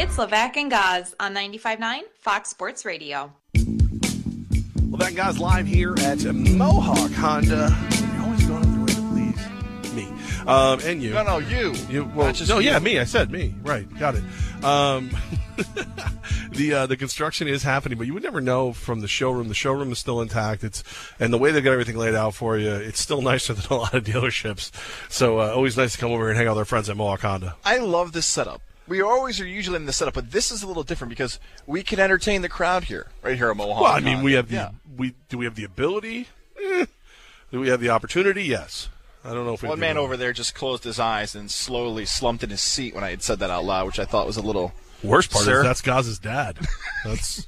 It's Levac and Gaz on 95.9 Fox Sports Radio. Levac and Gaz live here at Mohawk Honda. You're always going up the way to please me. Um, and you. No, no, you. You, well, Not just no, you. yeah, me. I said me. Right, got it. Um, the uh, the construction is happening, but you would never know from the showroom. The showroom is still intact. It's and the way they've got everything laid out for you, it's still nicer than a lot of dealerships. So uh, always nice to come over here and hang out with our friends at Mohawk Honda. I love this setup. We always are usually in the setup, but this is a little different because we can entertain the crowd here, right here at Mohawk. Well, I mean, we have the yeah. we do we have the ability? Eh. Do we have the opportunity? Yes. I don't know if we One man over there just closed his eyes and slowly slumped in his seat when I had said that out loud, which I thought was a little. Worst part Sir? is that's Gaz's dad. That's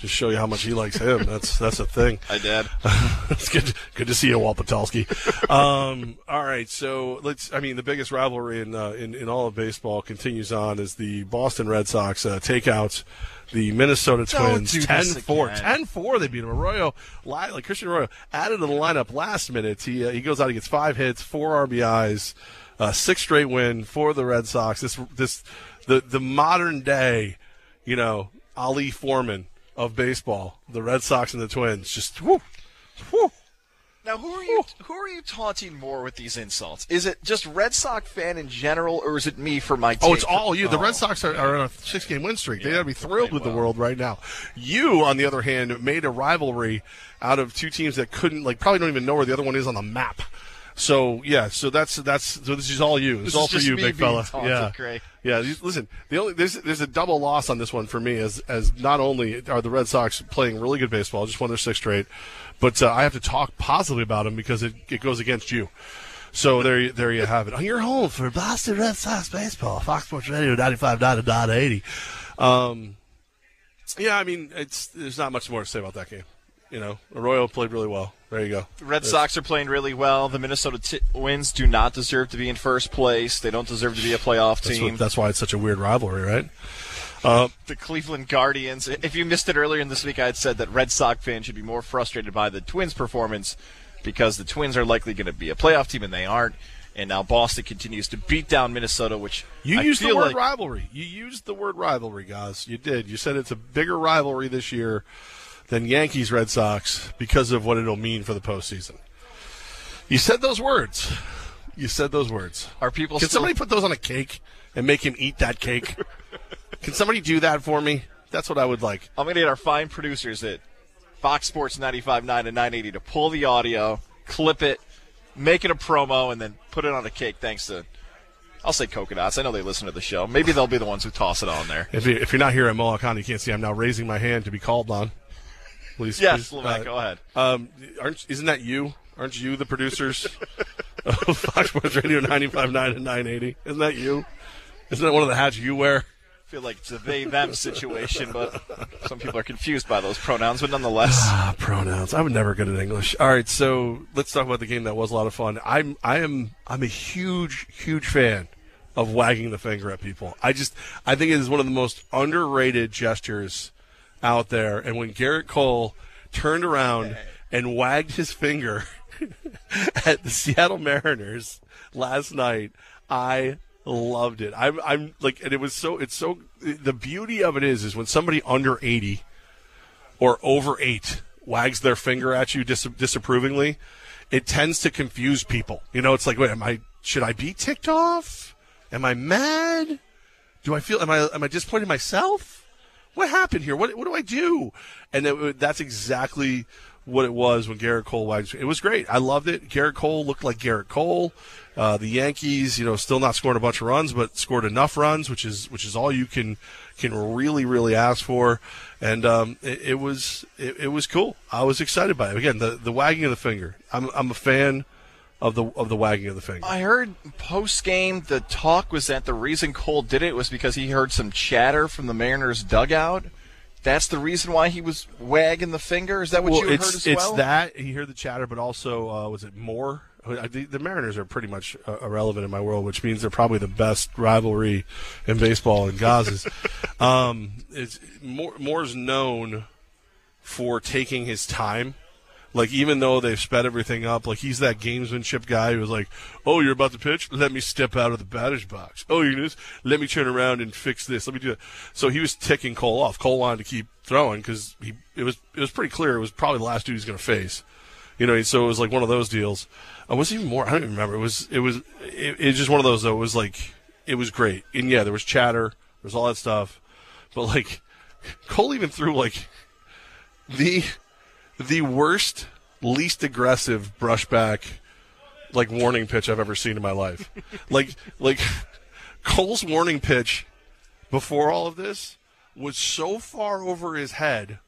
just show you how much he likes him. That's that's a thing. Hi, Dad. it's good. Good to see you, Walt Patulski. Um, all right, so let's. I mean, the biggest rivalry in uh, in, in all of baseball continues on as the Boston Red Sox uh, take out the Minnesota Twins do 10 this 4. again. 10 4, they beat him. Arroyo, like Christian Arroyo, added to the lineup last minute. He, uh, he goes out, he gets five hits, four RBIs, uh, six straight win for the Red Sox. This, this, the, the modern day, you know, Ali Foreman of baseball, the Red Sox and the Twins, just, whoo, whoo. Now, who are you? Who are you taunting more with these insults? Is it just Red Sox fan in general, or is it me for my? Team? Oh, it's all you. The Oh. Red Sox are, are on a six game win streak. They got to be thrilled with the world right now. You, on the other hand, made a rivalry out of two teams that couldn't, like, probably don't even know where the other one is on the map. So yeah, so that's that's so this is all you. It's This all for you, big fella. yeah, Craig. yeah. Listen, the only there's there's a double loss on this one for me as as not only are the Red Sox playing really good baseball, just won their sixth straight, but uh, I have to talk positively about them because it, it goes against you. So there, you- there you have it. On your home for Boston Red Sox baseball, Fox Sports Radio, ninety-five dot dot eighty. Um, yeah, I mean, it's there's not much more to say about that game. You know, Arroyo played really well. There you go. The Red Sox are playing really well. The Minnesota t- Twins do not deserve to be in first place. They don't deserve to be a playoff That's, team. what, that's why it's such a weird rivalry, right? Uh, the Cleveland Guardians. If you missed it earlier in this week, I had said that Red Sox fans should be more frustrated by the Twins' performance because the Twins are likely going to be a playoff team and they aren't. And now Boston continues to beat down Minnesota, which You I used the word like rivalry. You used the word rivalry, guys. You did. You said it's a bigger rivalry this year than Yankees Red Sox because of what it'll mean for the postseason. You said those words. You said those words. are people Can still somebody put those on a cake and make him eat that cake? Can somebody do that for me? That's what I would like. I'm going to get our fine producers at Fox Sports 95.9 and 980 to pull the audio, clip it, make it a promo, and then put it on a cake. Thanks to, I'll say coconuts. I know they listen to the show. Maybe they'll be the ones who toss it on there. If, you, if you're not here at Mohawk County, you can't see. I'm now raising my hand to be called on. Please, Yes, please, uh, go ahead. Um, aren't isn't that you? Aren't you the producers of Fox Sports Radio 95.9 and 980? Isn't that you? Isn't that one of the hats you wear? I feel like it's a they them situation, but some people are confused by those pronouns. But nonetheless, Ah, pronouns. I'm never good at English. All right, so let's talk about the game that was a lot of fun. I'm I am I'm a huge huge fan of wagging the finger at people. I just I think it is one of the most underrated gestures out there. And when Gerrit Cole turned around and wagged his finger at the Seattle Mariners last night, I loved it. I'm I'm like and it was so it's so the beauty of it is is when somebody under 80 or over eight wags their finger at you dis- disapprovingly, it tends to confuse people. You know, it's like, wait, am I? Should I be ticked off? Am I mad? Do I feel? Am I? Am I disappointed in myself? What happened here? What What do I do? And it, that's exactly what it was when Gerrit Cole wagged. It was great. I loved it. Gerrit Cole looked like Gerrit Cole. Uh, the Yankees, you know, still not scoring a bunch of runs, but scored enough runs, which is which is all you can can really really ask for. And um, it, it was it, it was cool. I was excited by it. Again, the the wagging of the finger. I'm I'm a fan of the of the wagging of the finger. I heard post game the talk was that the reason Cole did it was because he heard some chatter from the Mariners dugout. That's the reason why he was wagging the finger. Is that what well, you it's heard as it's well? that he heard the chatter, but also uh, was it more? The, the Mariners are pretty much uh, irrelevant in my world, which means they're probably the best rivalry in baseball in Gaz's. um, it's more Moore's known for taking his time Like even though they've sped everything up, like he's that gamesmanship guy who was like, "Oh, you're about to pitch? Let me step out of the batter's box. Oh, you're this? Let me turn around and fix this. Let me do it." So he was ticking Cole off. Cole wanted to keep throwing because he it was it was pretty clear it was probably the last dude he's going to face. You know, so it was like one of those deals. I was even more. I don't even remember. It was it was it, it was just one of those though. It was like it was great. And yeah, there was chatter. There was all that stuff. But like Cole even threw like the the worst, least aggressive brushback like warning pitch I've ever seen in my life. like like Cole's warning pitch before all of this was so far over his head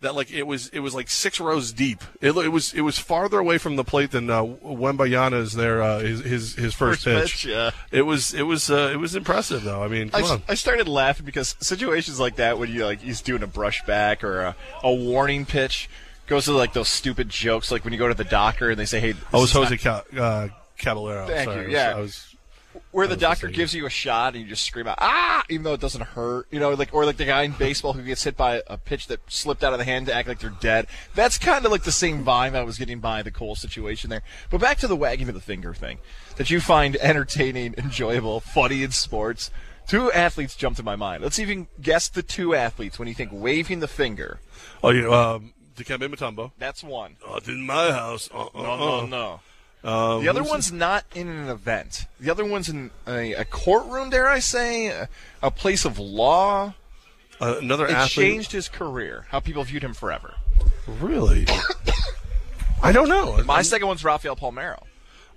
that like it was it was like six rows deep. It, it was it was farther away from the plate than uh, Wembanyama's there uh, his, his his first, First pitch. pitch, yeah. It was it was uh, it was impressive though. I mean, I, come s- on. I started laughing because situations like that when you like he's doing a brushback or a, a warning pitch goes to like those stupid jokes like when you go to the doctor and they say hey I was this is Jose Ca- uh, Caballero. Thank Sorry, you, I was- yeah. I was where the doctor gives you a shot and you just scream out ah! even though it doesn't hurt you know like or like the guy in baseball who gets hit by a pitch that slipped out of the hand to act like they're dead. That's kind of like the same vibe I was getting by the Cole situation there. But back to the wagging of the finger thing that you find entertaining enjoyable funny in sports. Two athletes jumped to my mind. Let's even guess the two athletes when you think waving the finger. Oh, you um, Dikembe Mutombo. that's one Not in my house. Uh, uh, no uh. no no Um, The other one's not in an event. The other one's in a, a courtroom, dare I say, a, a place of law. uh, another It athlete. changed his career, how people viewed him forever. Really? I don't know. My second one's Rafael Palmeiro.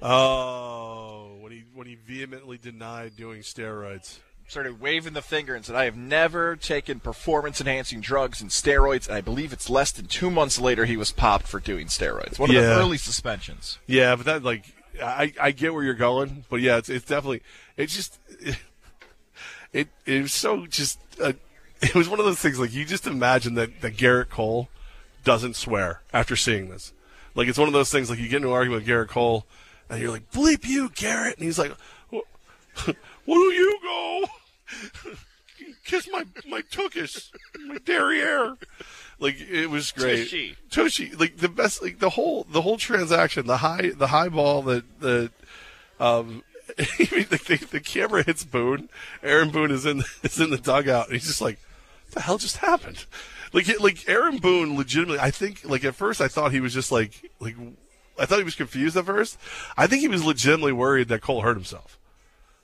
Oh, when he when he vehemently denied doing steroids. Started waving the finger and said, I have never taken performance enhancing drugs and steroids. And I believe it's less than two months later he was popped for doing steroids. One of the early suspensions. Yeah, but that like I I get where you're going, but yeah, it's it's definitely it's just it it was so just uh, it was one of those things like you just imagine that that Gerrit Cole doesn't swear after seeing this. Like it's one of those things like you get into an argument with Gerrit Cole and you're like bleep you Gerrit and he's like "Wh- where do you go? Kiss my my tuchus, my derriere. Like it was great. Tushy. Tushy, like the best, like the whole the whole transaction, the high the high ball that the um the, the, the camera hits Boone. Aaron Boone is in is in the dugout, and he's just like, "What the hell just happened?" Like like Aaron Boone, legitimately, I think like at first I thought he was just like like I thought he was confused at first. I think he was legitimately worried that Cole hurt himself.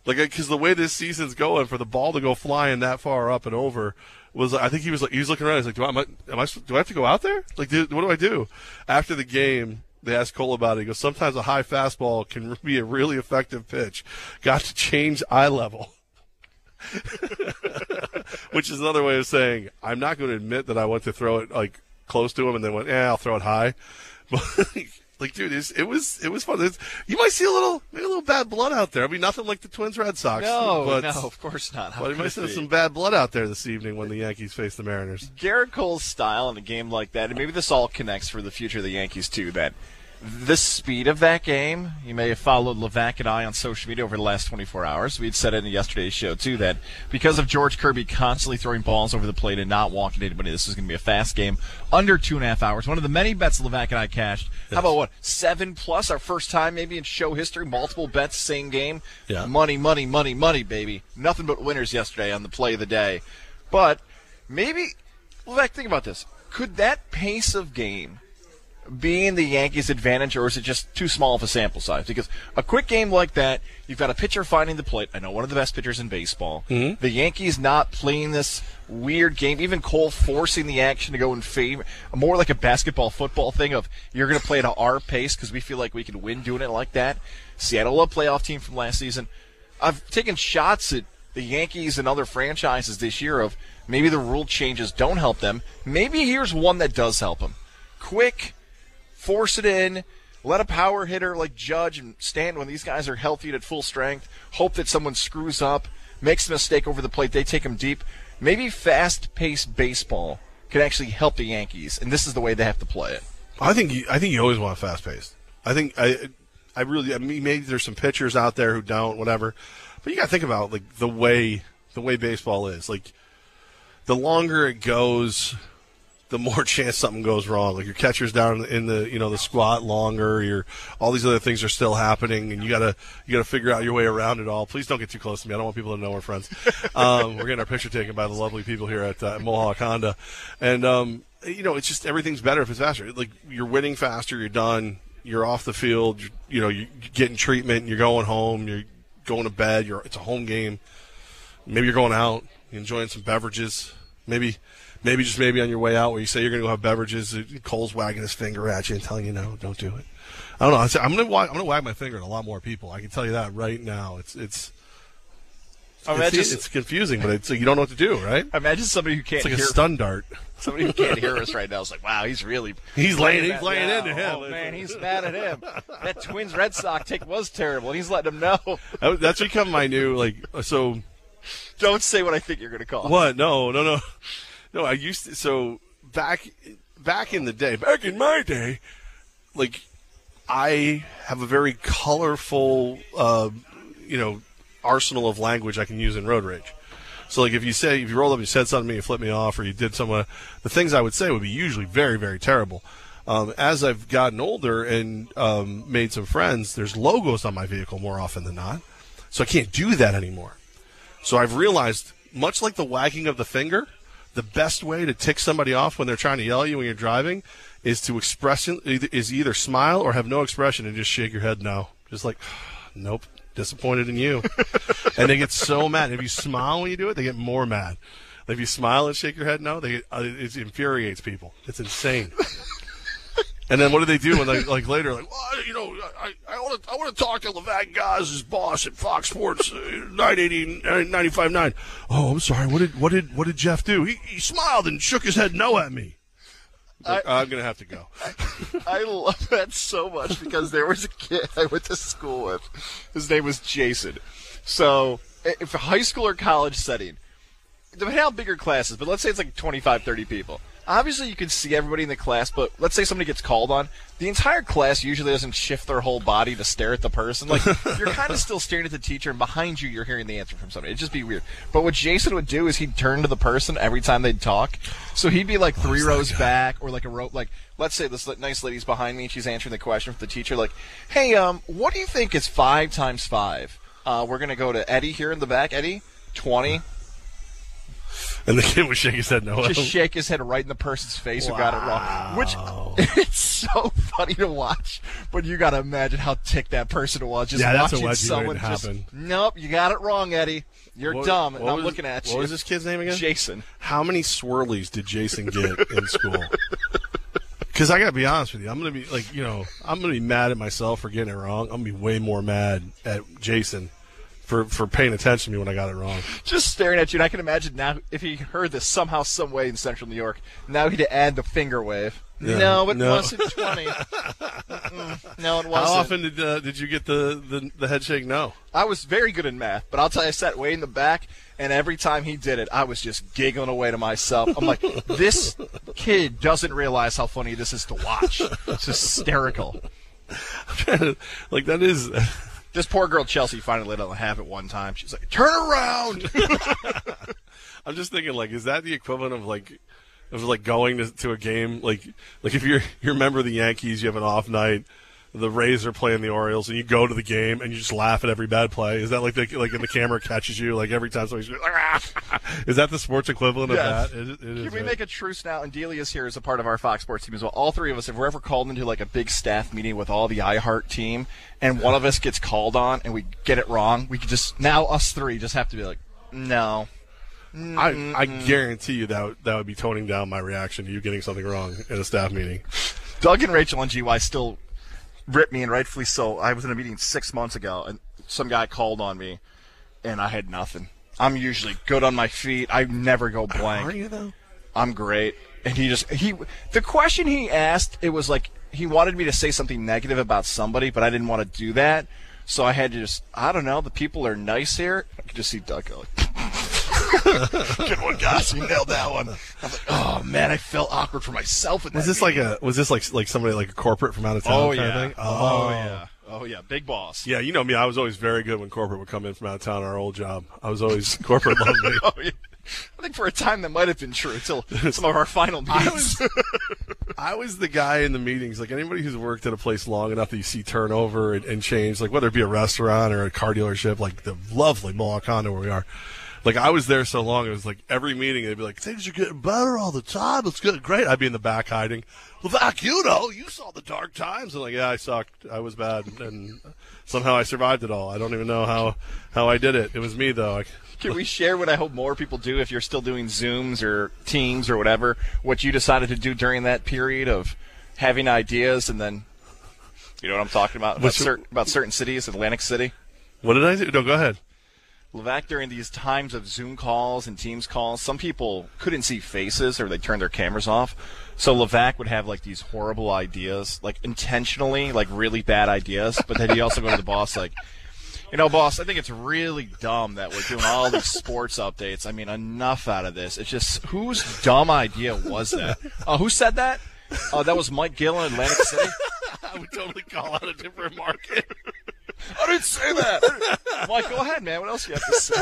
Like, uh, because the way this season's going, for the ball to go flying that far up and over was, I think he was like, he was looking around. He's like, do I, am I, am I, do I have to go out there? Like, do, what do I do? After the game, they asked Cole about it. He goes, sometimes a high fastball can be a really effective pitch. Got to change eye level. Which is another way of saying, I'm not going to admit that I went to throw it like close to him and then went, yeah, I'll throw it high. But like, dude, it's, it was it was fun. It's, you might see a little maybe a little bad blood out there. I mean, nothing like the Twins Red Sox. No, but, no, of course not. How But you might see some bad blood out there this evening when the Yankees face the Mariners. Gerrit Cole's style in a game like that, and maybe this all connects for the future of the Yankees too. That the speed of that game, you may have followed Levac and I on social media over the last 24 hours. We had said it in yesterday's show too that because of George Kirby constantly throwing balls over the plate and not walking anybody, this is going to be a fast game under two and a half hours. One of the many bets Levac and I cashed. How about what seven plus? Our first time maybe in show history, multiple bets, same game. Yeah. Money, money, money, money, baby. Nothing but winners yesterday on the play of the day. But maybe, Levac, think about this. Could that pace of game be in the Yankees' advantage, or is it just too small of a sample size? Because a quick game like that, you've got a pitcher finding the plate. I know one of the best pitchers in baseball. Mm-hmm. The Yankees not playing this weird game. Even Cole forcing the action to go in favor, more like a basketball football thing of you're going to play at our pace because we feel like we can win doing it like that. Seattle, a playoff team from last season. I've taken shots at the Yankees and other franchises this year of maybe the rule changes don't help them. Maybe here's one that does help them. Quick, force it in, let a power hitter like Judge and Stanton when these guys are healthy and at full strength, hope that someone screws up, makes a mistake over the plate, they take them deep. Maybe fast-paced baseball can actually help the Yankees, and this is the way they have to play it. I think you, I think you always want fast paced. I think I I really I mean maybe there's some pitchers out there who don't whatever, but you got to think about like the way the way baseball is. Like the longer it goes, the more chance something goes wrong. Like your catcher's down in the you know the squat longer. Your all these other things are still happening, and you gotta you gotta figure out your way around it all. Please don't get too close to me. I don't want people to know we're friends. Um, we're getting our picture taken by the lovely people here at uh, Mohawk Honda, and um, you know it's just everything's better if it's faster. Like you're winning faster. You're done. You're off the field. You're, you know you're getting treatment. You're going home. You're going to bed. You're it's a home game. Maybe you're going out, enjoying some beverages. Maybe maybe just maybe on your way out where you say you're going to go have beverages, Cole's wagging his finger at you and telling you no, don't do it. I don't know. I'm going to wag, I'm going to wag my finger at a lot more people. I can tell you that right now. It's it's Imagine, it's, it's confusing, but it's you don't know what to do, right? imagine somebody who can't It's like a hear stun dart. somebody who can't hear us right now is like, wow, he's really He's laying he's laying into him. Oh man, he's mad at him. That Twins Red Sox take was terrible, and he's letting him know. That's become my new like. So Don't say what I think you're going to call. What? No, no, no, no. I used to. So back, back in the day, back in my day, like I have a very colorful, uh, you know, arsenal of language I can use in road rage. So like if you say if you rolled up, you said something to me, you flipped me off, or you did someone, the things I would say would be usually very, very terrible. Um, as I've gotten older and um, made some friends, there's logos on my vehicle more often than not, so I can't do that anymore. So I've realized, much like the wagging of the finger, the best way to tick somebody off when they're trying to yell at you when you're driving is to express is either smile or have no expression and just shake your head no, just like, nope, disappointed in you, and they get so mad. If you smile when you do it, they get more mad. If you smile and shake your head no, they get, uh, it infuriates people. It's insane. And then what do they do when they like later like well, you know I I want to I want to talk to Levac Gaz's boss at Fox Sports uh, 980 uh, 95.9. Oh, I'm sorry. What did what did what did Jeff do? He, he smiled and shook his head no at me. Like, I'm gonna have to go. I love that so much because there was a kid I went to school with. His name was Jason. So, if a high school or college setting, depending how big your class is, but let's say it's like 25, 30 people. Obviously, you can see everybody in the class, but let's say somebody gets called on. The entire class usually doesn't shift their whole body to stare at the person. Like, you're kind of still staring at the teacher, and behind you, you're hearing the answer from somebody. It'd just be weird. But what Jason would do is he'd turn to the person every time they'd talk. So he'd be like three rows back, or like a row, like, let's say this nice lady's behind me, and she's answering the question for the teacher, like, hey, um, what do you think is five times five? Uh, we're going to go to Eddie here in the back. Eddie, 20. And the kid would shake his head no. just shake his head right in the person's face who got it wrong. Which it's so funny to watch, but you got to imagine how ticked that person was just Yeah, that's watching wedgie someone just. happen. Nope, you got it wrong, Eddie. You're What- dumb, and I'm was- looking at you. What was this kid's name again? Jason. How many swirlies did Jason get in school? Because I gotta be honest with you, I'm gonna be like, you know, I'm gonna be mad at myself for getting it wrong. I'm gonna be way more mad at Jason for for paying attention to me when I got it wrong. Just staring at you, and I can imagine now if he heard this somehow, some way in Central New York, now he'd add the finger wave. Yeah, no, it no. wasn't 20. No, it wasn't. How often did uh, did you get the, the the head shake? No. I was very good in math, but I'll tell you, I sat way in the back, and every time he did it, I was just giggling away to myself. I'm like, this kid doesn't realize how funny this is to watch. It's hysterical. like that is. This poor girl Chelsea finally let it have it one time. She's like, "Turn around!" I'm just thinking, like, is that the equivalent of like, of like going to, to a game, like, like if you're you're a member of the Yankees, you have an off night, the Rays are playing the Orioles, and you go to the game and you just laugh at every bad play. Is that like the like, and the camera catches you like every time somebody's, ah! is that the sports equivalent of that? It, it is, Can we right? make a truce now? And Delia's here as a part of our Fox Sports team as well. All three of us, if we're ever called into like a big staff meeting with all the iHeart team, and one of us gets called on and we get it wrong, we could just now us three just have to be like, no. I, I guarantee you that that would be toning down my reaction to you getting something wrong in a staff meeting. Doug and Rachel on GY still rip me, and rightfully so. I was in a meeting six months ago, and some guy called on me, and I had nothing. I'm usually good on my feet. I never go blank. Are you though? I'm great. And he just he the question he asked it was like he wanted me to say something negative about somebody, but I didn't want to do that. So I had to just I don't know. The people are nice here. I could just see Doug go. Good one, guys. You nailed that one. I was like, oh man, I felt awkward for myself. In Was this like a was this like like somebody like a corporate from out of town Oh kind yeah. of thing? Oh, oh, yeah. Oh yeah, big boss. Yeah, you know me. I was always very good when corporate would come in from out of town. Our old job, I was always corporate loved me. Oh, yeah. I think for a time that might have been true until some of our final I meetings. was, I was the guy in the meetings. Like anybody who's worked at a place long enough that you see turnover and, and change, like whether it be a restaurant or a car dealership, like the lovely Mohawk Honda where we are. Like I was there so long, it was like every meeting they'd be like, "Things are getting better all the time. It's good, great." I'd be in the back hiding. Levac, you know, you saw the dark times. And like, yeah, I sucked. I was bad, and somehow I survived it all. I don't even know how how I did it. It was me though. I, Can we share what I hope more people do if you're still doing Zooms or Teams or whatever? What you decided to do during that period of having ideas and then, you know what I'm talking about about, certain, about certain cities, Atlantic City. what did I do? No, go ahead. Levac during these times of Zoom calls and Teams calls, some people couldn't see faces or they turned their cameras off. So Levac would have like these horrible ideas, like intentionally, like really bad ideas. But then he also go to the boss like, you know, boss, I think it's really dumb that we're doing all these sports updates. I mean, enough out of this. It's just whose dumb idea was that? Uh, who said that? Oh, that was Mike Gill in Atlantic City. I would totally call out a different market. I didn't say that. Mike, go ahead, man. What else you have to say?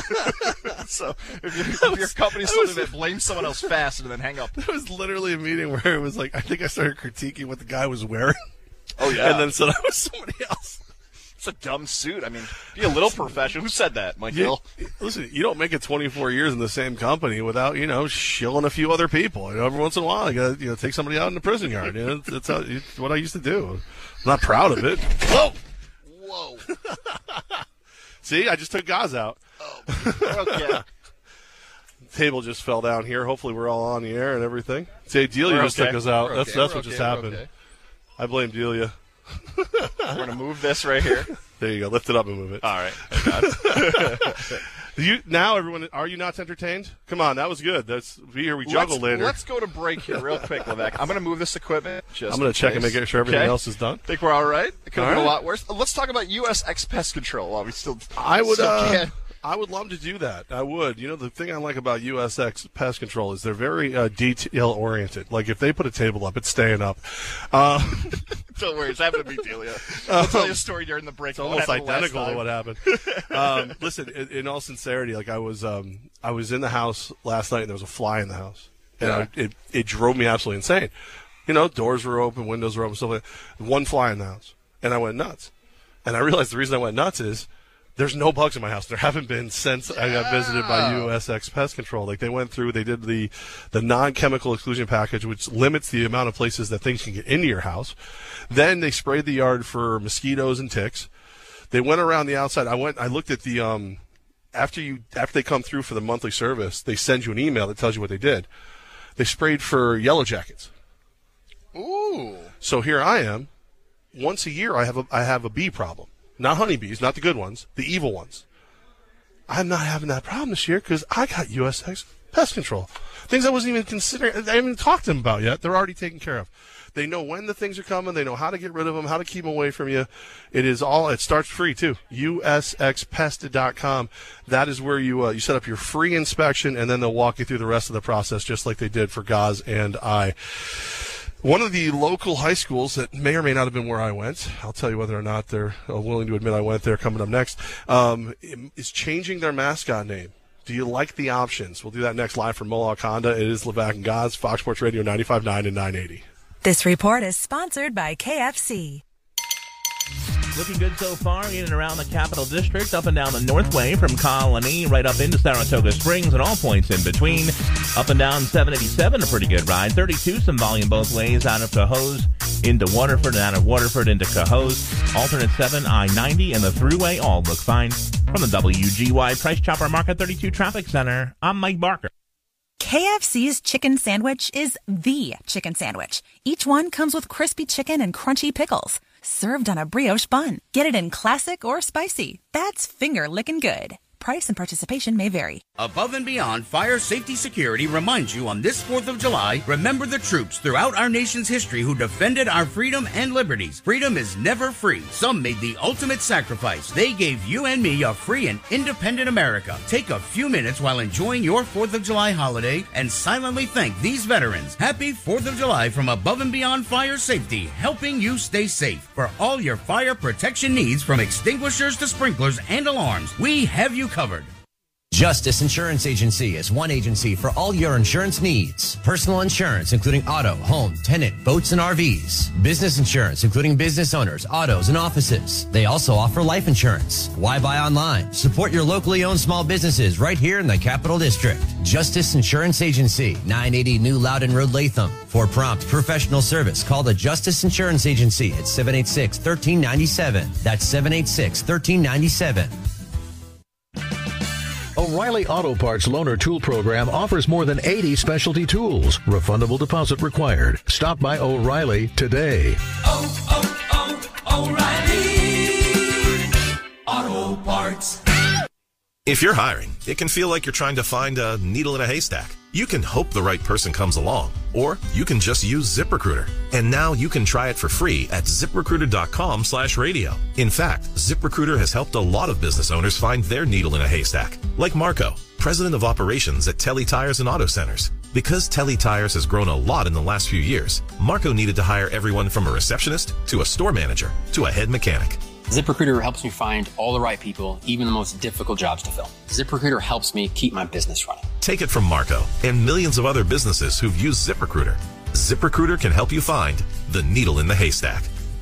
so, if, you, if your company's something that blames someone else fast and then hang up. It was literally a meeting where it was like I think I started critiquing what the guy was wearing. Oh yeah, and then said I was somebody else. it's a dumb suit. I mean, be a little professional. Who said that, Mike You, listen, you don't make it 24 years in the same company without you know shilling a few other people. You know, every once in a while, you got to you know take somebody out in the prison yard. You know, that's how, it's what I used to do. I'm not proud of it. Whoa, Whoa. see, I just took Gaz out. Oh, okay. Table just fell down here. Hopefully, we're all on the air and everything. See, Delia We're just okay. took us out. We're That's okay. that's We're what just okay. We're happened. okay. I blame Delia. We're gonna move this right here. There you go. Lift it up and move it. All right. You now, everyone, are you not entertained? Come on, that was good. That's we here. We juggle let's, later. Let's go to break here real quick, Levac. I'm gonna move this equipment. Just I'm going in to check and case. make sure everything Okay? else is done. Think we're all right? It could All have been a lot worse. Let's talk about USX pest control while we still. I would. still Uh. I would love to do that. I would. You know, the thing I like about USX Pest Control is they're very uh, detail oriented. Like if they put a table up, it's staying up. Uh, Don't worry, it's happened to me, Delia. I'll tell you a story during the break. It's almost identical to what happened. um, listen, in, in all sincerity, like I was, um, I was in the house last night and there was a fly in the house, and Yeah. I, it it drove me absolutely insane. You know, doors were open, windows were open, stuff like that. One fly in the house, and I went nuts. And I realized the reason I went nuts is there's no bugs in my house. There haven't been since I got visited by USX Pest Control. Like they went through, they did the the non-chemical exclusion package, which limits the amount of places that things can get into your house. Then they sprayed the yard for mosquitoes and ticks. They went around the outside. I went. I looked at the um after you after they come through for the monthly service. They send you an email that tells you what they did. They sprayed for yellow jackets. Ooh. So here I am. Once a year, I have a I have a bee problem. Not honeybees, not the good ones, the evil ones. I'm not having that problem this year because I got USX pest control. Things I wasn't even considering. I haven't even talked to them about yet. They're already taken care of. They know when the things are coming. They know how to get rid of them, how to keep them away from you. It is all. It starts free too. USXpest.com. That is where you uh, you set up your free inspection, and then they'll walk you through the rest of the process, just like they did for Gaz and I. One of the local high schools that may or may not have been where I went, I'll tell you whether or not they're uh, willing to admit I went there coming up next, um, is changing their mascot name. Do you like the options? We'll do that next live from Mohawk Honda. It is Levac and Gaz, Fox Sports Radio 95.9 and 980. This report is sponsored by KFC. Looking good so far in and around the Capital District, up and down the Northway from Colonie, right up into Saratoga Springs, and all points in between. Up and down 787, a pretty good ride. 32, some volume both ways out of Cohoes into Waterford and out of Waterford into Cohoes. Alternate 7, I 90, and the Thruway all look fine. From the WGY Price Chopper Market 32 Traffic Center, I'm Mike Barker. KFC's chicken sandwich is the chicken sandwich. Each one comes with crispy chicken and crunchy pickles, served on a brioche bun. Get it in classic or spicy. That's finger licking good. Price and participation may vary. Above and Beyond Fire Safety Security reminds you on this 4th of July, remember the troops throughout our nation's history who defended our freedom and liberties. Freedom is never free. Some made the ultimate sacrifice. They gave you and me a free and independent America. Take a few minutes while enjoying your 4th of July holiday and silently thank these veterans. Happy 4th of July from Above and Beyond Fire Safety, helping you stay safe. For all your fire protection needs from extinguishers to sprinklers and alarms, we have you covered. Justice Insurance Agency is one agency for all your insurance needs. Personal insurance, including auto, home, tenant, boats, and RVs. Business insurance, including business owners, autos, and offices. They also offer life insurance. Why buy online? Support your locally owned small businesses right here in the Capital District. Justice Insurance Agency, 980 New Loudon Road, Latham. For prompt professional service, call the Justice Insurance Agency at 786 1397. That's 786 1397. O'Reilly Auto Parts Loaner Tool Program offers more than 80 specialty tools. Refundable deposit required. Stop by O'Reilly today. Oh, oh, oh, O'Reilly Auto Parts. If you're hiring, it can feel like you're trying to find a needle in a haystack. You can hope the right person comes along, or you can just use ZipRecruiter. And now you can try it for free at ziprecruiter.com slash radio. In fact, ZipRecruiter has helped a lot of business owners find their needle in a haystack, like Marco, president of operations at Telly Tires and Auto Centers. Because Telly Tires has grown a lot in the last few years, Marco needed to hire everyone from a receptionist to a store manager to a head mechanic. ZipRecruiter helps me find all the right people, even the most difficult jobs to fill. ZipRecruiter helps me keep my business running. Take it from Marco and millions of other businesses who've used ZipRecruiter. ZipRecruiter can help you find the needle in the haystack.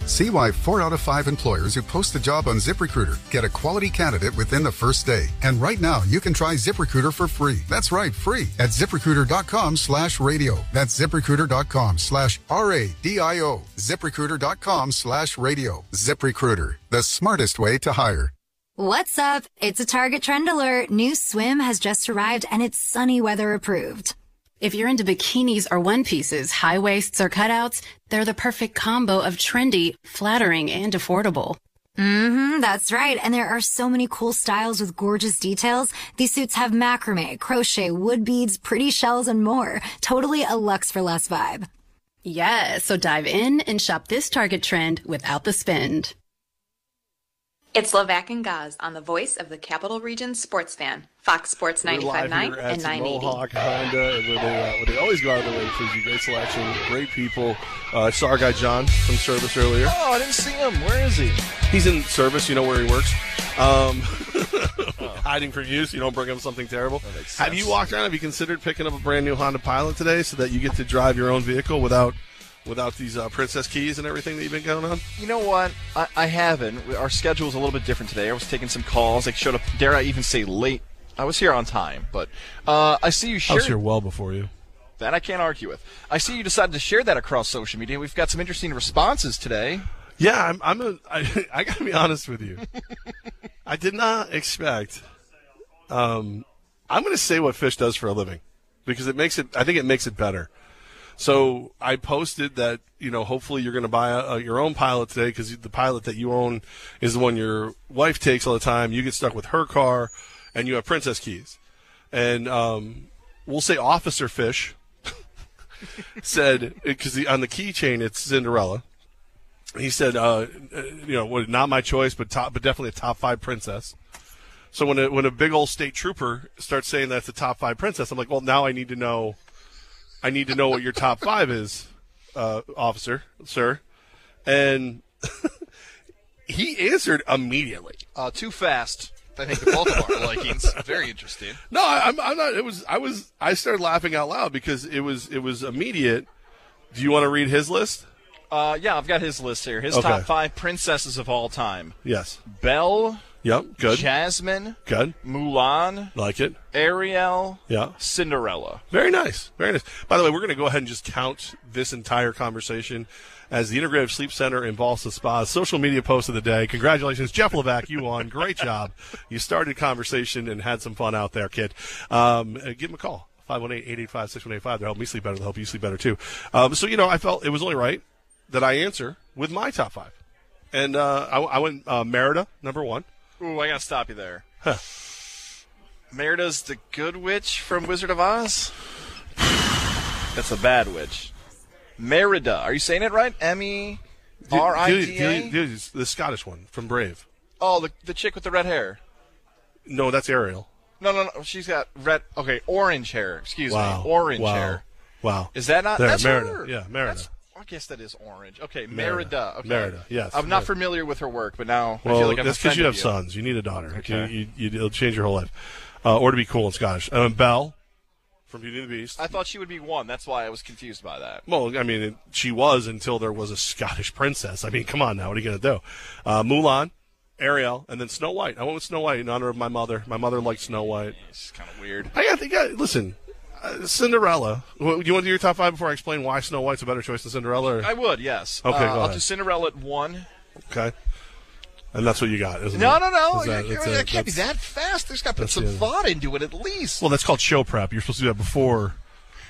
See why four out of five employers who post a job on ZipRecruiter get a quality candidate within the first day. And right now, you can try ZipRecruiter for free. That's right, free at ziprecruiter.com slash radio. That's ziprecruiter.com slash R-A-D-I-O. ZipRecruiter.com slash radio. ZipRecruiter, the smartest way to hire. What's up? It's a Target Trend Alert. New swim has just arrived and it's sunny weather approved. If you're into bikinis or one pieces, high waists or cutouts, they're the perfect combo of trendy, flattering, and affordable. Mm-hmm, that's right. And there are so many cool styles with gorgeous details. These suits have macrame, crochet, wood beads, pretty shells, and more. Totally a luxe for less vibe. Yeah, so dive in and shop this Target trend without the spend. It's Levac and Gaz on the voice of the Capital Region sports fan, Fox Sports We're live 95.9 here at and the 980. Mohawk Honda, and where they, uh, where they always go out of their way for you. Great selection, great people. Uh, I saw our guy John from service earlier. Oh, I didn't see him. Where is he? He's in service. You know where he works. Um, hiding from you, so you don't bring him something terrible. Have you walked around? Have you considered picking up a brand new Honda Pilot today, so that you get to drive your own vehicle without without these uh, princess keys and everything that you've been going on? You know what? I, I haven't. Our schedule's a little bit different today. I was taking some calls. I showed up, dare I even say late. I was here on time, but uh, I see you I was here well before you. that I can't argue with. I see you decided to share that across social media. We've got some interesting responses today. Yeah, I'm. I'm a. I, I gotta be honest with you. I did not expect. Um, I'm going to say what Fish does for a living because it makes it. I think it makes it better. So I posted that you know hopefully you're going to buy a, a, your own pilot today because the pilot that you own is the one your wife takes all the time. You get stuck with her car, and you have princess keys, and um, we'll say Officer Fish said because on the keychain it's Cinderella he said, uh, uh, you know, not my choice, but top, but definitely a top five princess. So when a, when a big old state trooper starts saying that's a top five princess, I'm like, well, now I need to know, I need to know what your top five is, uh, officer, sir, and he answered immediately. Uh, too fast. I think the our likings. Very interesting. No, I, I'm, I'm not. It was I was I started laughing out loud because it was it was immediate. Do you want to read his list? Uh, yeah, I've got his list here. His Okay. top five princesses of all time: Yes. Belle, Yep. Good. Jasmine, Good. Mulan, Like it. Ariel, Yeah. Cinderella. Very nice. Very nice. By the way, we're going to go ahead and just count this entire conversation as the Integrative Sleep Center in Ballston Spa social media post of the day. Congratulations, Jeff Levac. You won. Great job. You started conversation and had some fun out there, kid. Um, uh, give him a call. 518-885-6185. They'll help me sleep better. They'll help you sleep better, too. Um, so, you know, I felt it was only right that I answer with my top five. And uh, I, I went uh, Merida, number one. Ooh, I gotta stop you there. Merida's the good witch from Wizard of Oz. That's a bad witch. Merida. Are you saying it right? M E R I D A. the Scottish one from Brave. Oh, the the chick with the red hair. No, that's Ariel. No, no, no. She's got red. Okay, orange hair. Excuse Wow. me, orange wow. hair. Wow. Is that not? There, that's Merida. her. Yeah, Merida. That's- I guess that is orange. Okay, Merida. Merida. Okay. Merida, yes, I'm not Merida. familiar with her work, but now I Well, feel like I'm that's because you have offended sons. You need a daughter. Okay. You, you, you, it'll change your whole life. Uh, or to be cool in Scottish. Um, Belle from Beauty and the Beast. I thought she would be one. That's why I was confused by that. Well, I mean, it, she was until there was a Scottish princess. I mean, come on now. What are you going to do? Uh, Mulan, Ariel, and then Snow White. I went with Snow White in honor of my mother. My mother liked Snow White. It's kind of weird. I got to yeah, listen. Uh, Cinderella. Do you want to do your top five before I explain why Snow White's a better choice than Cinderella? Or? I would, yes. Okay, Uh, go I'll do Cinderella at one. Okay. And that's what you got, isn't No, it? no, no. Is that- It it can't be that fast. There's got to put some the- thought into it at least. Well, that's called show prep. You're supposed to do that before,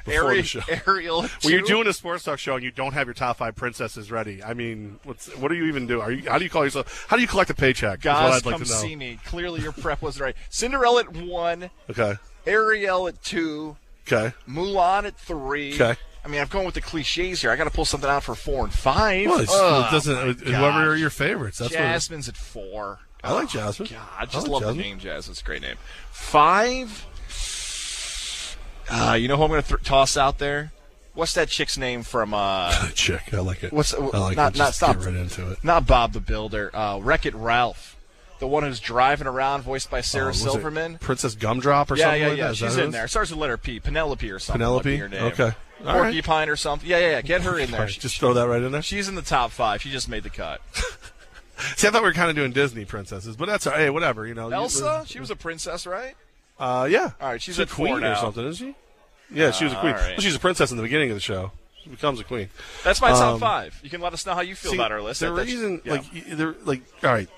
before Ari- the show. Ariel When you're doing a sports talk show and you don't have your top five princesses ready, I mean, what's what do you even do? Are you how do you call yourself? How do you collect a paycheck? Guys, like come to know. see me. Clearly, your prep was right. Cinderella at one. Okay. Ariel at two. Okay. Mulan at three. Okay. I mean, I'm going with the cliches here. I got to pull something out for four and five. Well, it's, Oh, it doesn't. whoever are your favorites. That's what. Jasmine's at four. I like Oh, Jasmine. God, I I just like love Jasmine. the name Jasmine. It's a great name. Five. Uh, you know who I'm going to th- toss out there? What's that chick's name from? Uh, Chick, I like it. What's I like not it. not stop get right into it. Not Bob the Builder. Uh, Wreck It Ralph, the one who's driving around, voiced by Sarah Oh, Silverman. Princess Gumdrop or yeah, something yeah, like yeah. that She's in there. It starts with letter P. Penelope or something. Penelope? name. Okay. All right. Porcupine or something. Yeah, yeah, yeah. Get her in there. Right, just throw that right in there. She's in the top five. She just made the cut. See, I thought we were kind of doing Disney princesses, but that's all right. Hey, whatever. You know, Elsa, she was a princess, right? Uh, yeah. All right, she's a at four queen or something, isn't she? Yeah, she was a queen. right. Well, she's a princess in the beginning of the show. She becomes a queen. That's my top Um, five. You can let us know how you feel See, about our list. The That- reason, yeah. like, they're like, all right,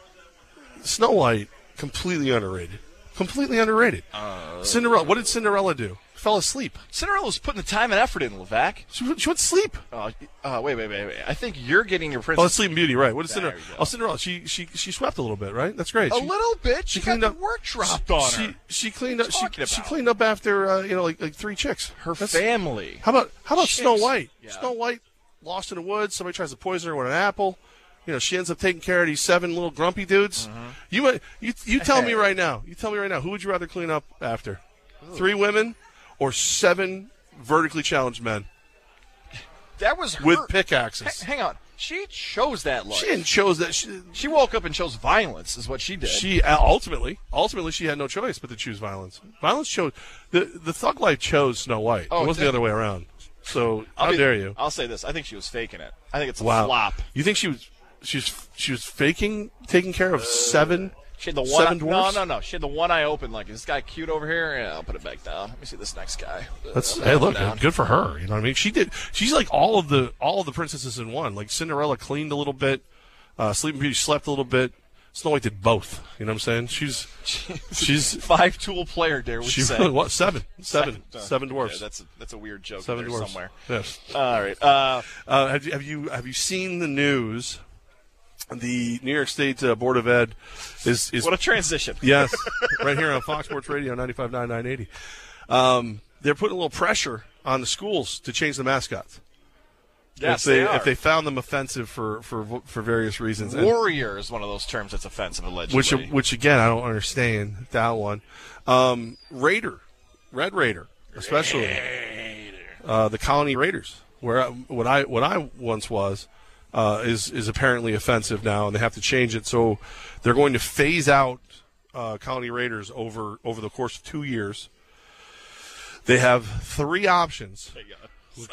Snow White, completely underrated. Completely underrated. Uh, Cinderella. What did Cinderella do? Fell asleep. Cinderella was putting the time and effort in, Levac. She, went- she went to sleep. Uh, uh, wait, wait, wait, wait. I think you're getting your Oh, princess. it's Sleeping Beauty, right? What is Cinderella? Oh, Cinderella. She she she swept a little bit, right? That's great. a She- little bit. She, she got cleaned the up- work dropped on she, her. She cleaned up. She, she cleaned up after uh, you know like like three chicks. Her That's- family. How about how about Snow White? Yeah. Snow White lost in the woods. Somebody tries to poison her with an apple. You know, she ends up taking care of these seven little grumpy dudes. Mm-hmm. You you you tell me right now. You tell me right now. Who would you rather clean up after? Three women or seven vertically challenged men That was her. with pickaxes? Ha- hang on. She chose that life. She didn't chose that. She, She woke up and chose violence. Is what she did. She uh, ultimately, ultimately, she had no choice but to choose violence. Violence chose the the thug life chose Snow White. Oh, it wasn't the other way around. So I'll how be- dare you? I'll say this. I think she was faking it. I think it's a Wow. flop. You think she was she was she was faking taking care of seven She had the one. seven dwarfs? no, no, no. She had the one eye open. Like, is this guy cute over here? Yeah, I'll put it back down. Let me see this next guy. That's Uh, hey, look, down. good for her. You know what I mean? She did. She's like all of the all of the princesses in one. Like Cinderella cleaned a little bit, uh, Sleeping Beauty slept a little bit. Snow White did both. You know what I'm saying? She's she's five tool player. Dare we she say? really was seven seven Uh, seven dwarfs. yeah, that's a, that's a weird joke Seven there dwarfs. somewhere. Yes. All right. Uh, Uh, have, you, have you have you seen the news? The New York State uh, Board of Ed is is what a transition. yes, right here on Fox Sports Radio 95.9 980. Um, they're putting a little pressure on the schools to change the mascots. Yes, if they, they if they found them offensive for for for various reasons. And- Warrior is one of those terms that's offensive, allegedly. which which again I don't understand that one. Um, Raider, Red Raider, especially uh, the Colonie Raiders, where I, what I what I once was, uh, is is apparently offensive now, and they have to change it. So they're going to phase out uh, Colonie Raiders over over the course of two years. They have three options.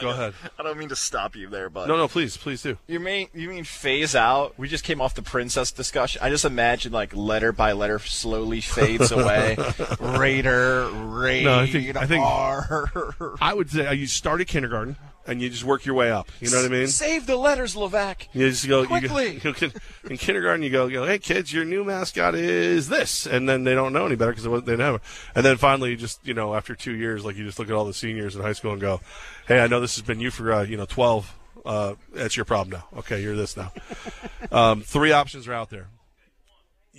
Go ahead. I don't mean to stop you there, but No, no, please, please do. You mean you mean phase out? We just came off the princess discussion. I just imagine like letter by letter slowly fades away. Raider, Raider, No, I think I think R. I would say uh, you start at kindergarten and you just work your way up. You know what I mean? Save the letters, Levac. You just go, you go, Quickly. you go in kindergarten. You go, you go, hey kids, your new mascot is this, and then they don't know any better because they never. And then finally, you just you know, after two years, like you just look at all the seniors in high school and go, hey, I know this has been you for uh, you know twelve. Uh, that's your problem now. Okay, you're this now. um, three options are out there.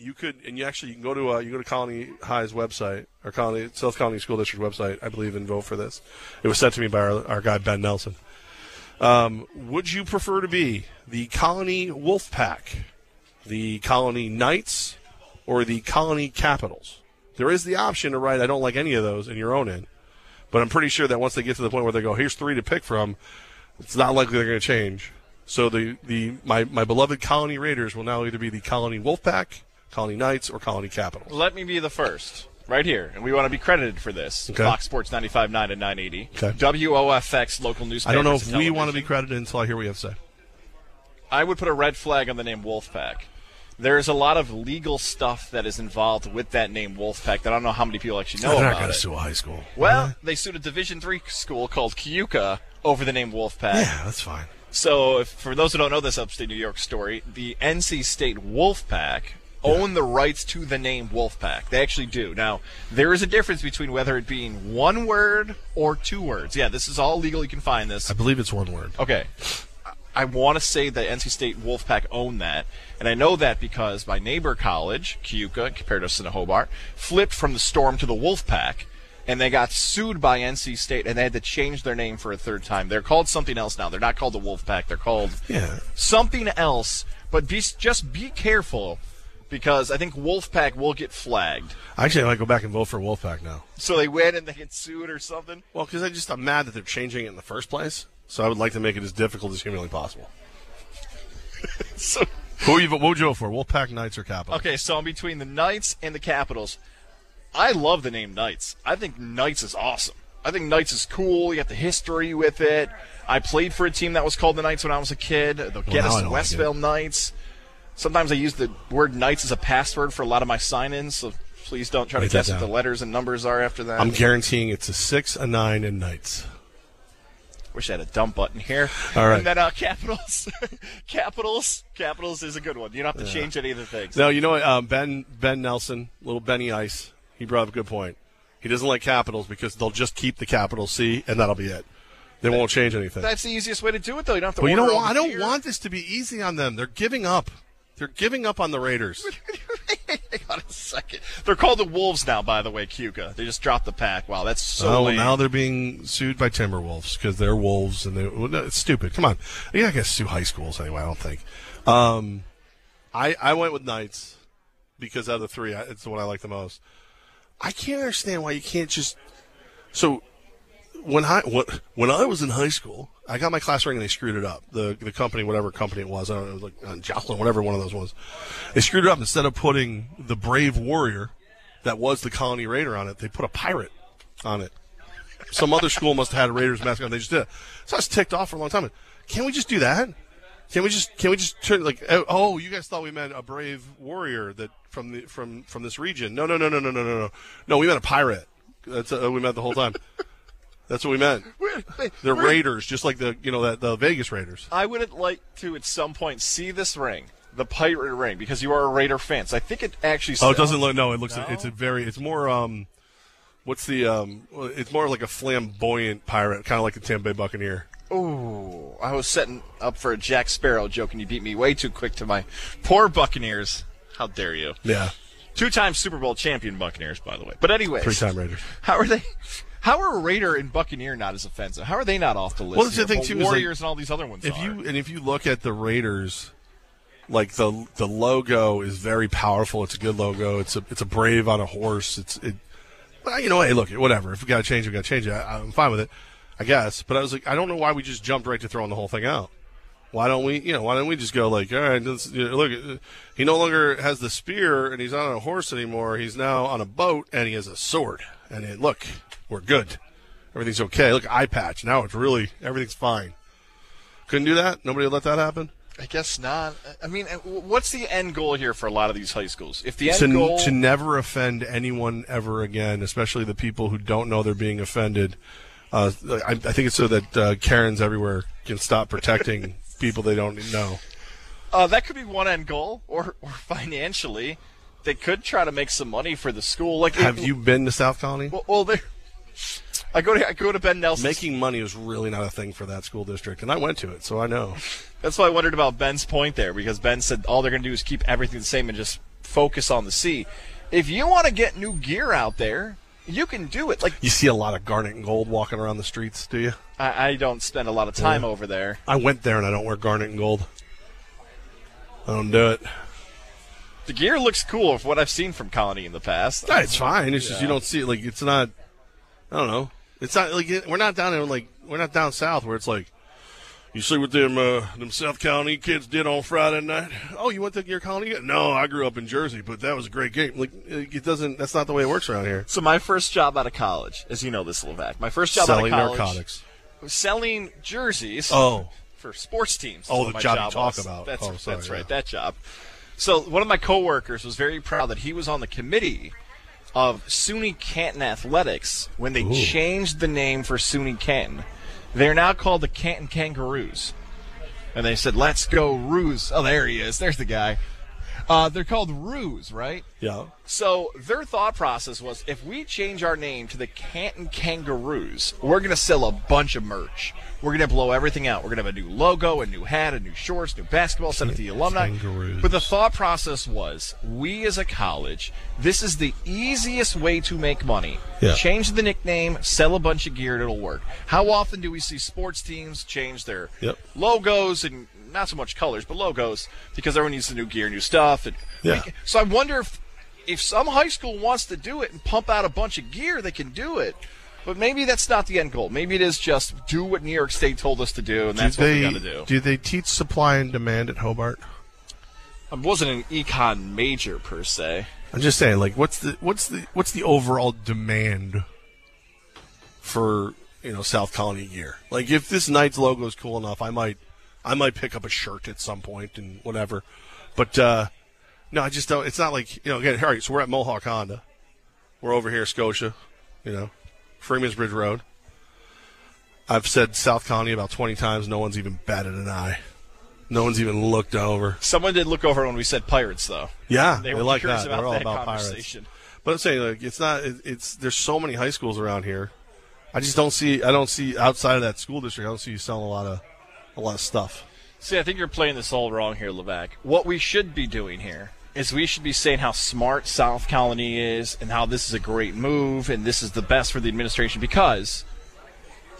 You could, and you actually you can go to uh, you go to Colonie High's website or Colonie South Colonie School District website, I believe, and vote for this. It was sent to me by our, our guy Ben Nelson. Um, would you prefer to be the Colonie Wolf Pack, the Colonie Knights, or the Colonie Capitals? There is the option to write I don't like any of those, in your own end. But I'm pretty sure that once they get to the point where they go, here's three to pick from, it's not likely they're going to change. So the, the my, my beloved Colonie Raiders will now either be the Colonie Wolfpack, Colonie Knights, or Colonie Capitals. Let me be the first. Right here, and we want to be credited for this. Okay. Fox Sports 95.9 and 980. Okay. WOFX local newspaper. I don't know if we want to be credited until I hear what you have to say. I would put a red flag on the name Wolfpack. There's a lot of legal stuff that is involved with that name Wolfpack that I don't know how many people actually know They're not going to sue a high school. Well, they sued a Division three school called Keuka over the name Wolfpack. Yeah, that's fine. So, if, for those who don't know this upstate New York story, the NC State Wolfpack own the rights to the name Wolfpack. They actually do. Now, there is a difference between whether it being one word or two words. Yeah, this is all legal. You can find this. I believe it's one word. Okay. I want to say that NC State Wolfpack own that, and I know that because my neighbor college, Keuka, compared to Hobart, flipped from the Storm to the Wolfpack, and they got sued by NC State, and they had to change their name for a third time. They're called something else now. They're not called the Wolfpack. They're called Yeah. something else. But be just be careful because I think Wolfpack will get flagged. Actually, I might go back and vote for Wolfpack now. So they win and they get sued or something. Well, because I just I'm mad that they're changing it in the first place. So I would like to make it as difficult as humanly possible. so who you, what would you vote for? Wolfpack, Knights, or Capitals? Okay, so I'm between the Knights and the Capitals. I love the name Knights. I think Knights is awesome. I think Knights is cool. You got the history with it. I played for a team that was called the Knights when I was a kid. The I Gettys don't like Westville Knights. Sometimes I use the word Knights as a password for a lot of my sign-ins, so please don't try Write to guess what the letters and numbers are after that. I'm guaranteeing it's a six, a nine, and Knights. Wish I had a dump button here. All right. And then uh, Capitals. Capitals. Capitals is a good one. You don't have to change any of the things. No, you know what? Um, ben Ben Nelson, little Benny Ice, he brought up a good point. He doesn't like Capitals because they'll just keep the capital C, and that'll be it. They won't change anything. That's the easiest way to do it, though. You don't have to. Well, you don't. Want, I don't want this to be easy on them. They're giving up. They're giving up on the Raiders. Hang on a second. They're called the Wolves now, by the way, Keuka. They just dropped the pack. Wow, that's so oh, lame. now they're being sued by Timberwolves because they're wolves, and they. Well, no, it's stupid. Come on, you're not going to sue high schools anyway. I don't think. Um, I I went with Knights because out of the three, I- it's the one I like the most. I can't understand why you can't just. So when I what, when I was in high school, I got my class ring and they screwed it up. The the company, whatever company it was, I don't know, it was like uh, Joplin, whatever one of those was, they screwed it up. Instead of putting the brave warrior that was the Colonie Raider on it, they put a pirate on it. Some other school must have had a Raiders mascot. on. they just did. It. So I was ticked off for a long time. Can we just do that? Can we just can we just turn like oh, oh you guys thought we meant a brave warrior that from the from from this region? No no no no no no no no. No, we meant a pirate. That's a, we meant the whole time. That's what we meant. They're Raiders, just like the you know that the Vegas Raiders. I would like to at some point see this ring, the pirate ring, because you are a Raider fan. So I think it actually. Oh, it doesn't look. No, it looks. It's a very. It's more. Um, what's the? Um, it's more like a flamboyant pirate, kind of like the Tampa Bay Buccaneer. Oh, I was setting up for a Jack Sparrow joke, and you beat me way too quick to my poor Buccaneers. How dare you? Yeah, Two-time Super Bowl champion Buccaneers, by the way. But anyway, three-time Raiders. How are they? How are Raider and Buccaneer not as offensive? How are they not off the list? Well, that's the thing too. is, like, Warriors and all these other ones. If are. you and if you look at the Raiders, like the the logo is very powerful. It's a good logo. It's a it's a brave on a horse. It's it. Well, you know, hey, look, whatever. If we got to change, we got to change it. I, I'm fine with it, I guess. But I was like, I don't know why we just jumped right to throwing the whole thing out. Why don't we, you know, why don't we just go like, all right, you know, look, he no longer has the spear and he's not on a horse anymore. He's now on a boat and he has a sword. And it, look, we're good. Everything's okay. Look, eye patch. Now it's really, everything's fine. Couldn't do that? Nobody would let that happen? I guess not. I mean, uh, what's the end goal here for a lot of these high schools? If the end to, goal, to never offend anyone ever again, especially the people who don't know they're being offended. Uh, I, I think it's so that uh, Karens everywhere can stop protecting people they don't know. uh, that could be one end goal, or or financially, they could try to make some money for the school. Like, Have it- you been to South Colonie? Well, well there. I go to I go to Ben Nelson. Making money is really not a thing for that school district, and I went to it, so I know. That's why I wondered about Ben's point there, because Ben said all they're going to do is keep everything the same and just focus on the C. If you want to get new gear out there, you can do it. Like You see a lot of garnet and gold walking around the streets, do you? I, I don't spend a lot of time Yeah. over there. I went there and I don't wear garnet and gold. I don't do it. The gear looks cool of what I've seen from Colonie in the past. No, it's fine. It's just you don't see it. Like it's not. I don't know. It's not like we're not down in like we're not down south where it's like. You see what them uh, them South County kids did on Friday night? Oh, you went to your colony? No, I grew up in Jersey, but that was a great game. Like it doesn't. That's not the way it works around here. So my first job out of college, as you know this, Levac, my first job Selling out of college narcotics. was selling jerseys. Oh. for sports teams. Oh, the job you talk was. about. That's, Oh, sorry, that's right, that job. So one of my coworkers was very proud that he was on the committee of SUNY Canton Athletics when they Ooh. changed the name for SUNY Canton. They're now called the Canton Kangaroos. And they said, let's go Roos. Oh, there he is. There's the guy. Uh, they're called Roos, right? Yeah. So their thought process was if we change our name to the Canton Kangaroos, we're going to sell a bunch of merch. We're going to blow everything out. We're going to have a new logo, a new hat, a new shorts, new basketball, send it to the alumni. Kangaroos. But the thought process was we as a college, this is the easiest way to make money. Yeah. Change the nickname, sell a bunch of gear, and it'll work. How often do we see sports teams change their Yep. logos and not so much colors, but logos because everyone needs the new gear, new stuff. And Yeah. can- so I wonder if if some high school wants to do it and pump out a bunch of gear, they can do it. But maybe that's not the end goal. Maybe it is just do what New York State told us to do, and that's do what we got to do. do they teach supply and demand at Hobart? I wasn't an econ major per se. I'm just saying, like, what's the what's the what's the overall demand for you know South Colonie gear? Like, if this Knights logo is cool enough, I might I might pick up a shirt at some point and whatever. But uh no, I just don't. It's not like you know. Again, all right. So we're at Mohawk Honda. We're over here, Scotia. You know, Freeman's Bridge Road. I've said South County about 20 times. No one's even batted an eye. No one's even looked over. Someone did look over when we said pirates, though. Yeah, they, they, were like that. about They're all that about conversation. pirates. But I'm saying, like, it's not. It, it's there's so many high schools around here. I just don't see. I don't see outside of that school district. I don't see you selling a lot of a lot of stuff. See, I think you're playing this all wrong here, Levac. What we should be doing here is we should be saying how smart South Colonie is and how this is a great move and this is the best for the administration because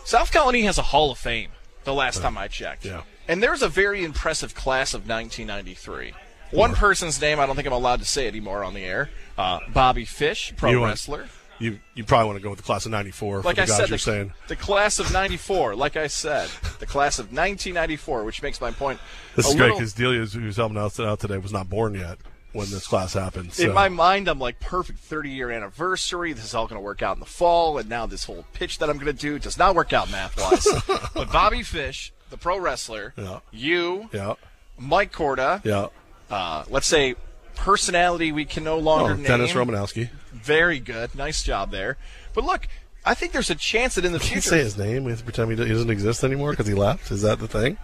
South Colonie has a Hall of Fame the last time I checked. Yeah. And there's a very impressive class of 1993. One person's name, I don't think I'm allowed to say anymore on the air. Uh, Bobby Fish, pro You wrestler. You you probably want to go with the class of '94. Like for I said, you're the, saying. the class of '94. Like I said, the class of 1994, which makes my point. This is great because Delia, who's helping us out today, was not born yet when this class happened. So. In my mind, I'm like, perfect 30 year anniversary. This is all going to work out in the fall. And now this whole pitch that I'm going to do does not work out math wise. but Bobby Fish, the pro wrestler, Yeah. you, yeah, Mike Corda, yeah. uh, let's say personality we can no longer Oh, name. Dennis Romanowski. Very good. Nice job there. But look, I think there's a chance that in the future. say his name. We have to pretend he doesn't exist anymore because he left. Is that the thing?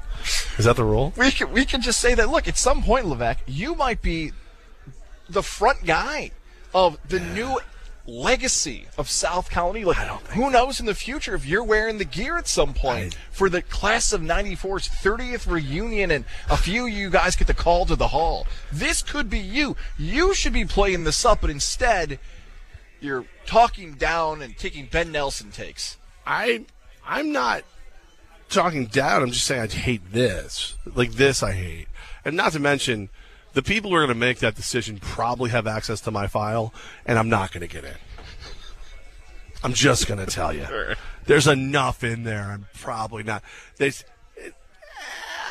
Is that the rule? we can, we can just say that, look, at some point, Levesque, you might be the front guy of the new legacy of South Colonie. Like, who knows in the future if you're wearing the gear at some point for the class of 94's 30th reunion and a few of you guys get the call to the hall. This could be you. You should be playing this up, but instead, you're talking down and taking Ben Nelson takes. I I'm not talking down. I'm just saying I hate this. Like this, I hate, and not to mention the people who are going to make that decision probably have access to my file, and I'm not going to get in. I'm just going to tell you, there's enough in there. I'm probably not. There's,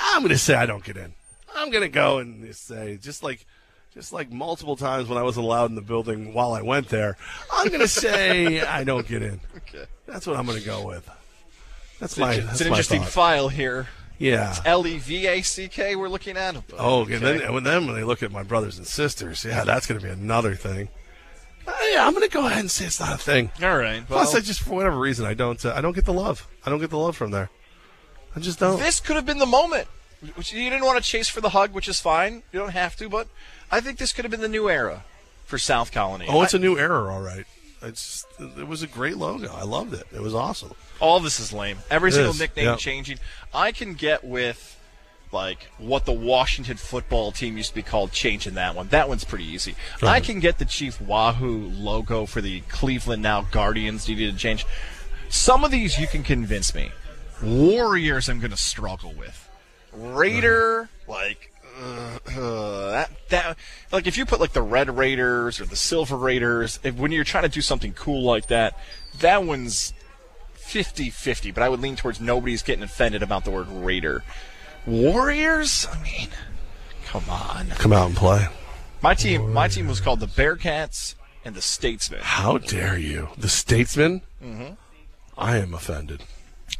I'm going to say I don't get in. I'm going to go and say just like. Just like multiple times when I wasn't allowed in the building while I went there, I'm going to say I don't get in. Okay. That's what I'm going to go with. That's It's, my. That's it's an interesting thought. file here. Yeah. L E V A C K. We're looking at. Oh, okay. and then when them when they look at my brothers and sisters, yeah, that's going to be another thing. Uh, yeah, I'm going to go ahead and say it's not a thing. All right. Plus, well- I just for whatever reason I don't uh, I don't get the love. I don't get the love from there. I just don't. This could have been the moment. Which you didn't want to chase for the hug, which is fine. You don't have to, but I think this could have been the new era for South Colonie. oh, it's I- a new era, all right. It's it was a great logo. I loved it. It was awesome. all this is lame. Every It single is, nickname yeah. changing. I can get with like what the Washington football team used to be called, changing that one. That one's pretty easy. I can get the Chief Wahoo logo for the Cleveland now Guardians needed to change. Some of these you can convince me. Warriors, I'm going to struggle with. Raider, like uh, that that like if you put like the Red Raiders or the Silver Raiders, if, when you're trying to do something cool like that, that one's 50-50. But I would lean towards nobody's getting offended about the word Raider. Warriors, I mean, come on. Come out and play. My team, my team was called the Bearcats and the Statesmen. How dare you? The Statesmen? Mm-hmm. I am offended.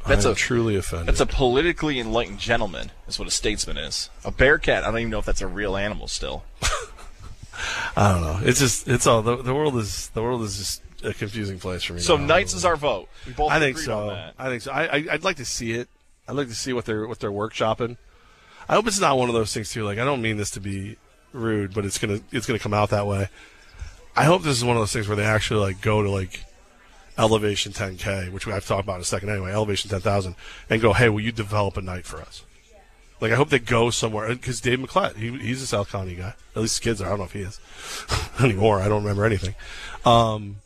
That's a- truly offended. That's a politically enlightened gentleman. Is what a statesman is. A bearcat. I don't even know if that's a real animal still. I don't know. It's just it's all the, the world is the world is just a confusing place for me. So now. Knights is our vote. We both I think so. on that. I think so. I, I I'd like to see it. I'd like to see what they're what they're workshopping. I hope it's not one of those things too. Like I don't mean this to be rude, but it's gonna it's gonna come out that way. I hope this is one of those things where they actually like go to like elevation 10k, which I've talked about in a second anyway, elevation 10,000, and go, hey, will you develop a knight for us? Like I hope they go somewhere because Dave McClett, he, he's a South County guy. At least kids are. I don't know if he is anymore. I don't remember anything. Um,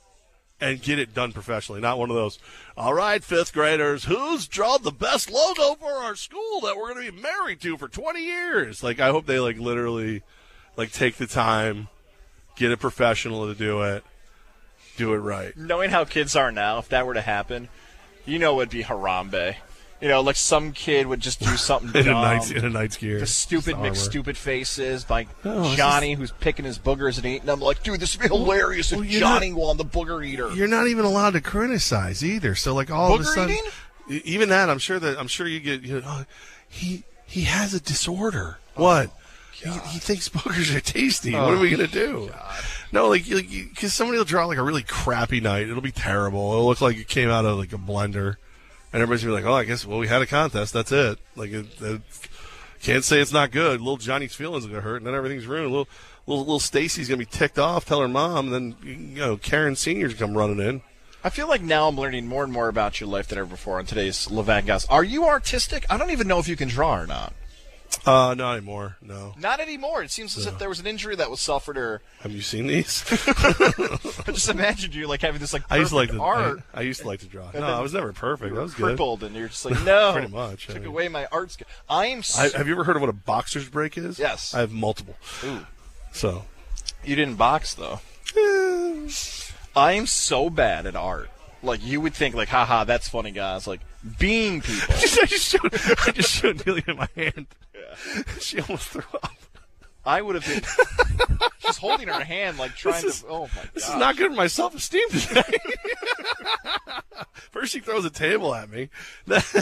and get it done professionally, not one of those. All right, fifth graders, who's drawn the best logo for our school that we're going to be married to for 20 years? Like I hope they like literally, like take the time, get a professional to do it, do it right. Knowing how kids are now, if that were to happen, you know it'd be Harambe. You know, like some kid would just do something In a knight, in a knight's gear. The stupid oh, Just. McStupid faces, like it's Johnny who's picking his boogers and eating them. Like, dude, this would be hilarious if well, you're Johnny not- won the booger eater. You're not even allowed to criticize either. So like all of a sudden, eating? even that, I'm sure that I'm sure you get. You know, oh, he he has a disorder. What? Oh, he, he thinks boogers are tasty. what oh, are we Oh, gonna do? No, like because somebody will draw like a really crappy knight. It'll be terrible. It'll look like it came out of like a blender, and everybody's gonna be like, "Oh, I guess well we had a contest. That's it." Like it, it, can't say it's not good. Little Johnny's feelings are gonna hurt, and then everything's ruined. Little little little Stacy's gonna be ticked off. Tell her mom, and then you know Karen Senior's come running in. I feel like now I'm learning more and more about your life than ever before on today's Levan Guys. Are you artistic? I don't even know if you can draw or not. Uh, not anymore. No. Not anymore. It seems as if there was an injury that was suffered, or Have you seen these? I just imagined you like having this like I used to like to. art. I, I used to like to draw. No, I was never perfect. were was good. crippled, and you're just like, no, Pretty much, I Took mean. away my art skill. I am. s I, have you ever heard of what a boxer's break is? Yes. I have multiple. Ooh. So. You didn't box though. I am so bad at art. Like you would think, like, haha, that's funny, guys. Like being people. I just showed. I just showed Nelia my hand. She almost threw up. I would have been. She's holding her hand, like trying is- to. Oh my god. This is not good for my self esteem today. First, she throws a table at me. It's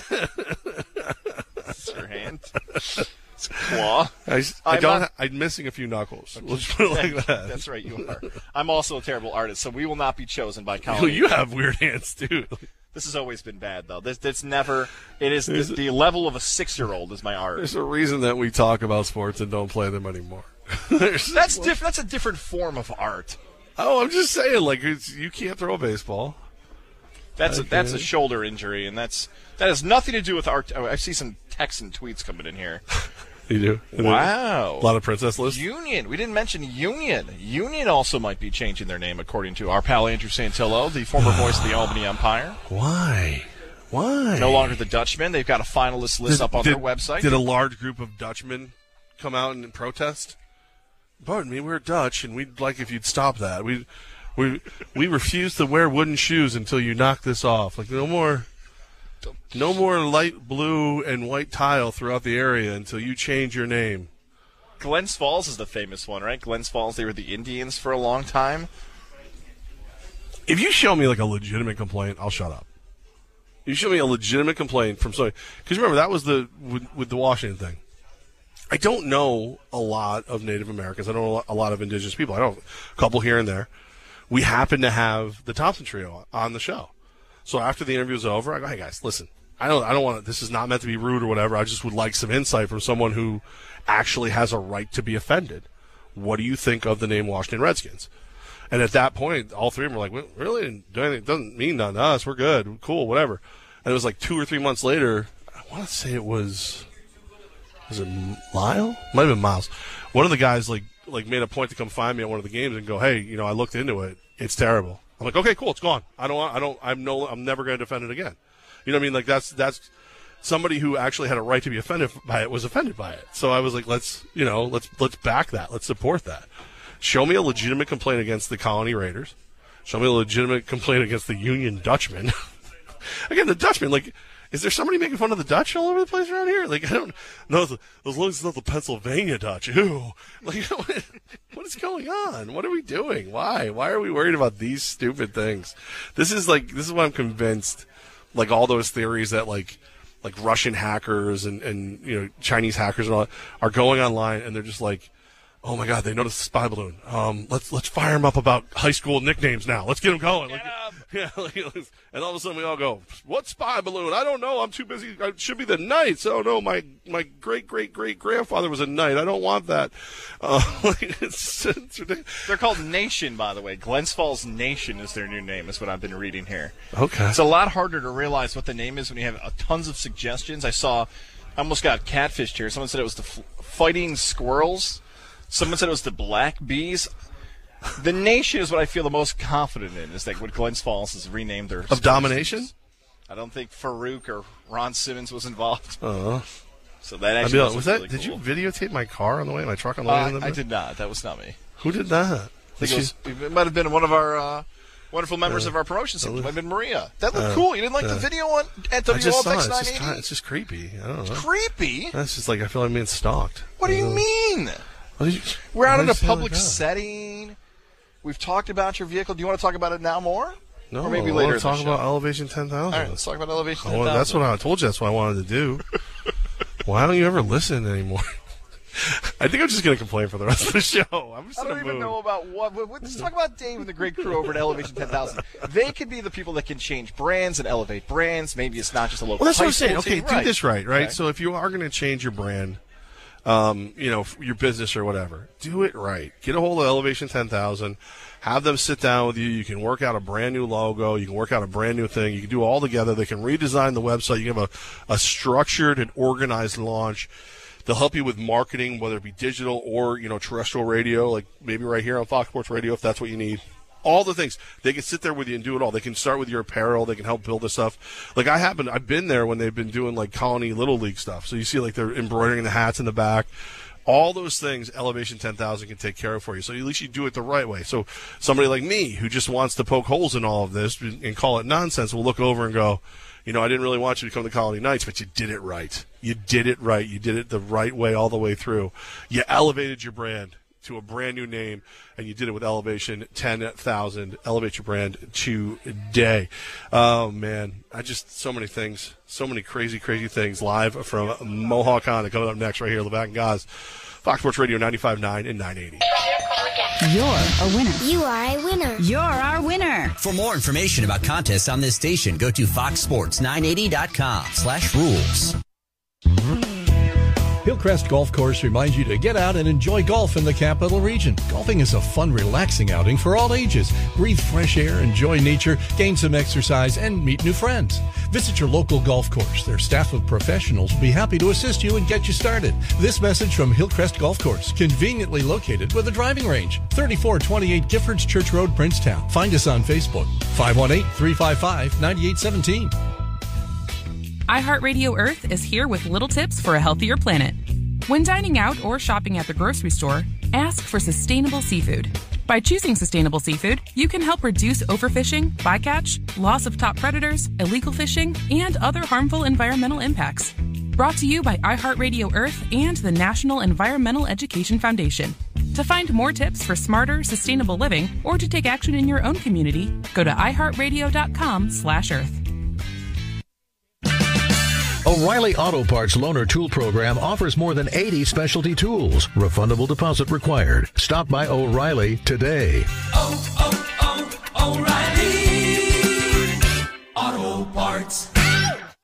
her hand. It's a claw. I, I I'm don't. ha- I'm missing a few knuckles. We'll just put it like that. That's right, you are. I'm also a terrible artist, so we will not be chosen by Colin. you have weird hands too. This has always been bad, though. This, it's never. It is the, the level of a six-year-old is my art. There's a reason that we talk about sports and don't play them anymore. That's diff- That's a different form of art. Oh, I'm just saying, like it's, you can't throw a baseball. That's a, that's a shoulder injury, and that's that has nothing to do with art. Oh, I see some texts and tweets coming in here. You do. Wow. A lot of princess lists. Union. We didn't mention Union. Union also might be changing their name, according to our pal Andrew Santillo, the former voice of the Albany Empire. Why? Why? No longer the Dutchman. They've got a finalist list Did- up on did- their website. Did a large group of Dutchmen come out and protest? Pardon me, we're Dutch, and we'd like if you'd stop that. We, we, we refuse to wear wooden shoes until you knock this off. Like no more, no more light blue and white tile throughout the area until you change your name. Glens Falls is the famous one, right? Glens Falls. They were the Indians for a long time. If you show me like a legitimate complaint, I'll shut up. You show me a legitimate complaint from somebody because remember that was the with, with the Washington thing. I don't know a lot of Native Americans. I don't know a lot- a lot of indigenous people. I know a couple here and there. We happen to have the Thompson Trio on the show. So after the interview was over, I go, "Hey guys, listen. I don't. I don't want. This is not meant to be rude or whatever. I just would like some insight from someone who actually has a right to be offended. What do you think of the name Washington Redskins?" And at that point, all three of them were like, well, "Really? It doesn't mean nothing to us. We're good. Cool. Whatever." And it was like two or three months later. I want to say it was was it Lyle? Might have been Miles. One of the guys like like made a point to come find me at one of the games and go, hey, you know, I looked into it. It's terrible. I'm like, okay, cool, it's gone. I don't, I don't, I'm no, I'm never going to defend it again. You know what I mean? Like that's that's somebody who actually had a right to be offended by it was offended by it. So I was like, let's, you know, let's let's back that. Let's support that. Show me a legitimate complaint against the Colonie Raiders. Show me a legitimate complaint against the Union Dutchmen. Again, the Dutchmen, like, is there somebody making fun of the Dutch all over the place around here? Like, I don't know. As long as it's not the Pennsylvania Dutch. Ew. Like, what, is going on? What are we doing? Why? Why are we worried about these stupid things? This is like, this is why I'm convinced, like, all those theories that, like, like Russian hackers and, and, you know, Chinese hackers and all are going online and they're just like, oh my God, they noticed the spy balloon. Um, let's let's fire them up about high school nicknames now. Let's get them going. Like, yeah, like, and all of a sudden we all go, what spy balloon? I don't know. I'm too busy. It should be the Knights. Oh no, my my great great great grandfather was a knight. I don't want that. Uh, like, it's, it's. They're called Nation, by the way. Glens Falls Nation is their new name. Is what I've been reading here. Okay. It's a lot harder to realize what the name is when you have uh, tons of suggestions. I saw, I almost got catfished here. Someone said it was the f- Fighting Squirrels. Someone said it was the Black Bees. The Nation is what I feel the most confident in. Is that what Glens Falls has renamed their Of domination? I don't think Faarooq or Ron Simmons was involved. Uh, So that actually like, was, that? really Did you videotape my car on the way? My truck on the way? Uh, in the I did not. That was not me. Who did that? I think it, was, it might have been one of our uh, wonderful members Uh, of our promotion team. It might have been Maria. That looked uh, cool. You didn't like uh, the video on at I just saw It's just, 980? it's just creepy. I don't know. creepy? That's just like I feel like I'm being stalked. What do you Uh, mean? What did you- We're out in a public setting. We've talked about your vehicle. Do you want to talk about it now more? No, or maybe I later. to talk about Elevation 10,000. All right, let's talk about Elevation I want- that's what I told you. That's what I wanted to do. Why don't you ever listen anymore? I think I'm just going to complain for the rest of the show. I'm just I don't even mood. know about what. Let's talk about Dave and the great crew over at Elevation 10,000. They could be the people that can change brands and elevate brands. Maybe it's not just a local. Well, that's what I'm saying. Okay, do this right, right? Okay. So if you are going to change your brand, um, you know, your business or whatever, do it right. Get a hold of Elevation 10,000. Have them sit down with you. You can work out a brand new logo. You can work out a brand new thing. You can do all together. They can redesign the website. You have a, a structured and organized launch. They'll help you with marketing, whether it be digital or you know terrestrial radio, like maybe right here on Fox Sports Radio, if that's what you need. All the things they can sit there with you and do it all. They can start with your apparel. They can help build the stuff. Like I happen, I've been there when they've been doing like Colonie little league stuff. So you see like they're embroidering the hats in the back. All those things, Elevation 10,000 can take care of for you. So at least you do it the right way. So somebody like me who just wants to poke holes in all of this and call it nonsense will look over and go, you know, I didn't really want you to come to Colonie Knights, but you did it right. You did it right. You did it the right way all the way through. You elevated your brand to a brand new name, and you did it with Elevation 10,000. Elevate your brand today. Oh, man. I just, so many things, so many crazy, crazy things live from Mohawk Honda coming up next right here, Levac and Gaz. Fox Sports Radio 95.9 and 980. You're a winner. You are a winner. You're our winner. For more information about contests on this station, go to foxsports980.com slash rules. Hillcrest Golf Course reminds you to get out and enjoy golf in the capital region. Golfing is a fun, relaxing outing for all ages. Breathe fresh air, enjoy nature, gain some exercise, and meet new friends. Visit your local golf course. Their staff of professionals will be happy to assist you and get you started. This message from Hillcrest Golf Course, conveniently located with a driving range. 3428 Giffords Church Road, Princetown. Find us on Facebook. 518 355 9817. iHeartRadio Earth is here with little tips for a healthier planet. When dining out or shopping at the grocery store, ask for sustainable seafood. By choosing sustainable seafood, you can help reduce overfishing, bycatch, loss of top predators, illegal fishing, and other harmful environmental impacts. Brought to you by iHeartRadio Earth and the National Environmental Education Foundation. To find more tips for smarter, sustainable living, or to take action in your own community, go to iHeartRadio.com/earth. O'Reilly Auto Parts Loaner Tool Program offers more than 80 specialty tools. Refundable deposit required. Stop by O'Reilly today. Oh, oh, oh, O'Reilly.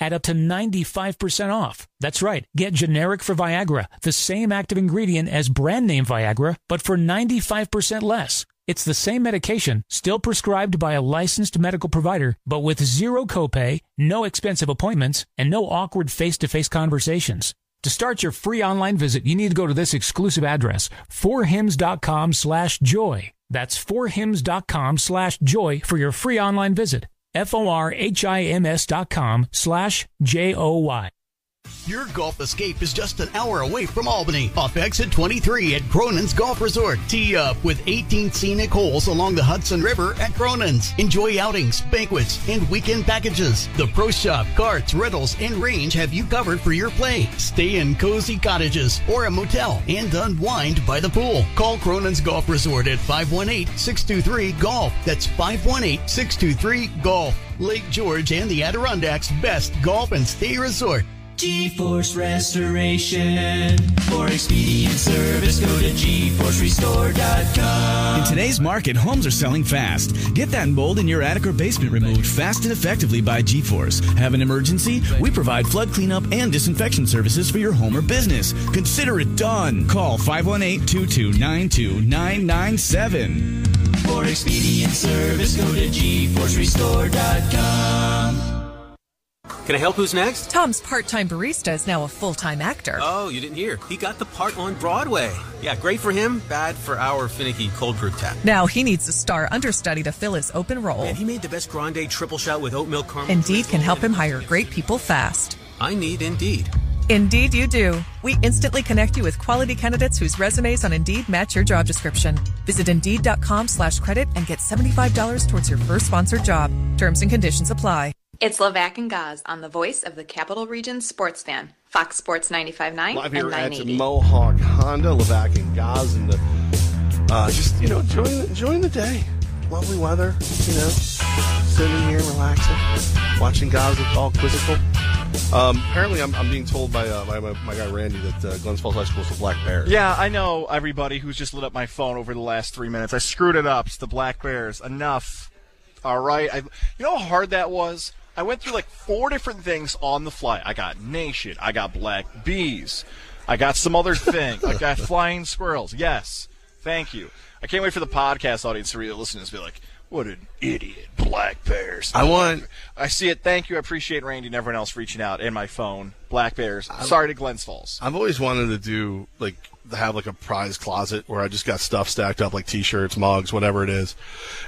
at up to 95% off. That's right. Get generic for Viagra, the same active ingredient as brand name Viagra, but for 95% less. It's the same medication, still prescribed by a licensed medical provider, but with zero copay, no expensive appointments, and no awkward face-to-face conversations. To start your free online visit, you need to go to this exclusive address, forhims.com slash joy. That's forhims.com slash joy for your free online visit. F-O-R-H-I-M-S dot com slash J-O-Y. Your golf escape is just an hour away from Albany off exit 23 at Cronin's Golf Resort. Tee up with 18 scenic holes along the Hudson River at Cronin's. Enjoy outings, banquets, and weekend packages. The Pro Shop, carts, rentals, and range have you covered for your play. Stay in cozy cottages or a motel and unwind by the pool. Call Cronin's Golf Resort at 518-623-GOLF. That's 518-623-GOLF. Lake George and the Adirondacks' best golf and stay resort. GeForce Restoration. For expedient service, go to GeForceRestore.com. In today's market, homes are selling fast. Get that mold in your attic or basement removed fast and effectively by GeForce. Have an emergency? We provide flood cleanup and disinfection services for your home or business. Consider it done. Call 518-2292997. For expedient service, go to GeForceRestore.com. Can I help? Who's next? Tom's part-time barista is now a full-time actor. Oh, you didn't hear. He got the part on Broadway. Yeah, great for him, bad for our finicky cold brew tap. Now he needs a star understudy to fill his open role. And he made the best grande triple shot with oat milk caramel. Indeed can help him hire great people fast. I need Indeed. Indeed you do. We instantly connect you with quality candidates whose resumes on Indeed match your job description. Visit Indeed.com slash credit and get $75 towards your first sponsored job. Terms and conditions apply. It's Levac and Gaz on the voice of the Capital Region sports fan, Fox Sports 95.9 Live and here at 980. Mohawk Honda, Levac and Gaz, and the, uh, just you know enjoying enjoying the day. Lovely weather, you know, sitting here relaxing, watching Gaz look all quizzical. Um, apparently, I'm, I'm being told by, uh, by my, my guy Randy that uh, Glens Falls High School is the Black Bears. Yeah, I know everybody who's just lit up my phone over the last three minutes. I screwed it up. It's the Black Bears. Enough. All right. I, you know how hard that was? I went through like four different things on the fly. I got Nation. I got Black Bees. I got some other thing. I got Flying Squirrels. Yes. Thank you. I can't wait for the podcast audience to really listen to this and be like, what an idiot. Black Bears. I want- I see it. Thank you. I appreciate Randy and everyone else reaching out and my phone. Black Bears. Sorry to Glens Falls. I've always wanted to do like have like a prize closet where I just got stuff stacked up like t-shirts, mugs, whatever it is,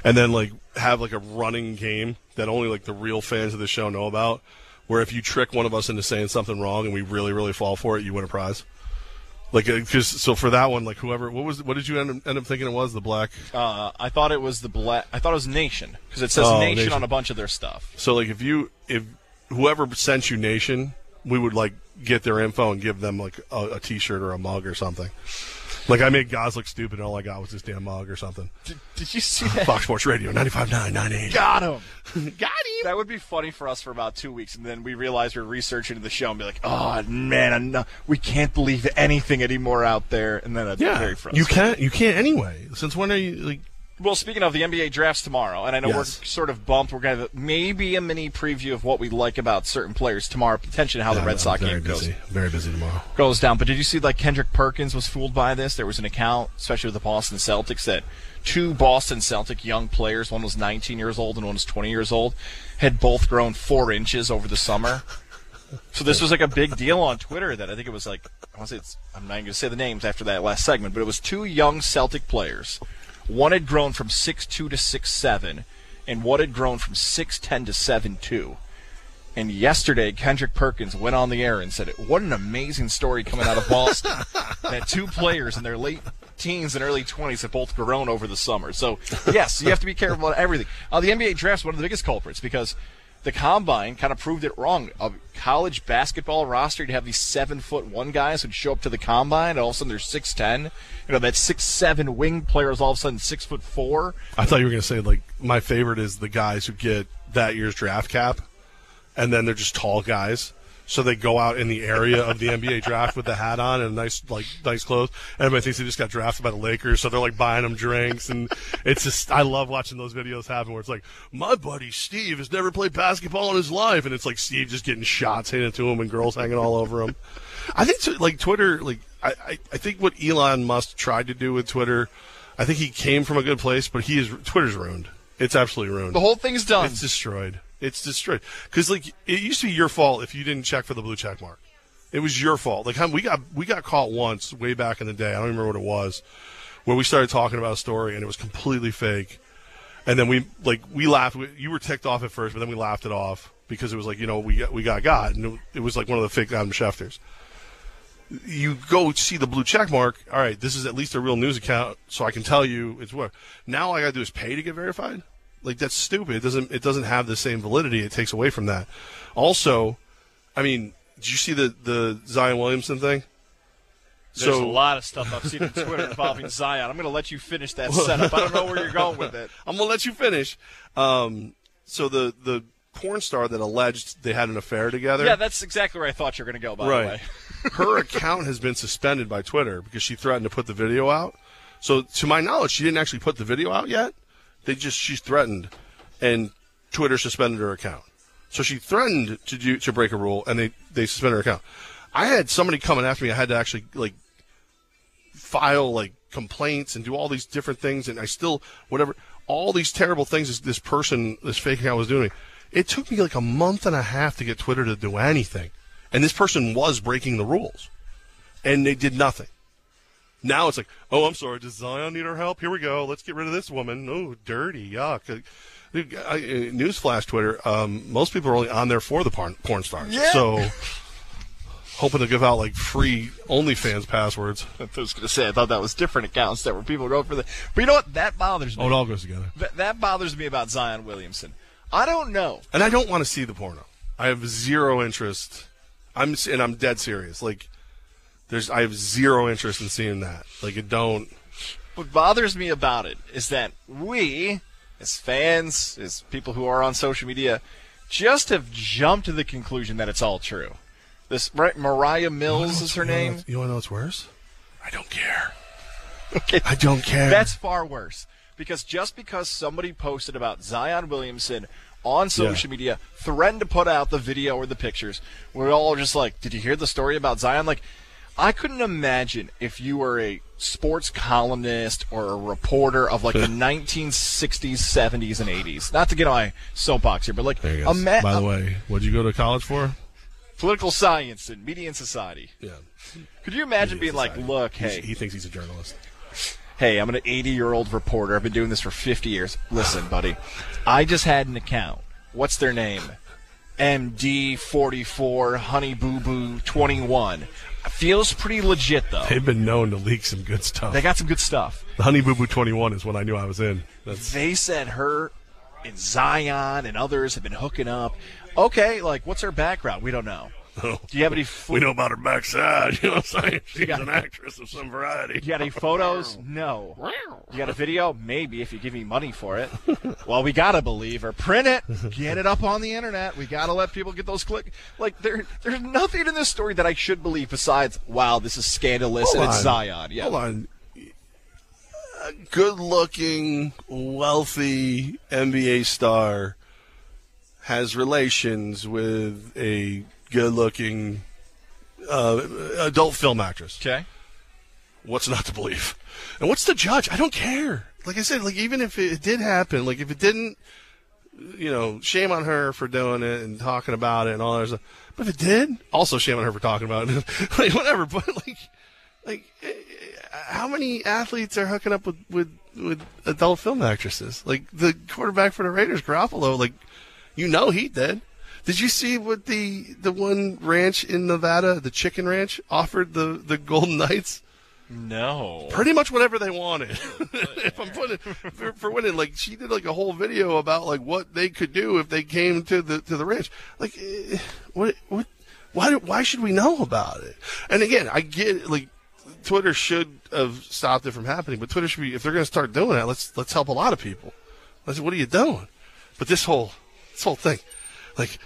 and then like have like a running game that only like the real fans of the show know about. Where if you trick one of us into saying something wrong and we really really fall for it, you win a prize. Like, because so for that one, like whoever, what was, what did you end up, end up thinking it was? The black. Uh, I thought it was the black. I thought it was Nation because it says Oh, Nation, Nation. on a bunch of their stuff. So like if you if whoever sent you Nation, we would like get their info and give them like a, a T-shirt or a mug or something. Like I made guys look stupid, and all I got was this damn mug or something. Did, did you see that? Fox Sports Radio 95.9, 980. Got him. Got him. That would be funny for us for about two weeks, and then we realize we're researching the show and be like, "Oh man, I'm not- we can't believe anything anymore out there." And then it's Yeah, very you can't you can't anyway. Since when are you like? Well, speaking of the NBA drafts tomorrow, and I know Yes. we're sort of bumped. We're going to maybe a mini preview of what we like about certain players tomorrow, potentially how Yeah, the Red Sox game goes. busy, very busy tomorrow. goes down. But did you see like Kendrick Perkins was fooled by this? There was an account, especially with the Boston Celtics, that two Boston Celtic young players, one was 19 years old and one was 20 years old, had both grown four inches over the summer. So this was like a big deal on Twitter that I think it was like I want to say it's, I'm not going to say the names after that last segment, but it was two young Celtic players. One had grown from 6'2 to 6'7, and one had grown from 6'10 to 7'2. And yesterday, Kendrick Perkins went on the air and said, "What an amazing story coming out of Boston! that two players in their late teens and early 20s have both grown over the summer." So, yes, you have to be careful about everything. Uh, the NBA draft's one of the biggest culprits because the combine kind of proved it wrong. A college basketball roster, you'd have these seven foot one guys who'd show up to the combine, and all of a sudden they're six ten. You know that six seven wing player is all of a sudden six foot four. I thought you were going to say like my favorite is the guys who get that year's draft cap, and then they're just tall guys. So they go out in the area of the NBA draft with the hat on and nice like nice clothes. Everybody thinks they just got drafted by the Lakers, so they're like buying them drinks, and it's just I love watching those videos happen where it's like my buddy Steve has never played basketball in his life, and it's like Steve just getting shots handed to him and girls hanging all over him. I think t- like Twitter, like I, I I think what Elon Musk tried to do with Twitter, I think he came from a good place, but he is Twitter's ruined. It's absolutely ruined. The whole thing's done. It's destroyed. It's destroyed. Because like it used to be your fault if you didn't check for the blue check mark. It was your fault. Like we got we got caught once way back in the day. I don't remember what it was, where we started talking about a story and it was completely fake. And then we like we laughed. We- You were ticked off at first, but then we laughed it off because it was like you know we got we got got, and it- it was like one of the fake Adam Schefters. You go see the blue check mark. All right, this is at least a real news account, so I can tell you it's what. Now all I got to do is pay to get verified. Like that's stupid. It doesn't it doesn't have the same validity. It takes away from that. Also, I mean, did you see the the Zion Williamson thing? There's a lot of stuff I've seen on Twitter involving Zion. I'm going to let you finish that setup. I don't know where you're going with it. I'm gonna let you finish. Um, so the the porn star that alleged they had an affair together. Yeah, that's exactly where I thought you were going to go. By the way. Her account has been suspended by Twitter because she threatened to put the video out. So to my knowledge, she didn't actually put the video out yet. They just she threatened, and Twitter suspended her account. So she threatened to do to break a rule, and they they suspended her account. I had somebody coming after me. I had to actually like file like complaints and do all these different things, and I still whatever all these terrible things this, this person this fake account was doing. It took me like a month and a half to get Twitter to do anything, and this person was breaking the rules, and they did nothing. Now it's like, oh, I'm sorry. Does Zion need our help? Here we go. Let's get rid of this woman. Oh, dirty, yuck. Newsflash, Twitter. Um, most people are only on there for the porn, porn stars. Yeah. So, hoping to give out like free OnlyFans passwords. I was going to say I thought that was different accounts that were people going for the. But you know what? That bothers me. Oh, it all goes together. That, that bothers me about Zion Williamson. I don't know. And I don't want to see the porno. I have zero interest. I'm and I'm dead serious. Like, there's I have zero interest in seeing that. Like, it don't. What bothers me about it is that we, as fans, as people who are on social media, just have jumped to the conclusion that it's all true. This right, Mariah Mills is her name. You want to know what's worse? I don't care. I don't care. That's far worse. Because just because somebody posted about Zion Williamson on social media, threatened to put out the video or the pictures, we're all just like, did you hear the story about Zion? Like, I couldn't imagine if you were a sports columnist or a reporter of like the 1960s, 70s, and 80s. Not to get on my soapbox here, but like, There ima- By the uh, way, what'd you go to college for? political science and media and society. Yeah. Could you imagine being like, look, He's- hey, he thinks he's a journalist. hey, I'm an 80 year old reporter. I've been doing this for 50 years. Listen, buddy, I just had an account. What's their name? MD44 Honey Boo Boo 21. Feels pretty legit though. They've been known to leak some good stuff. They got some good stuff. the Honey Boo Boo 21 is when I knew I was in. That's They said her and Zion and others have been hooking up. Okay, like what's her background? We don't know. Do you have any? we know about her backside. You know what I'm saying? She's got- an actress of some variety. You got any photos? No. You got a video? Maybe if you give me money for it. well, we gotta believe her. Print it. Get it up on the internet. We gotta let people get those click. Like there, there's nothing in this story that I should believe besides, wow, this is scandalous Hold and it's. Zion. Yeah. Hold on. A good-looking, wealthy NBA star has relations with a good-looking uh, adult film actress. Okay. What's not to believe? And what's to judge? I don't care. Like I said, like even if it did happen, like if it didn't, you know, shame on her for doing it and talking about it and all that stuff. But if it did, also shame on her for talking about it. like whatever. But like, like, eh, how many athletes are hooking up with with with adult film actresses? Like the quarterback for the Raiders, Garoppolo. Like, you know, he did. Did you see what the the one ranch in Nevada, the Chicken Ranch, offered the the Golden Knights? No. Pretty much whatever they wanted. if I'm putting for, for winning, like she did like a whole video about like what they could do if they came to the to the ranch. Like, eh, what what why why should we know about it? And again, I get like Twitter should have stopped it from happening, but Twitter should be if they're going to start doing that, let's let's help a lot of people. I said, what are you doing? But this whole this whole thing, like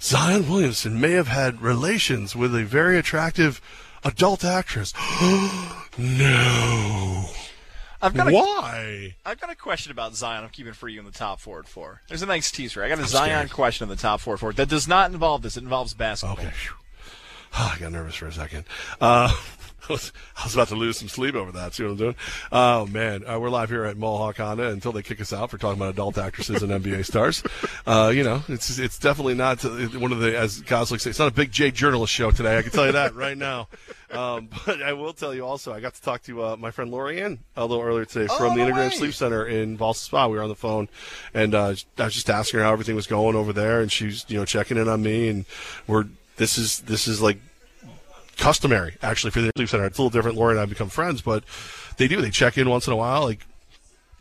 Zion Williamson may have had relations with a very attractive adult actress. no. I've got a, Why? I've got a question about Zion. I'm keeping for you in the top forward four. There's a nice teaser. I got a I'm Zion scared. question in the top forward four that does not involve this. It involves basketball. Okay. I got nervous for a second. Uh, I was, I was about to lose some sleep over that. See what I'm doing? Oh man, uh, we're live here at Mohawk Honda until they kick us out for talking about adult actresses and NBA stars. Uh, you know, it's it's definitely not uh, one of the as Gosling says. It's not a big J journalist show today. I can tell you that right now. Um, but I will tell you also, I got to talk to uh, my friend Lori Ann a little earlier today Oh, from the Integrated Sleep Center in Ballston Spa. We were on the phone, and uh, I was just asking her how everything was going over there, and she's you know checking in on me, and we're this is this is like customary actually for the sleep center. It's a little different. Lori and I become friends, but they do. They check in once in a while. Like,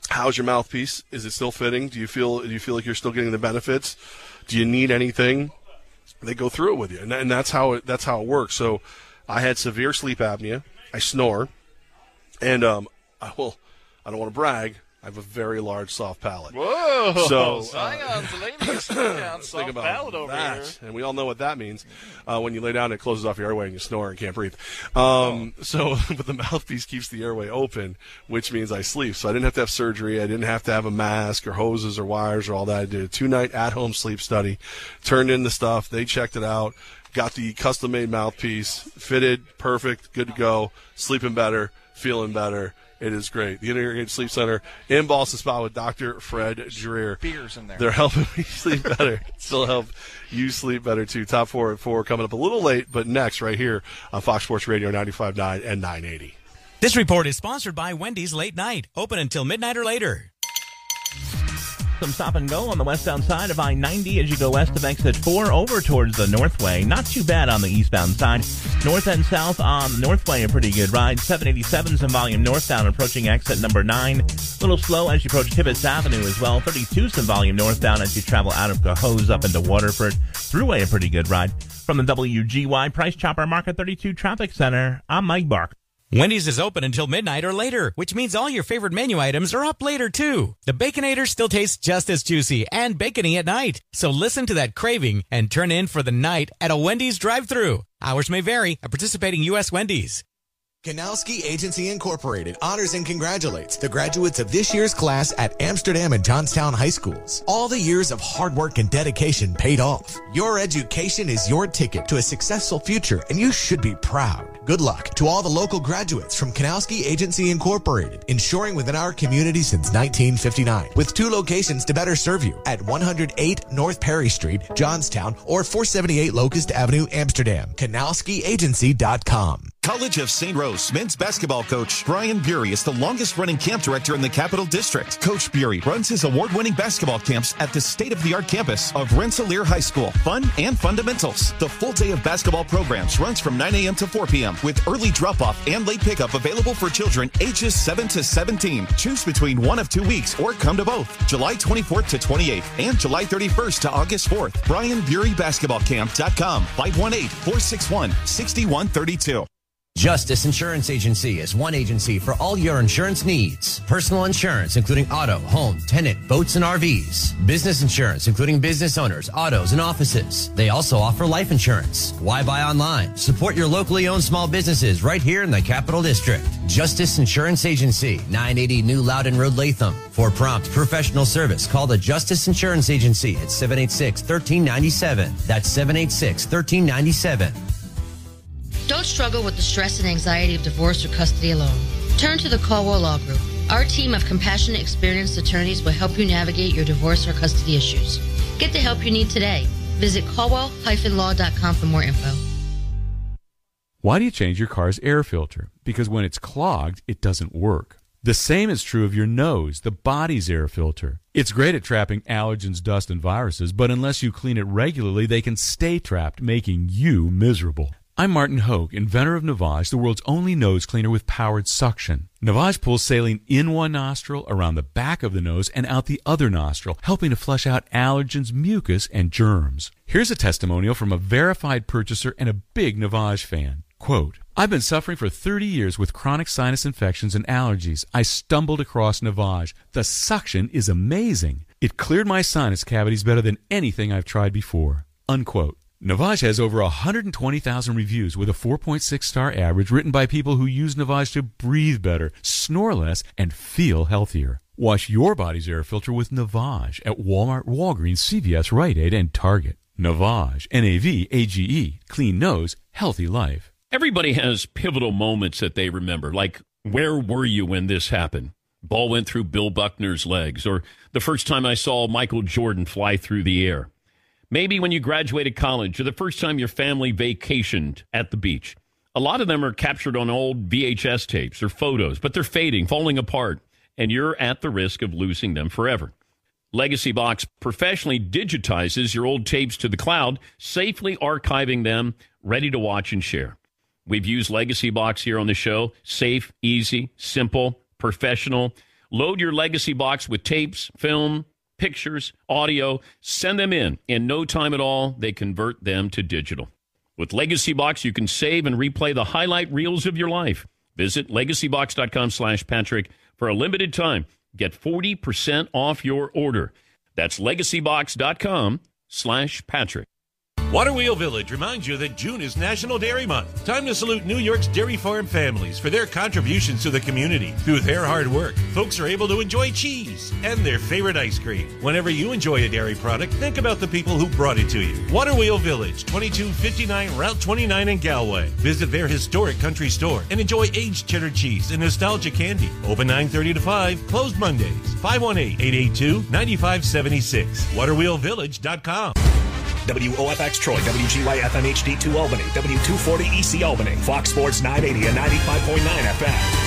how's your mouthpiece? Is it still fitting? Do you feel do you feel like you're still getting the benefits? Do you need anything? They go through it with you, and, and that's how it that's how it works. So, I had severe sleep apnea. I snore, and um, I will. I don't want to brag. I have a very large soft palate. Whoa! So, uh, Zion's ladies, Zion's think soft about palate over that. here. And we all know what that means. Uh, when you lay down, it closes off your airway and you snore and can't breathe. Um, So, but the mouthpiece keeps the airway open, which means I sleep. So I didn't have to have surgery. I didn't have to have a mask or hoses or wires or all that. I did a two night at home sleep study, turned in the stuff. They checked it out. Got the custom made mouthpiece, fitted, perfect, good to go, sleeping better, feeling better. It is great. The Integrated Sleep Center in Ballston Spa with Dr. Fred Dreer. Beers in there. They're helping me sleep better. Still help you sleep better too. Top four at four coming up a little late, but next right here on Fox Sports Radio 95.9 and 980. This report is sponsored by Wendy's Late Night, open until midnight or later. Some stop and go on the westbound side of I-90 as you go west of exit 4 over towards the Northway. Not too bad on the eastbound side. North and south on the Northway, a pretty good ride. 787's in volume northbound approaching exit number 9. A little slow as you approach Tibbetts Avenue as well. 32's in volume northbound as you travel out of Cohoes up into Waterford. Thruway, a pretty good ride. From the WGY Price Chopper Market 32 Traffic Center, I'm Mike Bark. Wendy's is open until midnight or later, which means all your favorite menu items are up later too. The Baconator still tastes just as juicy and bacony at night. So listen to that craving and turn in for the night at a Wendy's drive-thru. Hours may vary at participating U.S. Wendy's. Kanowski Agency Incorporated honors and congratulates the graduates of this year's class at Amsterdam and Johnstown High Schools. All the years of hard work and dedication paid off. Your education is your ticket to a successful future, and you should be proud. Good luck to all the local graduates from Kanowski Agency Incorporated, ensuring within our community since 1959, with two locations to better serve you at 108 North Perry Street, Johnstown, or 478 Locust Avenue, Amsterdam. KanowskiAgency.com. College of St. Rose men's basketball coach Brian Beaury is the longest running camp director in the Capital District. Coach Beaury runs his award winning basketball camps at the state of the art campus of Rensselaer High School. Fun and fundamentals. The full day of basketball programs runs from 9 a.m. to 4 p.m. with early drop off and late pickup available for children ages 7 to 17. Choose between one of two weeks or come to both July 24th to 28th and July 31st to August 4th. Brian Beaury Basketballcamp.com 518 461 6132. Justice Insurance Agency is one agency for all your insurance needs. Personal insurance, including auto, home, tenant, boats, and RVs. Business insurance, including business owners, autos, and offices. They also offer life insurance. Why buy online? Support your locally owned small businesses right here in the Capital District. Justice Insurance Agency, 980 New Loudon Road, Latham. For prompt professional service, call the Justice Insurance Agency at 786 1397. That's 786 1397. Don't struggle with the stress and anxiety of divorce or custody alone. Turn to the Caldwell Law Group. Our team of compassionate, experienced attorneys will help you navigate your divorce or custody issues. Get the help you need today. Visit caldwell-law.com for more info. Why do you change your car's air filter? Because when it's clogged, it doesn't work. The same is true of your nose, the body's air filter. It's great at trapping allergens, dust, and viruses, but unless you clean it regularly, they can stay trapped, making you miserable. I'm Martin Hoke, inventor of Navage, the world's only nose cleaner with powered suction. Navage pulls saline in one nostril, around the back of the nose, and out the other nostril, helping to flush out allergens, mucus, and germs. Here's a testimonial from a verified purchaser and a big Navage fan. Quote, I've been suffering for 30 years with chronic sinus infections and allergies. I stumbled across Navage. The suction is amazing. It cleared my sinus cavities better than anything I've tried before. Unquote. Navage has over 120,000 reviews with a 4.6 star average written by people who use Navage to breathe better, snore less, and feel healthier. Wash your body's air filter with Navage at Walmart, Walgreens, CVS, Rite Aid, and Target. Navage, N-A-V-A-G-E, clean nose, healthy life. Everybody has pivotal moments that they remember, like where were you when this happened? Ball went through Bill Buckner's legs, or the first time I saw Michael Jordan fly through the air. Maybe when you graduated college or the first time your family vacationed at the beach. A lot of them are captured on old VHS tapes or photos, but they're fading, falling apart, and you're at the risk of losing them forever. Legacy Box professionally digitizes your old tapes to the cloud, safely archiving them, ready to watch and share. We've used Legacy Box here on the show. Safe, easy, simple, professional. Load your Legacy Box with tapes, film, pictures, audio, send them in. In no time at all, they convert them to digital. With Legacy Box, you can save and replay the highlight reels of your life. Visit legacybox.com slash Patrick for a limited time. Get 40% off your order. That's legacybox.com slash Patrick. Water Wheel Village reminds you that June is National Dairy Month. Time to salute New York's dairy farm families for their contributions to the community. Through their hard work, folks are able to enjoy cheese and their favorite ice cream. Whenever you enjoy a dairy product, think about the people who brought it to you. Water Wheel Village, 2259 Route 29 in Galway. Visit their historic country store and enjoy aged cheddar cheese and nostalgia candy. Open 9:30 to 5, closed Mondays. 518-882-9576. Waterwheelvillage.com. WOFX Troy, WGY FM HD2 Albany, W240 EC Albany, Fox Sports 980 and 95.9 FM.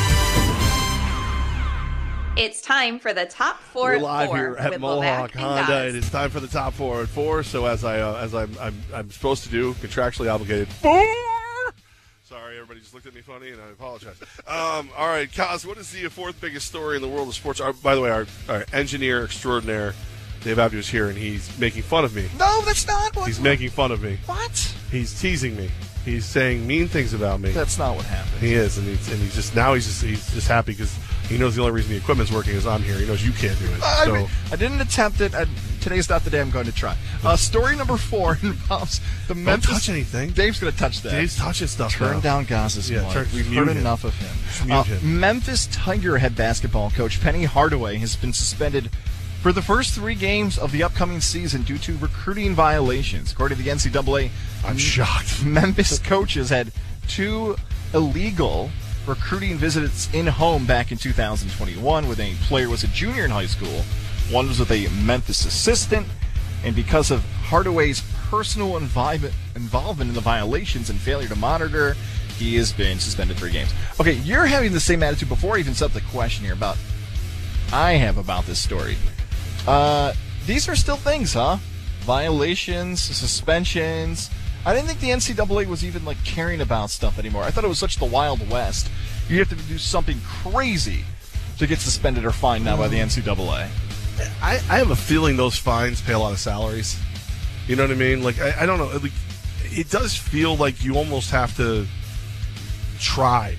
It's time for the top 4 We're live four here at Mohawk Levac and Honda. It is time for the top four at four. So as I uh, as I'm, I'm I'm supposed to do, contractually obligated. Four. Sorry, everybody just looked at me funny, and I apologize. Um, all right, Gaz, what is the fourth biggest story in the world of sports? Our, by the way, our, our engineer extraordinaire, Dave Abdu, is here, and he's making fun of me. No, that's not what. He's making fun of me. What? He's teasing me. He's saying mean things about me. That's not what happened. He is, and he's, and he's just now he's just he's just happy because he knows the only reason the equipment's working is I'm here. He knows you can't do it. I, so mean, I didn't attempt it. I, today's not the day I'm going to try. Uh, story number four involves the Don't Memphis. touch anything. Dave's going to touch that. Dave's touching stuff. Turn now. down Gaz's Yeah, turn- We've heard him. enough of him. Uh, him. Memphis Tiger head basketball coach Penny Hardaway has been suspended for the first three games of the upcoming season due to recruiting violations. According to the NCAA, I'm shocked. Memphis coaches had two illegal recruiting visits in home back in 2021 when a player was a junior in high school. One was with a Memphis assistant, and because of Hardaway's personal involvement in the violations and failure to monitor, he has been suspended three games. Okay, you're having the same attitude before I even set up the question here about I have about this story. Uh, these are still things, huh? Violations, suspensions. I didn't think the NCAA was even like caring about stuff anymore. I thought it was such the Wild West. You have to do something crazy to get suspended or fined now by the NCAA. I, I have a feeling those fines pay a lot of salaries. You know what I mean? Like I, I don't know. Like, it does feel like you almost have to try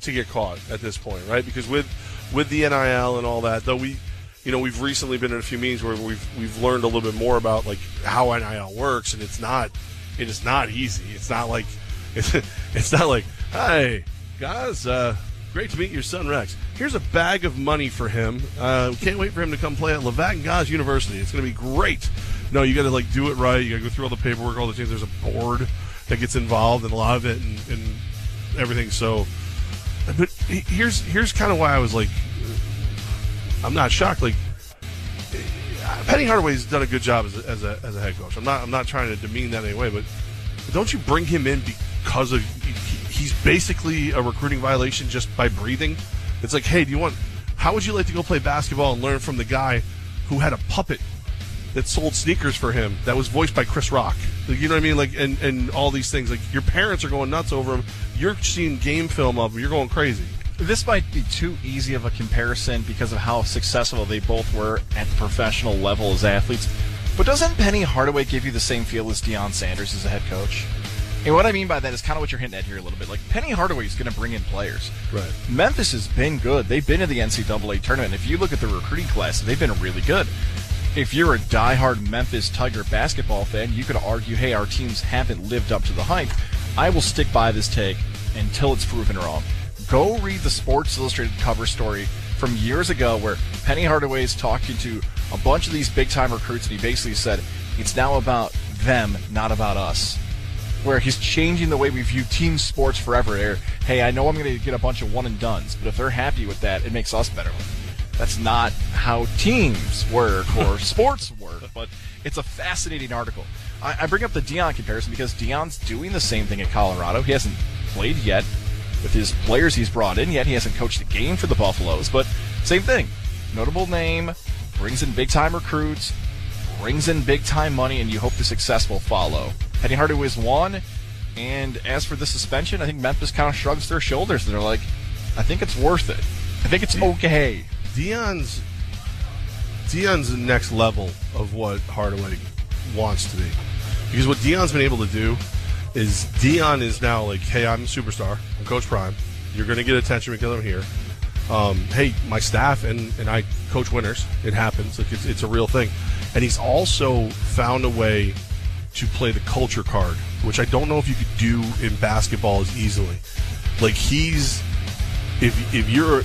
to get caught at this point, right? Because with with the NIL and all that, though we, you know, we've recently been in a few meetings where we've we've learned a little bit more about like how NIL works, and it's not it is not easy. It's not like it's it's not like hey guys, uh, great to meet your son Rex. Here's a bag of money for him. Uh, can't wait for him to come play at Levac and Gaz University. It's going to be great. No, you got to like do it right. You got to go through all the paperwork, all the things. There's a board that gets involved in a lot of it and, and everything. So, but here's here's kind of why I was like, I'm not shocked. Like, Penny Hardaway's done a good job as a, as a, as a head coach. I'm not I'm not trying to demean that in any way, but don't you bring him in because of he's basically a recruiting violation just by breathing? It's like, hey, do you want? How would you like to go play basketball and learn from the guy who had a puppet that sold sneakers for him that was voiced by Chris Rock? Like, you know what I mean? Like, and and all these things. Like, your parents are going nuts over him. You're seeing game film of him. You're going crazy. This might be too easy of a comparison because of how successful they both were at the professional level as athletes. But doesn't Penny Hardaway give you the same feel as Deion Sanders as a head coach? And what I mean by that is kind of what you're hinting at here a little bit. Like Penny Hardaway is going to bring in players. Right. Memphis has been good. They've been in the NCAA tournament. If you look at the recruiting class, they've been really good. If you're a diehard Memphis Tiger basketball fan, you could argue, hey, our teams haven't lived up to the hype. I will stick by this take until it's proven wrong. Go read the Sports Illustrated cover story from years ago where Penny Hardaway is talking to a bunch of these big time recruits, and he basically said, it's now about them, not about us where he's changing the way we view team sports forever. Hey, I know I'm going to get a bunch of one and duns, but if they're happy with that, it makes us better. That's not how teams work or sports work, but it's a fascinating article. I, I bring up the Deion comparison because Deion's doing the same thing at Colorado. He hasn't played yet with his players he's brought in yet. He hasn't coached a game for the Buffaloes, but same thing. Notable name, brings in big time recruits, brings in big time money, and you hope the success will follow. Penny Hardaway's one, and as for the suspension, I think Memphis kind of shrugs their shoulders. And they're like, I think it's worth it. I think it's okay. Deion's Deion's the next level of what Hardaway wants to be, because what Deion's been able to do is Deion is now like, hey, I'm a superstar. I'm Coach Prime. You're going to get attention because I'm here. Um, hey, my staff and, and I coach winners. It happens. Like it's, it's a real thing. And he's also found a way to play the culture card, which I don't know if you could do in basketball as easily. Like he's, if if you're,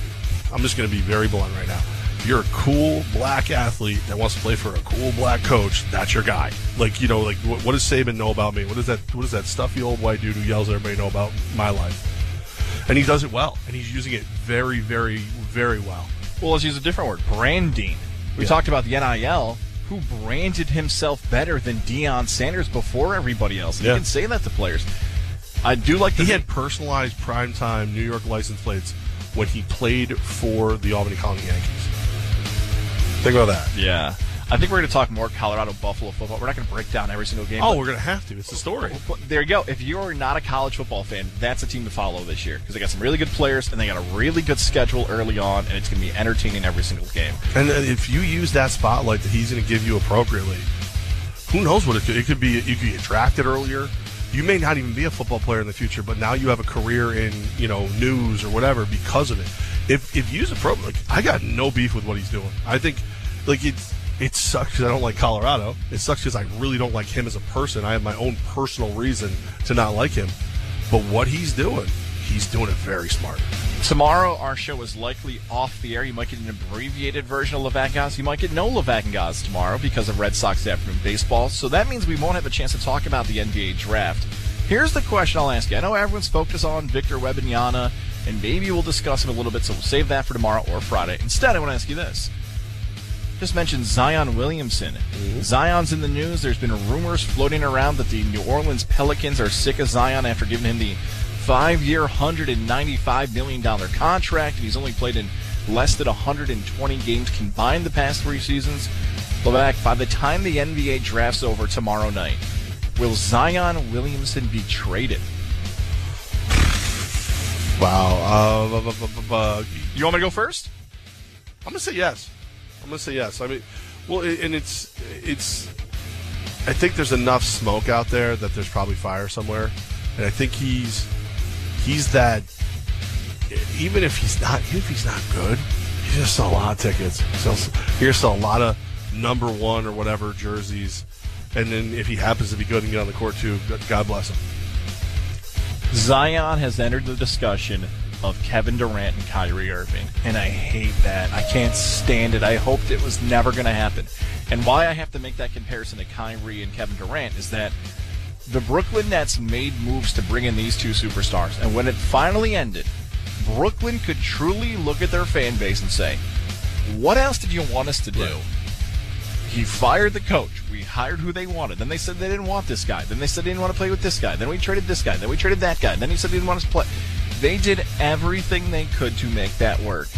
I'm just going to be very blunt right now. If you're a cool black athlete that wants to play for a cool black coach, that's your guy. Like you know, like what, what does Saban know about me? What does that what does that stuffy old white dude who yells at everybody know about my life? And he does it well, and he's using it very, very, very well. Well, let's use a different word branding. We Yeah. talked about the NIL. Who branded himself better than Deion Sanders before everybody else? And Yeah. You can say that to players. I do like the He had personalized primetime New York license plates when he played for the Albany Colonie Yankees. Think about that. Yeah. I think we're going to talk more Colorado Buffalo football. We're not going to break down every single game. Oh, we're gonna have to. It's the story. But there you go. If you're not a college football fan, that's a team to follow this year because they got some really good players and they got a really good schedule early on, and it's going to be entertaining every single game. And uh, if you use that spotlight that he's going to give you appropriately, who knows what it could? It could be you could get drafted earlier. You may not even be a football player in the future, but now you have a career in you know news or whatever because of it. If if you use a pro, like I got no beef with what he's doing. I think like it's it sucks because I don't like Colorado. It sucks because I really don't like him as a person. I have my own personal reason to not like him. But what he's doing, he's doing it very smart. Tomorrow, our show is likely off the air. You might get an abbreviated version of Levac Gaz. You might get no Levac Gaz tomorrow because of Red Sox afternoon baseball. So that means we won't have a chance to talk about the NBA draft. Here's the question I'll ask you. I know everyone's focused on Victor Wembanyama, and maybe we'll discuss him a little bit, so we'll save that for tomorrow or Friday. Instead, I want to ask you this. Just mentioned Zion Williamson. Mm-hmm. Zion's in the news. There's been rumors floating around that the New Orleans Pelicans are sick of Zion after giving him the five-year, $195 million contract, and he's only played in less than 120 games combined the past three seasons. Levac, by the time the NBA draft's over tomorrow night, will Zion Williamson be traded? Wow. Uh, bu- bu- bu- bu- bu- You want me to go first? I'm gonna say yes. I'm gonna say yes. I mean, well, and it's it's. I think there's enough smoke out there that there's probably fire somewhere, and I think he's he's that. Even if he's not, even if he's not good, he's gonna sell a lot of tickets. He sells, he's gonna sell a lot of number one or whatever jerseys, and then if he happens to be good and get on the court too, God bless him. Zion has entered the discussion of Kevin Durant and Kyrie Irving, and I hate that. I can't stand it. I hoped it was never going to happen. And why I have to make that comparison to Kyrie and Kevin Durant is that the Brooklyn Nets made moves to bring in these two superstars, and when it finally ended, Brooklyn could truly look at their fan base and say, "What else did you want us to do?" He fired the coach. We hired who they wanted. Then they said they didn't want this guy. Then they said they didn't want to play with this guy. Then we traded this guy. Then we traded that guy. Then he said he didn't want us to play. They did everything they could to make that work.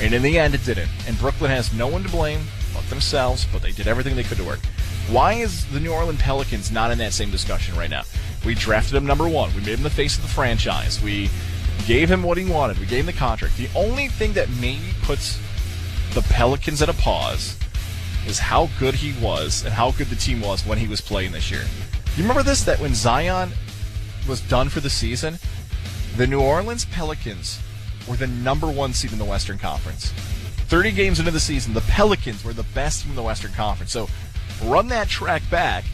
And in the end, it didn't. And Brooklyn has no one to blame but themselves, but they did everything they could to work. Why is the New Orleans Pelicans not in that same discussion right now? We drafted him number one. We made him the face of the franchise. We gave him what he wanted. We gave him the contract. The only thing that maybe puts the Pelicans at a pause is how good he was and how good the team was when he was playing this year. You remember this? That when Zion was done for the season, the New Orleans Pelicans were the number one seed in the Western Conference. 30 games into the season, the Pelicans were the best team in the Western Conference. So run that track back.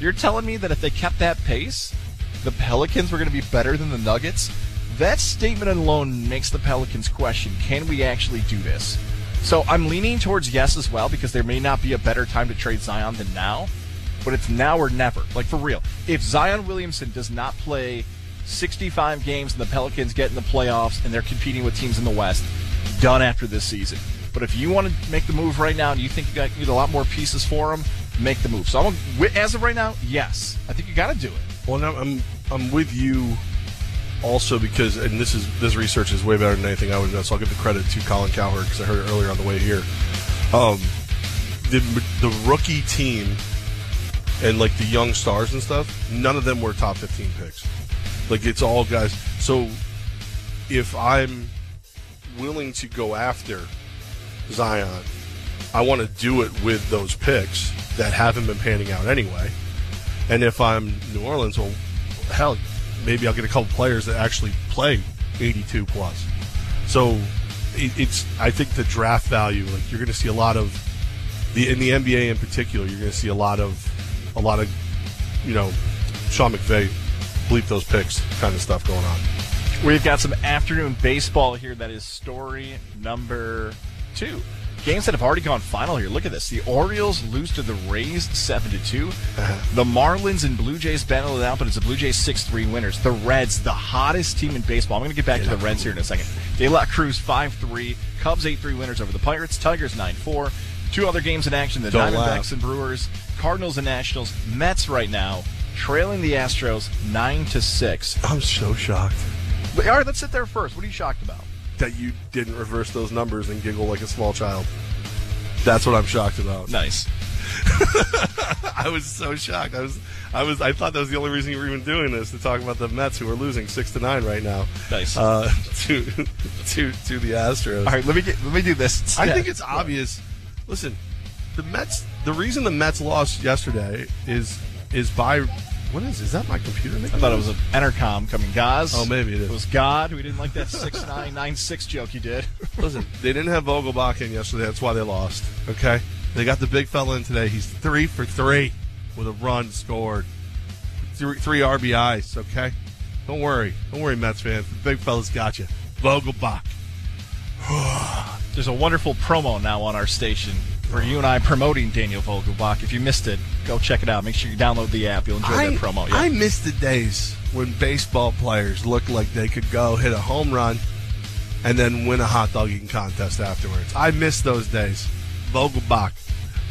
You're telling me that if they kept that pace, the Pelicans were going to be better than the Nuggets? That statement alone makes the Pelicans question can we actually do this? So I'm leaning towards yes as well because there may not be a better time to trade Zion than now, but it's now or never. Like for real. If Zion Williamson does not play 65 games and the Pelicans get in the playoffs and they're competing with teams in the West, done after this season. But if you want to make the move right now and you think you got need a lot more pieces for him, make the move. So I'm as of right now, yes, I think you got to do it. Well, I'm I'm with you also because, and this is this research is way better than anything I would know. So I'll give the credit to Colin Cowherd because I heard it earlier on the way here. Um, the the rookie team and like the young stars and stuff, none of them were top 15 picks. Like it's all guys. So if I'm willing to go after Zion, I want to do it with those picks that haven't been panning out anyway. And if I'm New Orleans, well, hell, maybe I'll get a couple players that actually play 82 plus. So it, it's I think the draft value, like you're going to see a lot of the in the NBA in particular, you're going to see a lot of a lot of you know Sean McVay bleep those picks kind of stuff going on. We've got some afternoon baseball here. That is story number two. Games that have already gone final here. Look at this. The Orioles lose to the Rays seven to 2 uh-huh. The Marlins and Blue Jays battle it out, but it's the Blue Jays six three winners. The Reds, the hottest team in baseball. I'm going to get back to the Reds here in a second. De La Cruz five three. Cubs eight three winners over the Pirates. Tigers nine four. Two other games in action: the Don't Diamondbacks laugh. and Brewers, Cardinals and Nationals. Mets right now trailing the Astros nine to six. I'm so shocked. All right, let's sit there first. What are you shocked about? That you didn't reverse those numbers and giggle like a small child. That's what I'm shocked about. Nice. I was so shocked. I was, I was, I thought that was the only reason you were even doing this to talk about the Mets who are losing six to nine right now. Nice. Uh, to to to the Astros. All right, let me get let me do this. I think it's obvious. Listen, the Mets. The reason the Mets lost yesterday is is by what is is that my computer? I thought it was an intercom coming. Gaz. Oh, maybe it is. It was God. We didn't like that six nine nine six joke you did. Listen, they didn't have Vogelbach in yesterday. That's why they lost. Okay, they got the big fella in today. He's three for three with a run scored, three, three RBIs. Okay, don't worry, don't worry, Mets fans. The big fella's got you. Vogelbach. There's a wonderful promo now on our station for you and I promoting Daniel Vogelbach. If you missed it, go check it out. Make sure you download the app. You'll enjoy I, that promo. Yeah. I miss the days when baseball players looked like they could go hit a home run and then win a hot dog eating contest afterwards. I miss those days. Vogelbach.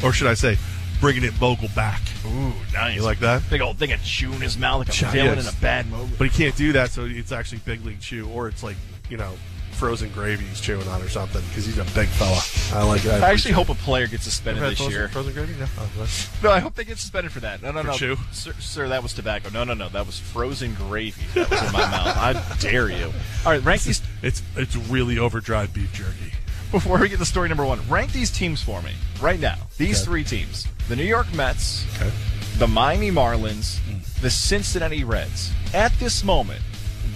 Or should I say, bringing it Vogel back. Ooh, nice. You like that? Big old thing of chew in his mouth like a Yeah, villain yes. in a bad movie. But he can't do that, so it's actually big league chew, or it's like, you know, frozen gravy he's chewing on or something, because he's a big fella. I like it. I actually hope a player gets suspended this frozen- year. Frozen gravy? No. Oh, that's- No, I hope they get suspended for that. No, no, For no. chew? Sir, sir, that was tobacco. No, no, no. That was frozen gravy. That was in my mouth. How dare you? All right, rank these. It's it's really over dried beef jerky. Before we get to story number one, rank these teams for me right now. These Okay. three teams: the New York Mets, Okay. the Miami Marlins, mm. the Cincinnati Reds. At this moment,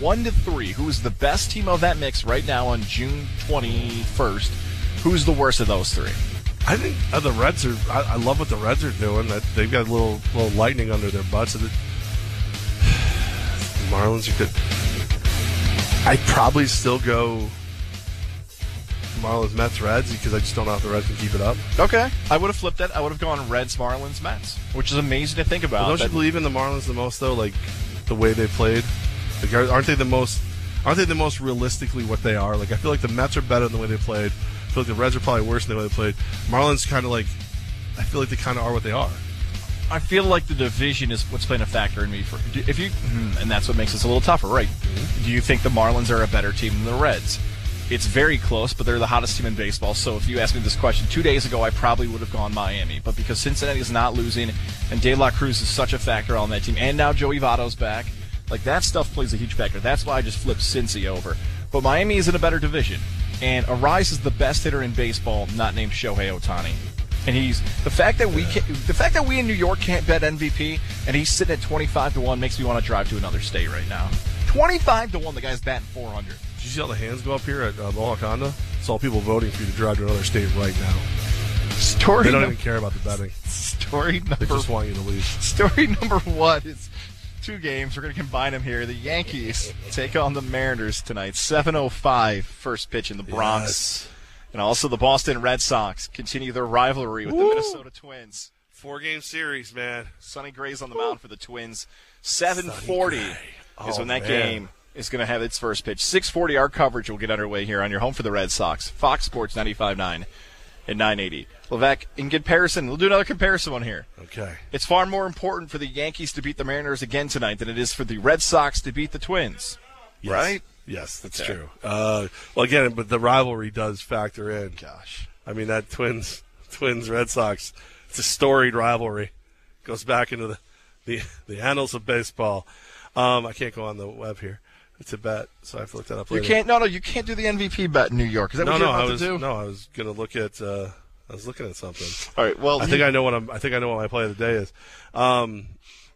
one to three, who is the best team of that mix right now on June twenty first? Who's the worst of those three? I think uh, the Reds are. I, I love what the Reds are doing. That they've got a little little lightning under their butts. And it, Marlins, you could. I'd probably still go Marlins, Mets, Reds because I just don't know if the Reds can keep it up. Okay, I would have flipped that. I would have gone Reds, Marlins, Mets, which is amazing to think about. But don't you believe in the Marlins the most though? Like the way they played. Like, are- aren't they the most? Aren't they the most realistically what they are? Like I feel like the Mets are better than the way they played. I feel like the Reds are probably worse than the way they played. Marlins kind of like. I feel like they kind of are what they are. I feel like the division is what's playing a factor in me. For if you, hmm, and that's what makes this a little tougher, right? Do you think the Marlins are a better team than the Reds? It's very close, but they're the hottest team in baseball. So if you asked me this question two days ago, I probably would have gone Miami. But because Cincinnati is not losing, and De La Cruz is such a factor on that team, and now Joey Votto's back, like that stuff plays a huge factor. That's why I just flipped Cincy over. But Miami is in a better division, and Arraez is the best hitter in baseball, not named Shohei Ohtani. And he's the fact that we can, the fact that we in New York can't bet MVP, and he's sitting at twenty five to one makes me want to drive to another state right now. Twenty five to one, the guy's batting four hundred. Did you see all the hands go up here at uh, Mohawk Honda? It's all people voting for you to drive to another state right now. Story They don't num- even care about the betting. Story number They just want you to leave. Story number one is two games. We're going to combine them here. The Yankees take on the Mariners tonight. 7:05 first pitch in the Bronx. And also the Boston Red Sox continue their rivalry with the Minnesota Twins. Four game series, man. Sonny Gray's on the mound for the Twins. 7:40 oh, is Oh, when that man. game is going to have its first pitch. 6:40 our coverage will get underway here on your home for the Red Sox. Fox Sports 95.9 and 980. Levesque, in comparison, we'll do another comparison one here. Okay. It's far more important for the Yankees to beat the Mariners again tonight than it is for the Red Sox to beat the Twins. Yes. Right? Yes, that's Okay. true. Uh, well, again, but the rivalry does factor in. Gosh. I mean, that Twins, Twins, Red Sox, it's a storied rivalry. Goes back into the, the, the annals of baseball. Um, I can't go on the web here. It's a bet, so I have to look that up You can't. No, no, you can't do the MVP bet in New York. Is that no, what you're no, about I was to do? no, I was going to look at. Uh, I was looking at something. All right. Well, I you- think I know what I'm. I think I know what my play of the day is. Um,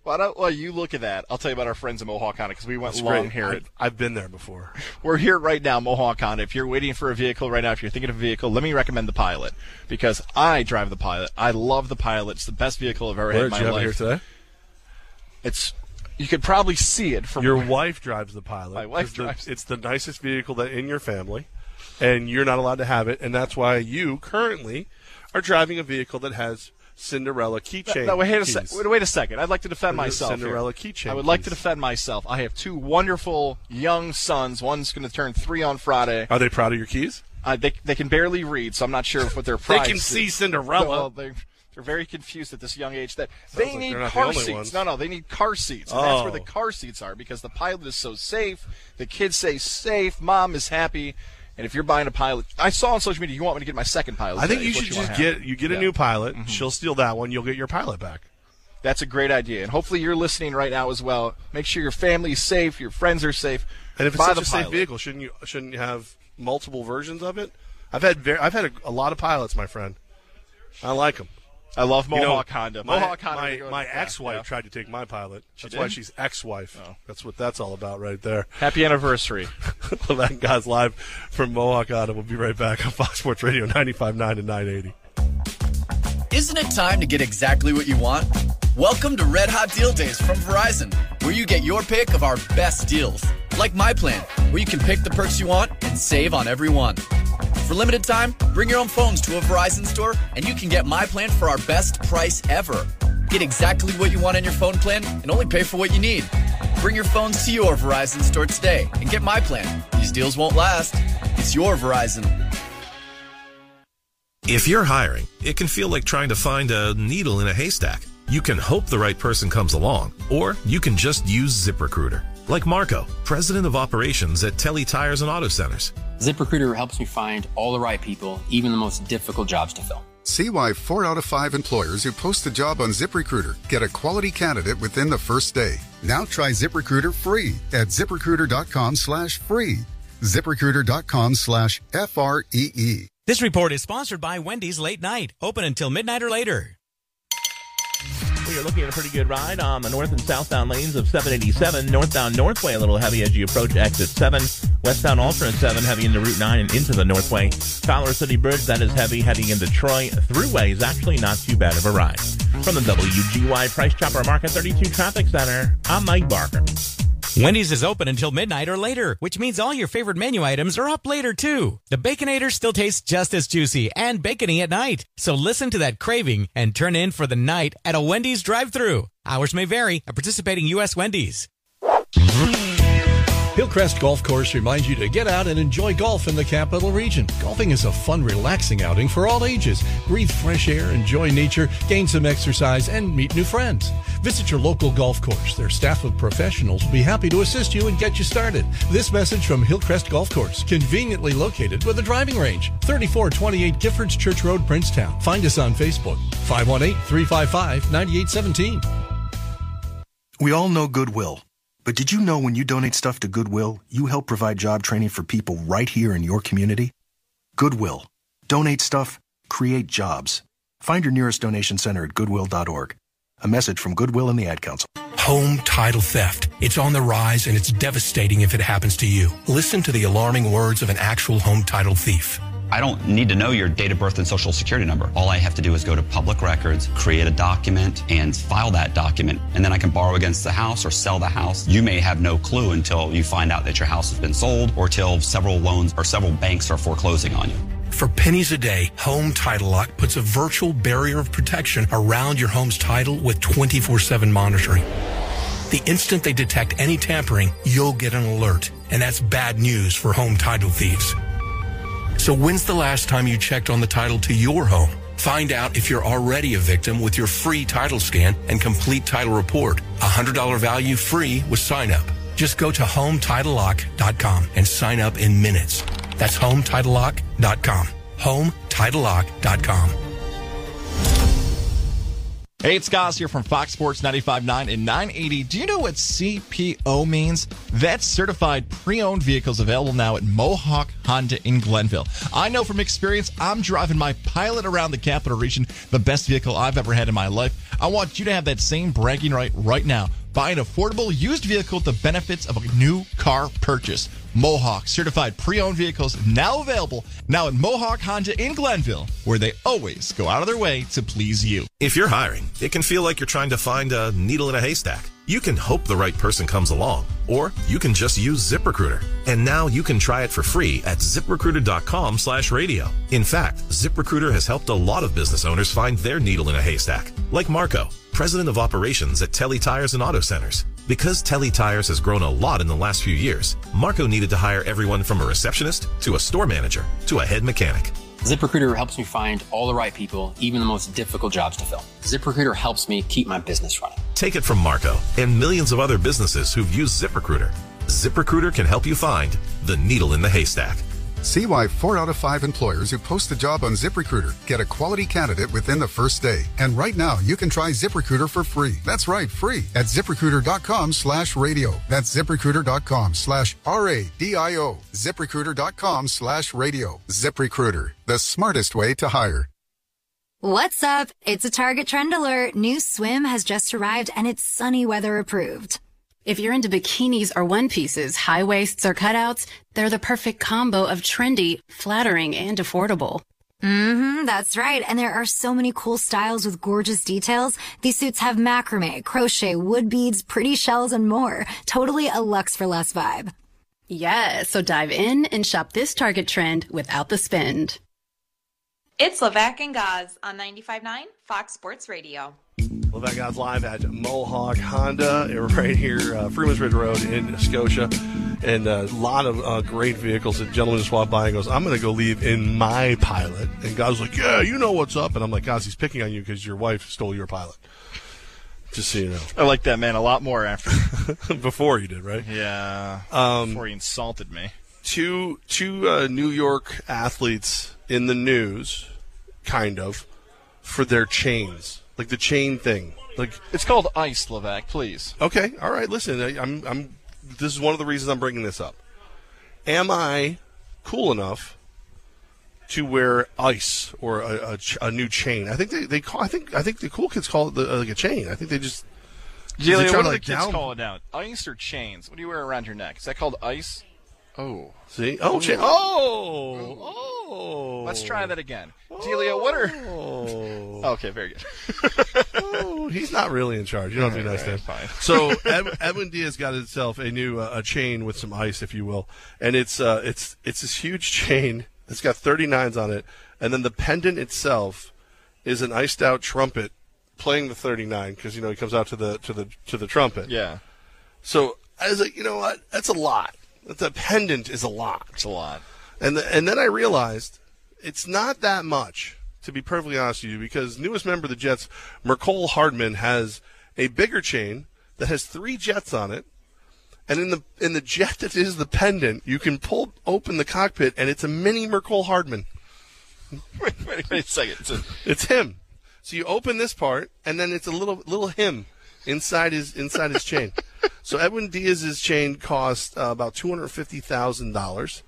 Why don't while you look at that, I'll tell you about our friends at Mohawk Honda because we went that's long great. here. I, I've been there before. We're here right now, Mohawk Honda. If you're waiting for a vehicle right now, if you're thinking of a vehicle, let me recommend the Pilot because I drive the Pilot. I love the Pilot. It's the best vehicle I've ever had Where in did my you have life. it here today? It's you could probably see it from Your wife drives the pilot. My wife 'cause the- drives- It's the nicest vehicle that in your family, and you're not allowed to have it, and that's why you currently are driving a vehicle that has Cinderella keychain. No, wait, wait a, keys. sec- wait, wait a second. I'd like to defend myself. here. Cinderella keychain I would like to defend myself. I have two wonderful young sons. One's going to turn three on Friday. Are they proud of your keys? Uh, they they can barely read, so I'm not sure if what their They can see Cinderella. Well, they're very confused at this young age that Sounds they like need they're the car seats. No, no, they need car seats, and that's where the Oh. car seats are because the pilot is so safe. The kids say safe. Mom is happy. And if you're buying a pilot, I saw on social media you want me to get my second pilot. I think you should wanna just get you get a Yeah. new pilot. Mhm. She'll steal that one. You'll get your pilot back. That's a great idea, and hopefully you're listening right now as well. Make sure your family's safe, your friends are safe. And if it's such a safe vehicle, shouldn't you shouldn't you have multiple versions of it? I've had very, I've had a, a lot of pilots, my friend. I like them. I love You know, Mohawk Honda. My, Mohawk Honda, My, my ex-wife yeah. tried to take my pilot. She that's why she's ex-wife. Oh. That's what that's all about, right there. Happy anniversary. that guy's live from Mohawk Honda. We'll be right back on Fox Sports Radio 95.9 and 980. Isn't it time to get exactly what you want? Welcome to Red Hot Deal Days from Verizon, where you get your pick of our best deals. Like my plan, where you can pick the perks you want and save on every one. For limited time, bring your own phones to a Verizon store and you can get my plan for our best price ever. Get exactly what you want in your phone plan and only pay for what you need. Bring your phones to your Verizon store today and get my plan. These deals won't last. It's your Verizon. If you're hiring, it can feel like trying to find a needle in a haystack. You can hope the right person comes along, or you can just use ZipRecruiter. Like Marco, president of operations at Telly Tires and Auto Centers. ZipRecruiter helps me find all the right people, even the most difficult jobs to fill. See why four out of five employers who post a job on ZipRecruiter get a quality candidate within the first day. Now try ZipRecruiter free at ziprecruiter.com slash free. ZipRecruiter.com slash F R E E. This report is sponsored by Wendy's Late Night, open until midnight or later. We are looking at a pretty good ride on the north and southbound lanes of 787. Northbound Northway, a little heavy as you approach exit 7. Westbound alternate 7, heavy into Route 9 and into the Northway. Collar City Bridge, that is heavy heading into Troy. Thruway is actually not too bad of a ride. From the WGY Price Chopper Market 32 Traffic Center, I'm Mike Barker. Wendy's is open until midnight or later, which means all your favorite menu items are up later too. The Baconator still tastes just as juicy and bacony at night. So listen to that craving and turn in for the night at a Wendy's drive-through. Hours may vary at participating U.S. Wendy's. Hillcrest Golf Course reminds you to get out and enjoy golf in the capital region. Golfing is a fun, relaxing outing for all ages. Breathe fresh air, enjoy nature, gain some exercise, and meet new friends. Visit your local golf course. Their staff of professionals will be happy to assist you and get you started. This message from Hillcrest Golf Course, conveniently located with a driving range. 3428 Giffords Church Road, Princetown. Find us on Facebook. 518 355 9817. We all know Goodwill. But did you know when you donate stuff to Goodwill, you help provide job training for people right here in your community? Goodwill. Donate stuff, create jobs. Find your nearest donation center at goodwill.org. A message from Goodwill and the Ad Council. Home title theft. It's on the rise and it's devastating if it happens to you. Listen to the alarming words of an actual home title thief. I don't need to know your date of birth and social security number. All I have to do is go to public records, create a document, and file that document. And then I can borrow against the house or sell the house. You may have no clue until you find out that your house has been sold or till several loans or several banks are foreclosing on you. For pennies a day, Home Title Lock puts a virtual barrier of protection around your home's title with 24 7 monitoring. The instant they detect any tampering, you'll get an alert. And that's bad news for home title thieves. So when's the last time you checked on the title to your home? Find out if you're already a victim with your free title scan and complete title report. A $100 value free with sign up. Just go to HomeTitleLock.com and sign up in minutes. That's HomeTitleLock.com. HomeTitleLock.com. Hey, it's Gaz here from Fox Sports 95.9 and 980. Do you know what CPO means? That's certified pre-owned vehicles available now at Mohawk Honda in Glenville. I know from experience, I'm driving my Pilot around the capital region, the best vehicle I've ever had in my life. I want you to have that same bragging right right now. Buy an affordable used vehicle with the benefits of a new car purchase. Mohawk certified pre-owned vehicles now available now at Mohawk Honda in Glenville, where they always go out of their way to please you. If you're hiring, it can feel like you're trying to find a needle in a haystack. You can hope the right person comes along, or you can just use ZipRecruiter. And now you can try it for free at ziprecruiter.com slash radio. In fact, ZipRecruiter has helped a lot of business owners find their needle in a haystack, like Marco, president of operations at Telly Tires and Auto Centers. Because Telly Tires has grown a lot in the last few years, Marco needed to hire everyone from a receptionist to a store manager to a head mechanic. ZipRecruiter helps me find all the right people, even the most difficult jobs to fill. ZipRecruiter helps me keep my business running. Take it from Marco and millions of other businesses who've used ZipRecruiter. ZipRecruiter can help you find the needle in the haystack. See why four out of five employers who post a job on ZipRecruiter get a quality candidate within the first day. And right now, you can try ZipRecruiter for free. That's right, free at ziprecruiter.com slash radio. That's ziprecruiter.com slash R-A-D-I-O. ZipRecruiter.com slash radio. ZipRecruiter, the smartest way to hire. What's up? It's a Target Trend Alert. New swim has just arrived and it's sunny weather approved. If you're into bikinis or one pieces, high waists or cutouts, they're the perfect combo of trendy, flattering, and affordable. Mm-hmm, that's right. And there are so many cool styles with gorgeous details. These suits have macrame, crochet, wood beads, pretty shells, and more. Totally a luxe for less vibe. Yeah, so dive in and shop this Target trend without the spend. It's Levac and Gaz on 95.9 Fox Sports Radio. Levac guy's live at Mohawk Honda right here, uh, Freeman's Ridge Road in Scotia. And a lot of uh, great vehicles. A gentleman just walked by and goes, I'm going to go leave in my pilot. And God's like, Yeah, you know what's up. And I'm like, God's, he's picking on you because your wife stole your pilot. Just so you know. I like that man a lot more after. Before you did, right? Yeah. Um, before he insulted me. Two, two uh, New York athletes in the news, kind of, for their chains. Like the chain thing. Like It's called Ice, Levac, please. Okay, all right. Listen, I, I'm, I'm. This is one of the reasons I'm bringing this up. Am I cool enough to wear ice or a, a, a new chain? I think they, they call. I think I think the cool kids call it the, uh, like a chain. I think they just. Julia, they what do the kids down- call it now? Ice or chains? What do you wear around your neck? Is that called ice? Oh. See? Oh, chain. Oh. Oh. Let's try that again. Delia, what are. Oh. Okay, very good. oh, he's not really in charge. You don't have to be nice to him. Fine. So Ed, Edwin Diaz got himself a new uh, a chain with some ice, if you will, and it's uh, it's it's this huge chain. It's got 39s on it, and then the pendant itself is an iced out trumpet playing the 39 because you know he comes out to the to the to the trumpet. Yeah. So I was like, you know what? That's a lot. The pendant is a lot. It's a lot. And the, and then I realized it's not that much, to be perfectly honest with you, because newest member of the Jets, Mecole Hardman, has a bigger chain that has three jets on it. And in the in the jet that is the pendant, you can pull open the cockpit, and it's a mini Mecole Hardman. wait, wait, wait a second. It's a, It's him. So you open this part, and then it's a little little him inside his inside his chain. So Edwin Diaz's chain cost uh, about two hundred fifty thousand dollars,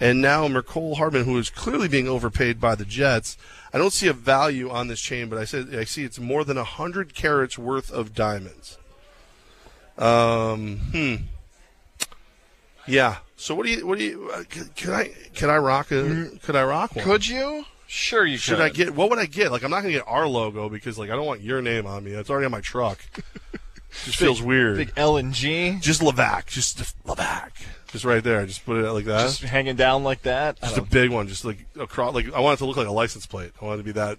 and now Mecole Hardman, who is clearly being overpaid by the Jets, I don't see a value on this chain, but I said I see it's more than hundred carats worth of diamonds. Um, hmm. Yeah. So what do you what do you uh, c- can I can I rock a could I rock one? could you? Sure, you Should could. I get what would I get? Like I'm not gonna get our logo because like I don't want your name on me. It's already on my truck. Just feels weird. Big L and G, just Levac, just Levac, just right there. Just put it like that. just hanging down like that. Just a big one, just like across. Like I want it to look like a license plate. I want it to be that.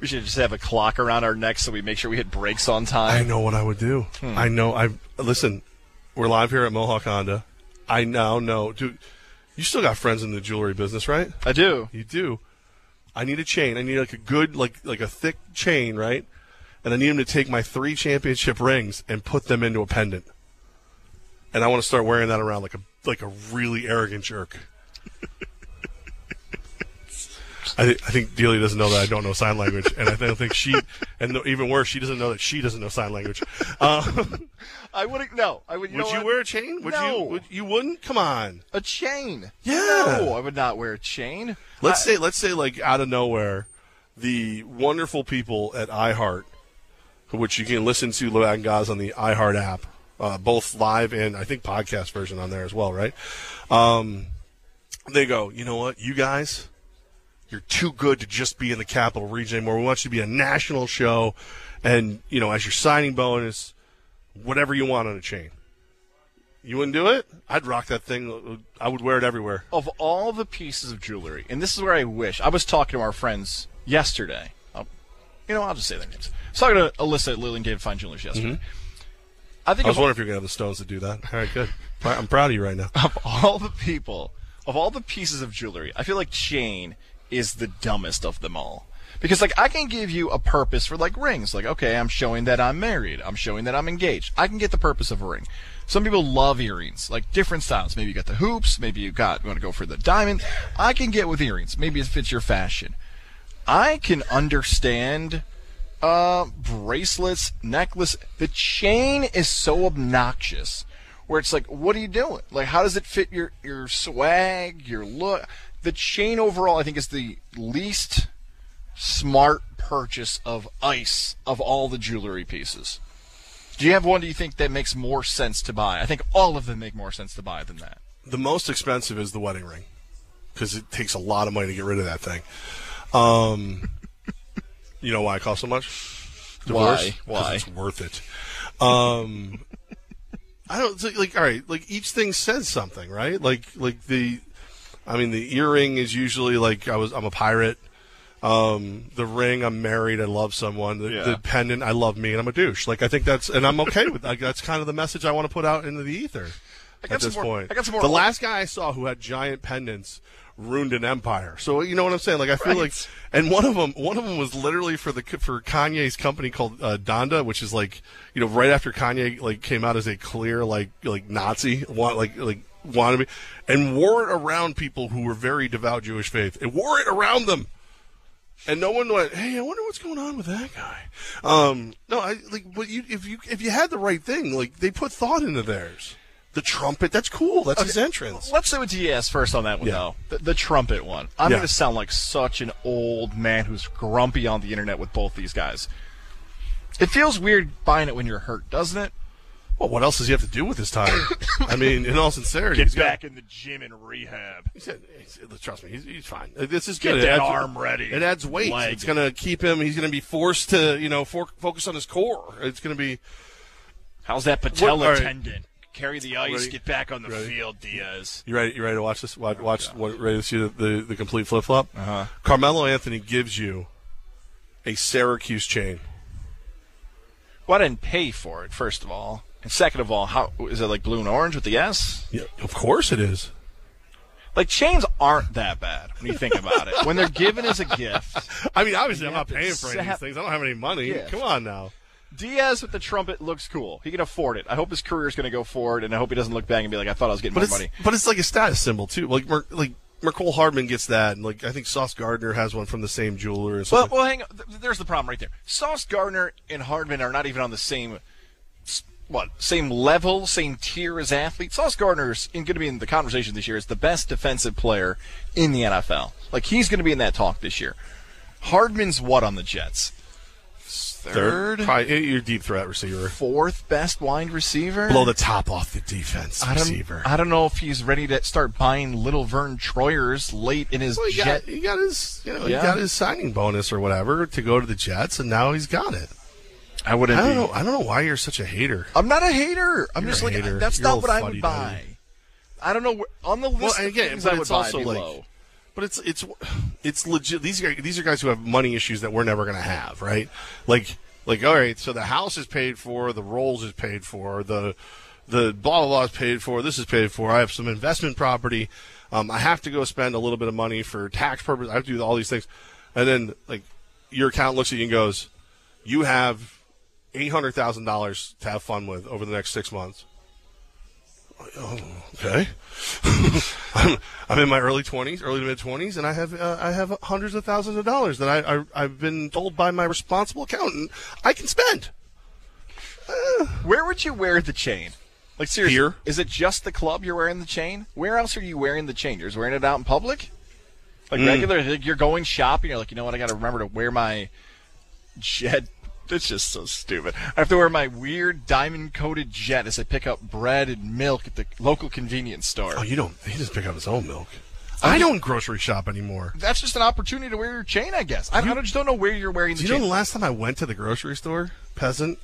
we should just have a clock around our necks so we make sure we hit brakes on time. I know what I would do. Hmm. I know. I listen. We're live here at Mohawk Honda. I now know, dude. You still got friends in the jewelry business, right? I do. You do. I need a chain. I need like a good, like like a thick chain, right? And I need him to take my three championship rings and put them into a pendant. And I want to start wearing that around like a like a really arrogant jerk. I, th- I think Delia doesn't know that I don't know sign language, and I don't think she, and even worse, she doesn't know that she doesn't know sign language. Um, I wouldn't. No, I would. You would you what? wear a chain? Would no. you? Would, you wouldn't? Come on. a chain? Yeah. No, I would not wear a chain. Let's I- say, let's say, like out of nowhere, the wonderful people at iHeart, which you can listen to Low and Gaz on the iHeart app, uh, both live and I think podcast version on there as well, right? Um, they go, you know what, you guys, you're too good to just be in the capital region anymore. We want you to be a national show, and you know, as your signing bonus, whatever you want on a chain. You wouldn't do it? I'd rock that thing. I would wear it everywhere. of all the pieces of jewelry, and this is where I wish I was talking to our friends yesterday. I'll, you know, I'll just say their names. I was talking to Alyssa at Lillian David Fine Jewelers yesterday. Mm-hmm. I think I was wondering if you're gonna have the stones to do that. All right, good. I'm proud of you right now. of all the people, of all the pieces of jewelry, I feel like chain is the dumbest of them all. Because like I can give you a purpose for like rings, like okay, I'm showing that I'm married, I'm showing that I'm engaged. I can get the purpose of a ring. Some people love earrings, like different styles. Maybe you got the hoops, maybe you got you want to go for the diamond. I can get with earrings. Maybe it fits your fashion. I can understand uh, bracelets, necklace. The chain is so obnoxious. Where it's like, what are you doing? Like, how does it fit your your swag, your look? The chain overall, I think, is the least smart purchase of ice of all the jewelry pieces. Do you have one? Do you think that makes more sense to buy? I think all of them make more sense to buy than that. The most expensive is the wedding ring because it takes a lot of money to get rid of that thing. Um, you know why it costs so much? Why? 'Cause Why? It's worth it. Um, I don't like all right. Like each thing says something, right? Like like the, I mean the earring is usually like I was I'm a pirate. Um, the ring, I'm married, I love someone. The, Yeah. the pendant, I love me, and I'm a douche. Like I think that's, and I'm okay with that. That's kind of the message I want to put out into the ether at this more- point. I got some more- The last guy I saw who had giant pendants ruined an empire. So you know what I'm saying? Like I feel Right. like, and one of them, one of them was literally for the for Kanye's company called uh, Donda, which is like you know right after Kanye like came out as a clear like like Nazi, want like like wannabe, and wore it around people who were very devout Jewish faith, and wore it around them. And no one went, "Hey, I wonder what's going on with that guy." Um, no, I like, but you if you if you had the right thing, like they put thought into theirs. The trumpet, that's cool. That's his entrance. Let's say what DS first on that one Yeah. though. The, the trumpet one. I'm Yeah. going to sound like such an old man who's grumpy on the internet with both these guys. It feels weird buying it when you're hurt, doesn't it? Well, what else does he have to do with his time? I mean, in all sincerity, Get he's got- back in the gym and rehab. He said, he said, "Trust me, he's, he's fine. Uh, This is Get good. It that adds- arm ready. It adds weight. Leg. It's going to keep him. He's going to be forced to, you know, for, focus on his core. It's going to be. How's that patella What- right. tendon? Carry the ice. Ready? Get back on the Ready? field, Diaz. You ready? You ready to watch this? Watch, watch what, ready to see the, the, the complete flip flop? Uh-huh. Carmelo Anthony gives you a Syracuse chain. Well, I didn't pay for it, first of all. And second of all, how is it like blue and orange with the S? Yeah, of course it is. Like chains aren't that bad when you think about it. When they're given as a gift. I mean, obviously, I'm not paying for any of these things. I don't have any money. Yeah. Come on now. Diaz with the trumpet looks cool. He can afford it. I hope his career is going to go forward, and I hope he doesn't look back and be like, "I thought I was getting But more money." but it's like a status symbol too. Like Mer- like Mecole Hardman gets that, and like I think Sauce Gardner has one from the same jeweler. Well, well, hang on. There's the problem right there. Sauce Gardner and Hardman are not even on the same, what, same level, same tier as athletes. Sauce Gardner's going to be in the conversation this year as the best defensive player in the NFL. Like he's going to be in that talk this year. Hardman's what on the Jets? Third, Probably eh, your deep threat receiver, fourth best wide receiver. blow the top off the defense I don't, receiver. I don't know if he's ready to start buying little Verne Troyers late in his Well, he jet. got, he got his you know Yeah. he got his signing bonus or whatever to go to the Jets, and now he's got it. I wouldn't. I don't be- know. I don't know why you're such a hater. I'm not a hater. I'm You're just a like hater. that's You're not what I would fuddy-duddy. buy. I don't know where, on the list Well, of again, things but I would it's buy also it'd like, low. but it's it's it's legit. These are these are guys who have money issues that we're never going to have, right? Like like all right, so the house is paid for, the rolls is paid for, the the blah blah blah is paid for, this is paid for. I have some investment property. Um, I have to go spend a little bit of money for tax purposes. I have to do all these things, and then like your account looks at you and goes, "You have eight hundred thousand dollars to have fun with over the next six months." Oh, okay. I'm, I'm in my early twenties, early to mid twenties, and I have uh, I have hundreds of thousands of dollars that I, I I've been told by my responsible accountant I can spend. Where would you wear the chain? Like seriously, Here. is it just the club you're wearing the chain? Where else are you wearing the chain? You're just wearing it out in public? Like Mm. regular, like you're going shopping. You're like, you know what? I got to remember to wear my jet. It's just so stupid. I have to wear my weird diamond coated jet as I pick up bread and milk at the local convenience store. Oh, you don't. He just pick up his own milk. I don't grocery shop anymore. That's just an opportunity to wear your chain, I guess. I, I just don't know where you're wearing the chain. You know the last time I went to the grocery store, peasant?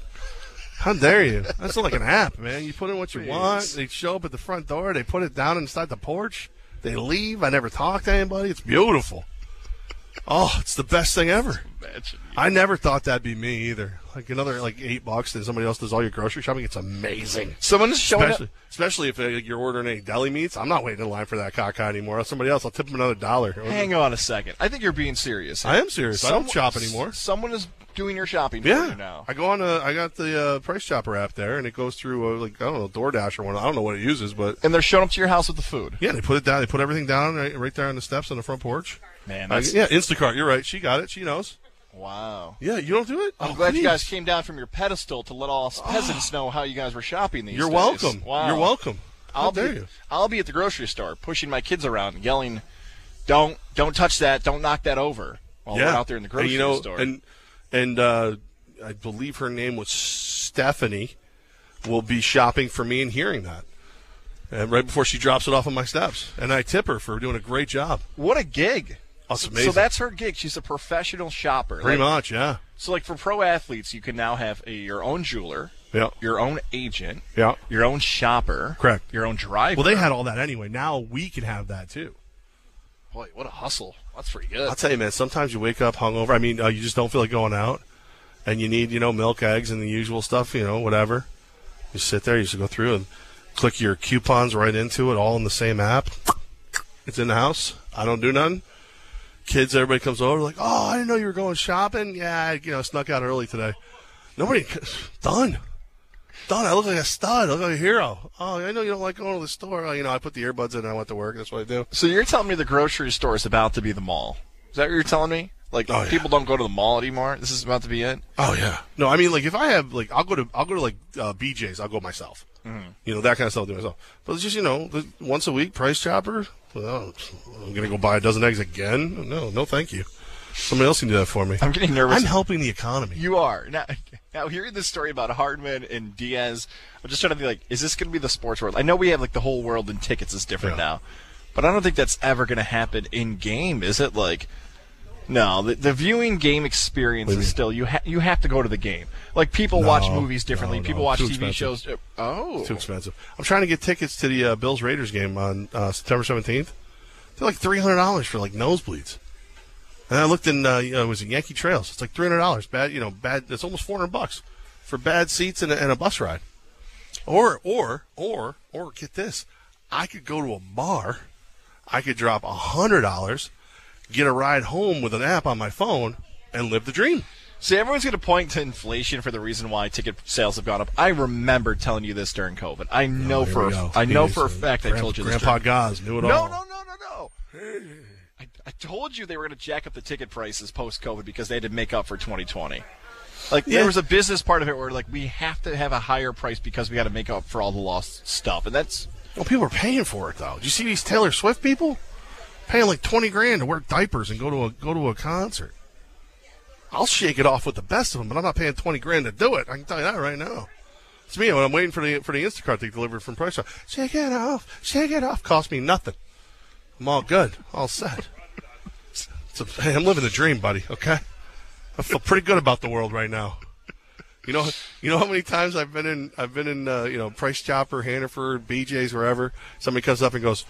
How dare you? That's like an app, man. You put in what you want. They show up at the front door. They put it down inside the porch. They leave. I never talk to anybody. It's beautiful. Oh, it's the best thing ever. I never thought that'd be me either. Like another like eight bucks, and somebody else does all your grocery shopping. It's amazing. Someone's showing up- especially, especially if uh, you're ordering any deli meats. I'm not waiting in line for that caca anymore. Somebody else, I'll tip them another dollar. Hang on a second. I think you're being serious. I am serious. I don't shop anymore. Someone is doing your shopping for Yeah, you now. I go on. A, I got the uh, Price Chopper app there, and it goes through uh, like I don't know DoorDash or one. I don't know what it uses, but and they're showing up to your house with the food. Yeah, they put it down. They put everything down right, right there on the steps on the front porch. Man, I- yeah, Instacart. You're right. She got it. She knows. Wow. Yeah, you don't do it. I'm Oh, glad you guys came down from your pedestal to let all us peasants know how you guys were shopping these You're days. welcome. Wow. You're welcome. How I'll dare be, you. I'll be at the grocery store pushing my kids around, yelling, "Don't, don't touch that! Don't knock that over!" While yeah, we're out there in the grocery and, you know, store. and and uh, I believe her name was Stephanie. Will be shopping for me and hearing that. And right before she drops it off on my steps, and I tip her for doing a great job. what a gig! That's So- amazing. So that's her gig. She's a professional shopper. Pretty Like- much, yeah. So, like for pro athletes, you can now have a, your own jeweler, Yeah. your own agent, Yeah. your own shopper, Correct. your own driver. Well, they had all that anyway. Now we can have that too. Boy, what a hustle! That's pretty good. I'll tell you, man. Sometimes you wake up hungover. I mean, uh, you just don't feel like going out, and you need, you know, milk, eggs, and the usual stuff. You know, whatever. You sit there. You just go through and click your coupons right into it, all in the same app. It's in the house. I don't do nothing. Kids, everybody comes over like, oh, I didn't know you were going shopping. Yeah, I, you know, snuck out early today. Nobody done. Done. I look like a stud. I look like a hero. Oh, I know you don't like going to the store. Oh, you know, I put the earbuds in and I went to work. That's what I do. So you're telling me the grocery store is about to be the mall? Is that what you're telling me? Like Oh, yeah. people don't go to the mall anymore. This is about to be it. Oh yeah. No, I mean like if I have like I'll go to I'll go to like uh, BJ's. I'll go myself. Mhm. You know that kind of stuff. I'll do myself. But it's just you know the, once a week price chopper. Well, I'm gonna go buy a dozen eggs again. No, no, thank you. Somebody else can do that for me. I'm getting nervous. I'm helping the economy. You are now. Now hearing this story about Hardman and Diaz, I'm just trying to be like, is this going to be the sports world? I know we have like the whole world and tickets is different now, but I don't think that's ever going to happen in game. Is it like? No, the, the viewing game experience is still you. Ha- you have to go to the game. Like people watch movies differently. no, people no, watch TV expensive. shows. uh, Oh, Too expensive. I'm trying to get tickets to the uh, Bills Raiders game on uh, September 17th. They're like three hundred dollars for like nosebleeds. And I looked in, uh, you know, it was in Yankee Trails. It's like three hundred dollars. Bad, you know, bad. It's almost four hundred bucks for bad seats and a, and a bus ride. Or or or or get this, I could go to a bar, I could drop a hundred dollars, get a ride home with an app on my phone, and live the dream. See, everyone's going to point to inflation for the reason why ticket sales have gone up. I remember telling you this during COVID. I oh, know Oh, for a. I know for a fact I told you this. Grandpa Gaz knew it no, all. No, no, no, no, I, I told you they were going to jack up the ticket prices post COVID because they had to make up for 2020. Like Yeah. there was a business part of it where like we have to have a higher price because we got to make up for all the lost stuff, and that's Well, people are paying for it though. Do you see these Taylor Swift people paying like twenty grand to wear diapers and go to a go to a concert? I'll shake it off with the best of them, but I'm not paying twenty grand to do it. I can tell you that right now. It's me when I'm waiting for the for the Instacart to get delivered from Price. Shop. Shake it off, shake it off. Cost me nothing. I'm all good, all set. A, hey, I'm living the dream, buddy. Okay, I feel pretty good about the world right now. You know, you know how many times I've been in, I've been in, uh, you know, Price Chopper, Hannaford, BJ's, wherever. Somebody comes up and goes,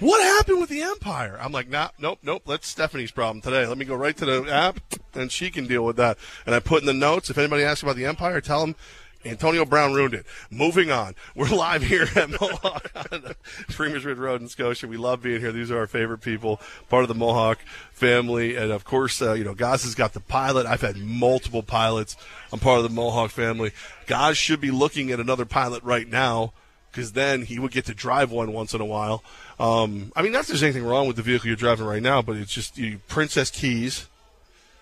"What happened with the Empire?" I'm like, "Nah, nope, nope. That's Stephanie's problem today. Let me go right to the app, and she can deal with that." And I put in the notes. If anybody asks about the Empire, tell them Antonio Brown ruined it. Moving on. We're live here at Mohawk on Freeman's Bridge Road in Scotia. We love being here. These are our favorite people, part of the Mohawk family. And of course, uh, you know, Gaz has got the pilot. I've had multiple pilots. I'm part of the Mohawk family. Gaz should be looking at another pilot right now because then he would get to drive one once in a while. Um, I mean, not that there's anything wrong with the vehicle you're driving right now, but it's just you, Princess Keys.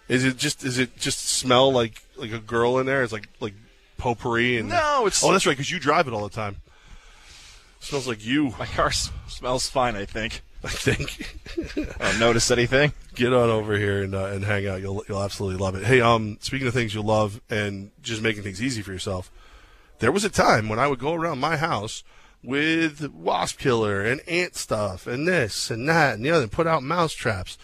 Is it just is it just smell like like a girl in there? It's like like potpourri and No, it's- oh that's right because you drive it all the time. smells like you. my car s- smells fine. I think. I think. I don't notice anything. Get on over here and uh, and hang out. You'll you'll absolutely love it. Hey, um, speaking of things you'll love and just making things easy for yourself, there was a time when I would go around my house with wasp killer and ant stuff and this and that and the other, and put out mouse traps.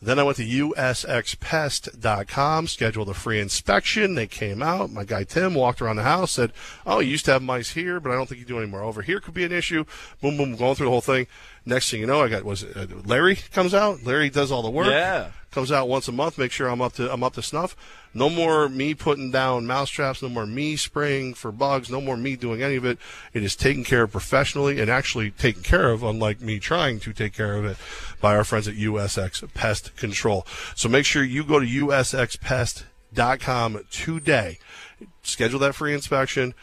Then I went to usxpest.com, scheduled a free inspection. They came out. My guy Tim walked around the house, said, "Oh, you used to have mice here, but I don't think you do anymore. Over here could be an issue." Boom, boom, going through the whole thing. Next thing you know, I got was it, uh, Larry comes out. Larry does all the work. Yeah. comes out once a month. Make sure I'm up to I'm up to snuff. No more me putting down mousetraps. No more me spraying for bugs. No more me doing any of it. It is taken care of professionally and actually taken care of, unlike me trying to take care of it, by our friends at USX Pest Control. So make sure you go to usxpest.com today. Schedule that free inspection.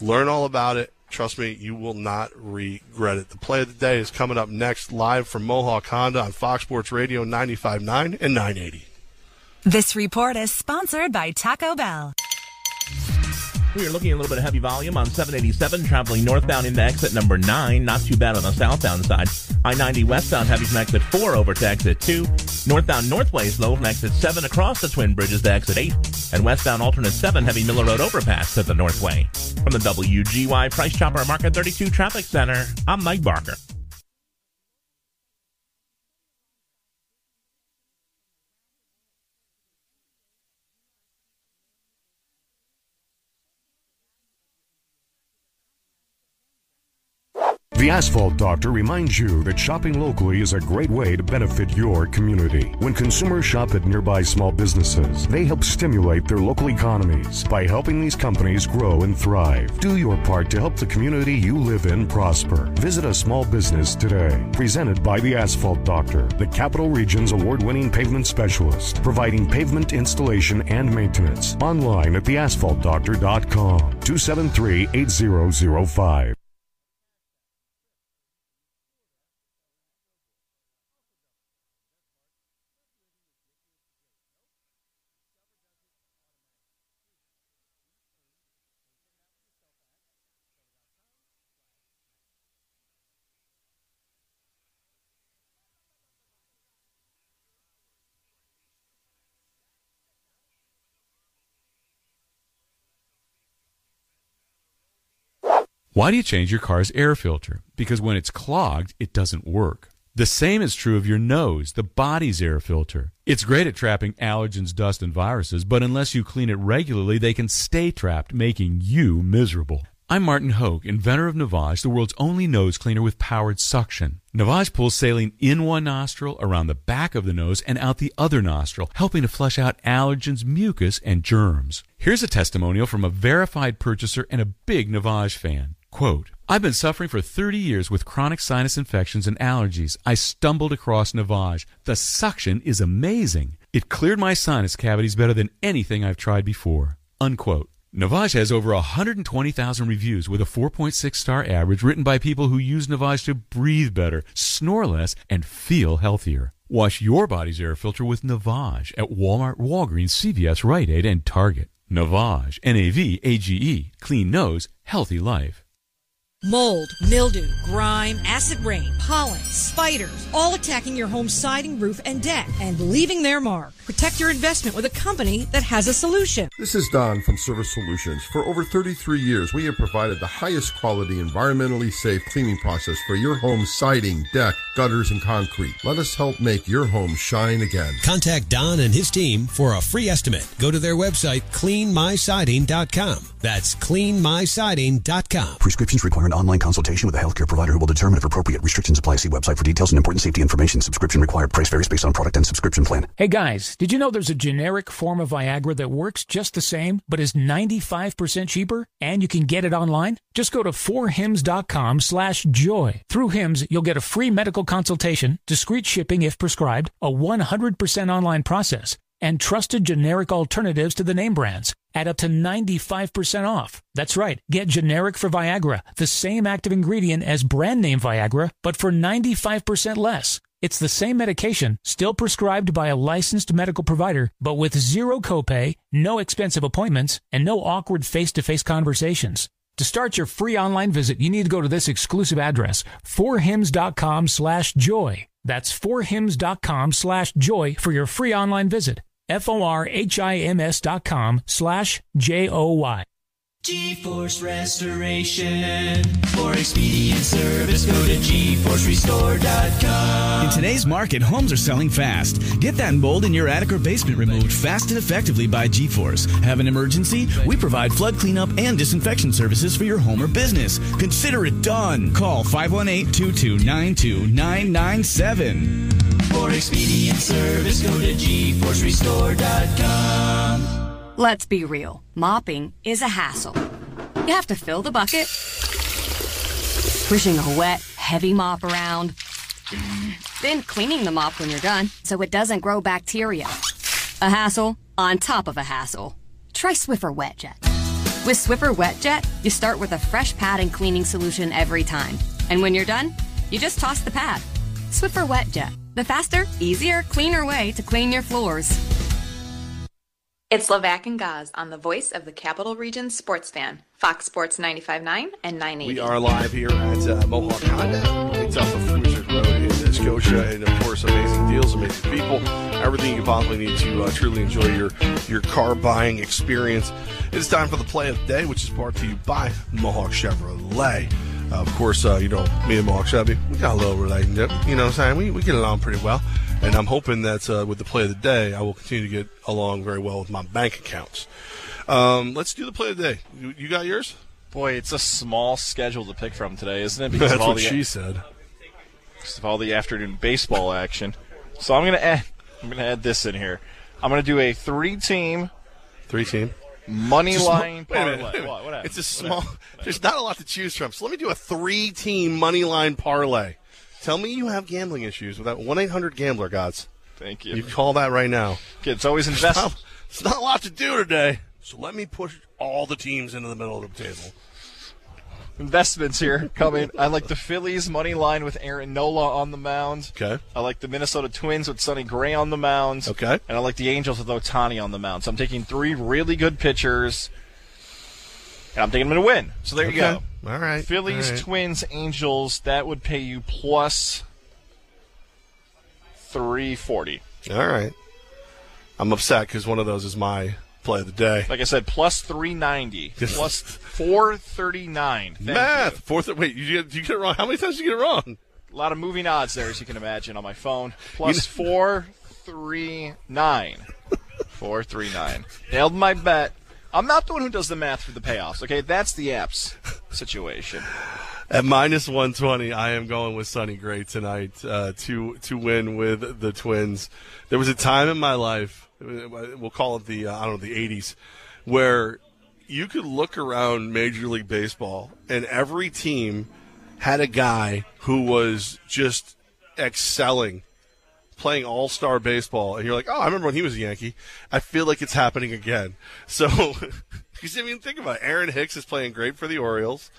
Learn all about it. Trust me, you will not regret it. The play of the day is coming up next, live from Mohawk Honda on Fox Sports Radio 95.9 and 980. This report is sponsored by Taco Bell. We are looking at a little bit of heavy volume on 787, traveling northbound into exit number 9. Not too bad on the southbound side. I 90 westbound heavy from exit 4 over to exit 2. Northbound northways low from exit 7 across the Twin Bridges to exit 8. And westbound alternate 7 heavy Miller Road overpass to the northway. From the WGY Price Chopper Market 32 Traffic Center, I'm Mike Barker. The Asphalt Doctor reminds you that shopping locally is a great way to benefit your community. When consumers shop at nearby small businesses, they help stimulate their local economies by helping these companies grow and thrive. Do your part to help the community you live in prosper. Visit a small business today. Presented by the Asphalt Doctor, the Capital Region's award winning pavement specialist, providing pavement installation and maintenance. Online at theasphaltdoctor.com. 273 8005. Why do you change your car's air filter? Because when it's clogged, it doesn't work. The same is true of your nose, the body's air filter. It's great at trapping allergens, dust, and viruses, but unless you clean it regularly, they can stay trapped, making you miserable. I'm Martin Hoke, inventor of Navage, the world's only nose cleaner with powered suction. Navage pulls saline in one nostril, around the back of the nose, and out the other nostril, helping to flush out allergens, mucus, and germs. Here's a testimonial from a verified purchaser and a big Navage fan. Quote, I've been suffering for 30 years with chronic sinus infections and allergies. I stumbled across Navage. The suction is amazing. It cleared my sinus cavities better than anything I've tried before. Unquote. Navage has over 120,000 reviews with a 4.6 star average written by people who use Navage to breathe better, snore less, and feel healthier. Wash your body's air filter with Navage at Walmart, Walgreens, CVS, Rite Aid, and Target. Navage, N-A-V-A-G-E, clean nose, healthy life. Mold, mildew, grime, acid rain, pollen, spiders, all attacking your home's siding, roof, and deck and leaving their mark. Protect your investment with a company that has a solution. This is Don from Service Solutions. For over 33 years, we have provided the highest quality, environmentally safe cleaning process for your home's siding, deck, gutters, and concrete. Let us help make your home shine again. Contact Don and his team for a free estimate. Go to their website, cleanmysiding.com. That's cleanmysiding.com. Prescriptions require an online consultation with a healthcare provider who will determine if appropriate restrictions apply. See website for details and important safety information. Subscription required. Price varies based on product and subscription plan. Hey guys, did you know there's a generic form of Viagra that works just the same, but is 95% cheaper? And you can get it online? Just go to forhims.com slash joy. Through HIMS, you'll get a free medical consultation, discreet shipping if prescribed, a 100% online process, and trusted generic alternatives to the name brands at up to 95% off. That's right. Get generic for Viagra, the same active ingredient as brand name Viagra, but for 95% less. It's the same medication, still prescribed by a licensed medical provider, but with zero copay, no expensive appointments, and no awkward face-to-face conversations. To start your free online visit, you need to go to this exclusive address, forhims.com slash joy. That's forhims.com slash joy for your free online visit. F-O-R-H-I-M-S dot com slash J-O-Y. GeForce Restoration. For expedient service, go to GeForceRestore.com. In today's market, homes are selling fast. Get that mold in your attic or basement removed fast and effectively by GeForce. Have an emergency? We provide flood cleanup and disinfection services for your home or business. Consider it done. Call 518 2292 997. For expedient service, go to GeForceRestore.com. Let's be real. Mopping is a hassle. You have to fill the bucket, pushing a wet, heavy mop around, then cleaning the mop when you're done so it doesn't grow bacteria. A hassle on top of a hassle. Try Swiffer WetJet. With Swiffer WetJet, you start with a fresh pad and cleaning solution every time. And when you're done, you just toss the pad. Swiffer WetJet, the faster, easier, cleaner way to clean your floors. It's Levac and Gaz on the voice of the Capital Region sports fan, Fox Sports 95.9 and 980. We are live here at uh, Mohawk Honda. It's off of Cruiser Road in Scotia, and of course, amazing deals, amazing people, everything you possibly need to uh, truly enjoy your your car buying experience. It's time for the play of the day, which is brought to you by Mohawk Chevrolet. Uh, of course, uh, you know, me and Mohawk Chevy, we got a little relationship. You know what I'm saying? We, we get along pretty well. And I'm hoping that uh, with the play of the day, I will continue to get along very well with my bank accounts. Um, let's do the play of the day. You, you got yours? Boy, it's a small schedule to pick from today, isn't it? Because That's of all what the, she said. Because of all the afternoon baseball action. So I'm gonna add. I'm gonna add this in here. I'm gonna do a three-team, three-team money line wait a parlay. minute, wait a minute. What, what? It's a small. happened? There's not a lot to choose from. So let me do a three-team money line parlay. Tell me you have gambling issues with that one eight hundred gambler gods. Thank you. You call that right now. It's always It's invest. not, it's not a lot to do today. So let me push all the teams into the middle of the table. Investments here coming. I like the Phillies money line with Aaron Nola on the mound. Okay. I like the Minnesota Twins with Sonny Gray on the mound. Okay. And I like the Angels with Ohtani on the mound. So I'm taking three really good pitchers. And I'm taking them to win. So there you go. All right. Phillies, All right. Twins, Angels. That would pay you plus three forty. All right. I'm upset because one of those is my play of the day. Like I said, plus three ninety, plus four thirty nine. Math. Fourth. Wait, you get, you get it wrong. How many times did you get it wrong? A lot of moving odds there, as you can imagine, on my phone. Plus four three nine. Four three nine. Nailed my bet. I'm not the one who does the math for the payoffs. Okay, that's the apps situation. At minus 120, I am going with Sonny Gray tonight uh, to to win with the Twins. There was a time in my life, we'll call it the uh, I don't know the 80s, where you could look around Major League Baseball, and every team had a guy who was just excelling, playing all star baseball. And you're like, oh, I remember when he was a Yankee. I feel like it's happening again. So, because I mean, think about it. Aaron Hicks is playing great for the Orioles.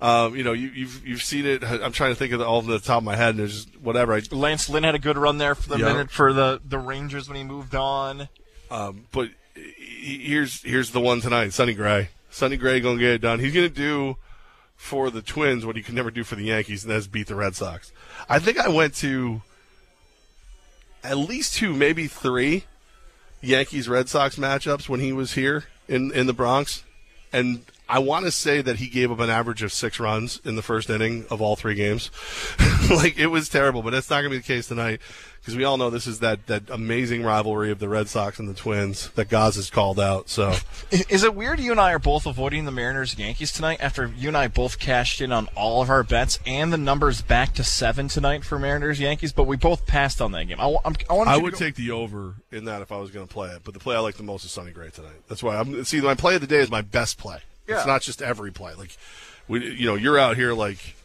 Um, you know, you, you've you've seen it. I'm trying to think of the, all of the top of my head, and there's just whatever. I, Lance Lynn had a good run there for the minute for the, the Rangers when he moved on. Um, but he- here's here's the one tonight, Sonny Gray. Sonny Gray gonna get it done. He's gonna do for the Twins what he could never do for the Yankees, and that's beat the Red Sox. I think I went to at least two, maybe three Yankees Red Sox matchups when he was here in in the Bronx, and I want to say that he gave up an average of six runs in the first inning of all three games. like it was terrible, but that's not going to be the case tonight because we all know this is that that amazing rivalry of the Red Sox and the Twins that Gaz has called out. So Is it weird you and I are both avoiding the Mariners Yankees tonight after you and I both cashed in on all of our bets and the numbers back to seven tonight for Mariners Yankees, but we both passed on that game. I, I'm, I, I would go- take the over in that if I was going to play it. But the play I like the most is Sonny Gray tonight. That's why I'm see my play of the day is my best play. Yeah. It's not just every play. Like we, you know, you're out here like.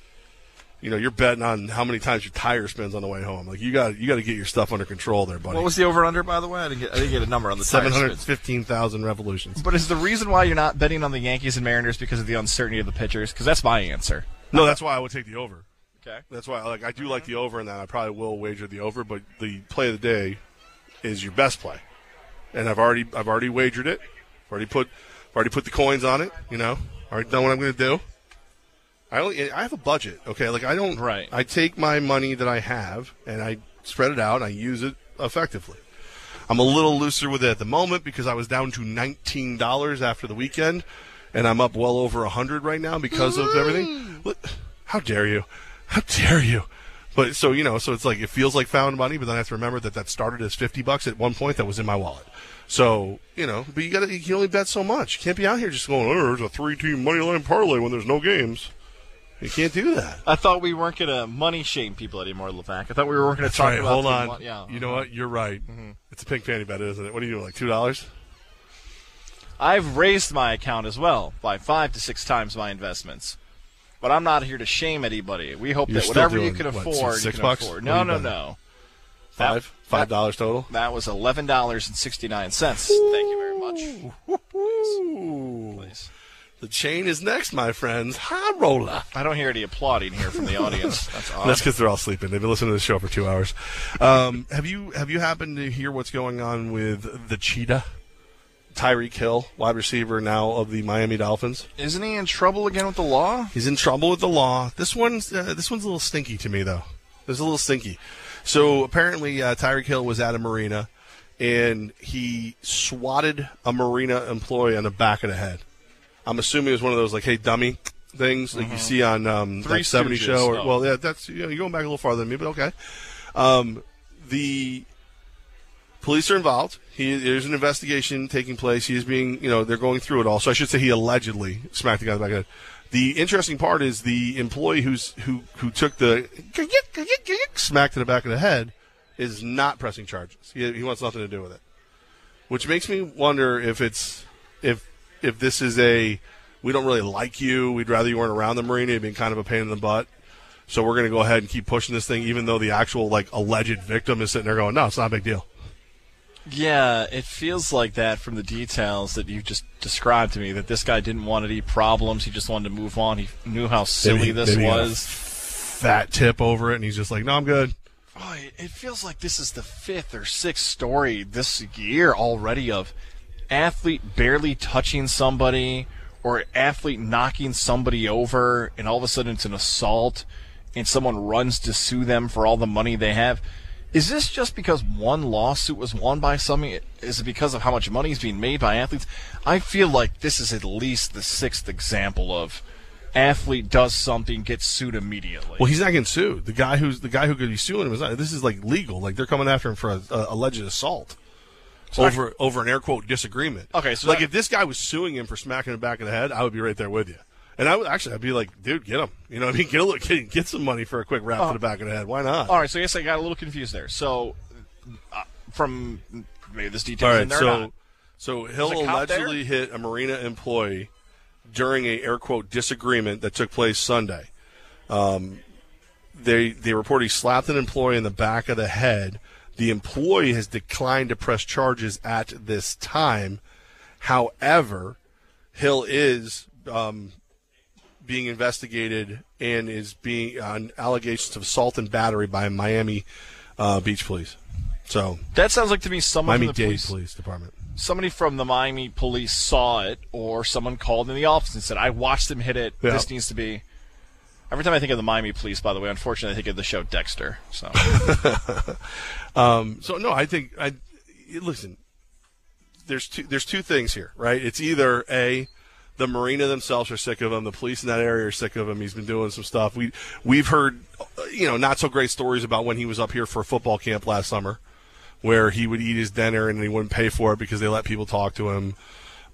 You know, you're betting on how many times your tire spins on the way home. Like you got, you got to get your stuff under control there, buddy. What was the over under by the way? I didn't get I didn't get a number on the Seven hundred fifteen thousand revolutions. But is the reason why you're not betting on the Yankees and Mariners because of the uncertainty of the pitchers? Because that's my answer. No, that's why I would take the over. Okay. That's why, like, I do like the over in that. I probably will wager the over, but the play of the day is your best play, and I've already, I've already wagered it. I've already put, already put the coins on it. You know, already done what I'm going to do. I only, I have a budget. Okay, like I don't. Right. I take my money that I have and I spread it out. and I use it effectively. I'm a little looser with it at the moment because I was down to nineteen dollars after the weekend, and I'm up well over a hundred right now because of everything. Mm. Look, How dare you? How dare you? But so you know, so it's like it feels like found money, but then I have to remember that that started as fifty bucks at one point that was in my wallet. So you know, but you got to you can only bet so much. You can't be out here just going, oh, there's a three team money line parlay when there's no games. You can't do that. I thought we weren't going to money shame people anymore, Levac. I thought we weren't going to talk right. about Hold on. mon- yeah. You know what? You're right. Mhm. It's a pink fanny bet, isn't it? What are you doing? Like two dollars? I've raised my account as well by five to six times my investments. But I'm not here to shame anybody. We hope You're that whatever you doing, can what, afford, six you can bucks? afford. What No, no, no. Five five dollars total. That was eleven dollars and sixty nine cents. Thank you very much. Please. The chain is next, my friends. High roller. I don't hear any applauding here from the audience. That's odd. That's because they're all sleeping. They've been listening to the show for two hours. Um, have you have you happened to hear what's going on with the cheetah, Tyreek Hill, wide receiver now of the Miami Dolphins? Isn't he in trouble again with the law? He's in trouble with the law. This one's uh, this one's a little stinky to me though. It's a little stinky. So apparently, uh, Tyreek Hill was at a marina, and he swatted a marina employee on the back of the head. I'm assuming it was one of those like "Hey, dummy" things like you see on um, Three that '70s Stooges, show. Or. Well, yeah, that's you know, you're going back a little farther than me, but okay. Um, the police are involved. He, there's an investigation taking place. He is being, you know, they're going through it all. So I should say he allegedly smacked the guy in the back of the head. The interesting part is the employee who's who who took the smack to the back of the head is not pressing charges. He, he wants nothing to do with it, which makes me wonder if it's if if this is a we don't really like you. We'd rather you weren't around the marina. You've been kind of a pain in the butt. So we're going to go ahead and keep pushing this thing, even though the actual like alleged victim is sitting there going, "No, it's not a big deal." Yeah, it feels like that from the details that you just described to me. That this guy didn't want any problems. He just wanted to move on. He knew how silly Maybe- this maybe he got a was. Fat tip over it, and he's just like, "No, I'm good." Oh, it feels like this is the fifth or sixth story this year already of athlete barely touching somebody or athlete knocking somebody over, and all of a sudden it's an assault, and someone runs to sue them for all the money they have. Is this just because one lawsuit was won by somebody? Is it because of how much money is being made by athletes? I feel like this is at least the sixth example of athlete does something, gets sued immediately. Well, he's not getting sued. The guy who's the guy who could be suing him is not. This is like legal. Like they're coming after him for a, a alleged assault So over over an air quote disagreement. Okay, so like that- if this guy was suing him for smacking him back of the head, I would be right there with you. And I would actually, I'd be like, dude, get him. You know, what I mean, get a little, get, get some money for a quick rap Oh. to the back of the head. Why not? All right, so I guess I got a little confused there. So, uh, from maybe this detail All in there so not. So Hill allegedly hit a marina employee during a air quote disagreement that took place Sunday. Um, they they report he slapped an employee in the back of the head. The employee has declined to press charges at this time. However, Hill is um, being investigated and is being on allegations of assault and battery by Miami uh, Beach Police. So That sounds like to me someone Miami from the Dade police, Police Department. somebody from the Miami police saw it, or someone called in the office and said, "I watched him hit it. Yeah. This needs to be." Every time I think of the Miami police, by the way, unfortunately, I think of the show Dexter. So Um, so no, I think I listen. There's two. There's two things here, right? It's either a the marina themselves are sick of him. The police in that area are sick of him. He's been doing some stuff. We we've heard, you know, not so great stories about when he was up here for a football camp last summer, where he would eat his dinner and he wouldn't pay for it because they let people talk to him.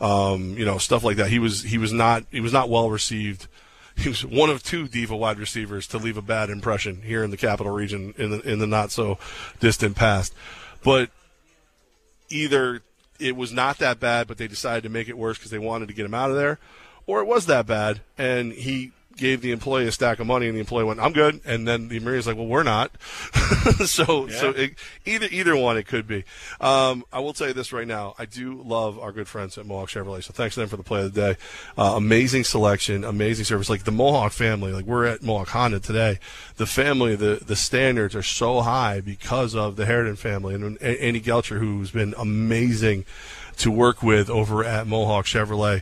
Um, you know, stuff like that. He was he was not he was not well received. He was one of two diva wide receivers to leave a bad impression here in the capital region in the in the not so distant past. But either it was not that bad, but they decided to make it worse because they wanted to get him out of there, or it was that bad and he gave the employee a stack of money and the employee went, "I'm good," and then the Marina's like, "Well, we're not." so, so it, either either one it could be. Um, I will tell you this right now: I do love our good friends at Mohawk Chevrolet. So thanks to them for the play of the day. Uh, amazing selection, amazing service. Like the Mohawk family, like we're at Mohawk Honda today. The family, the the standards are so high because of the Harridan family and, and Andy Gelcher, who's been amazing to work with over at Mohawk Chevrolet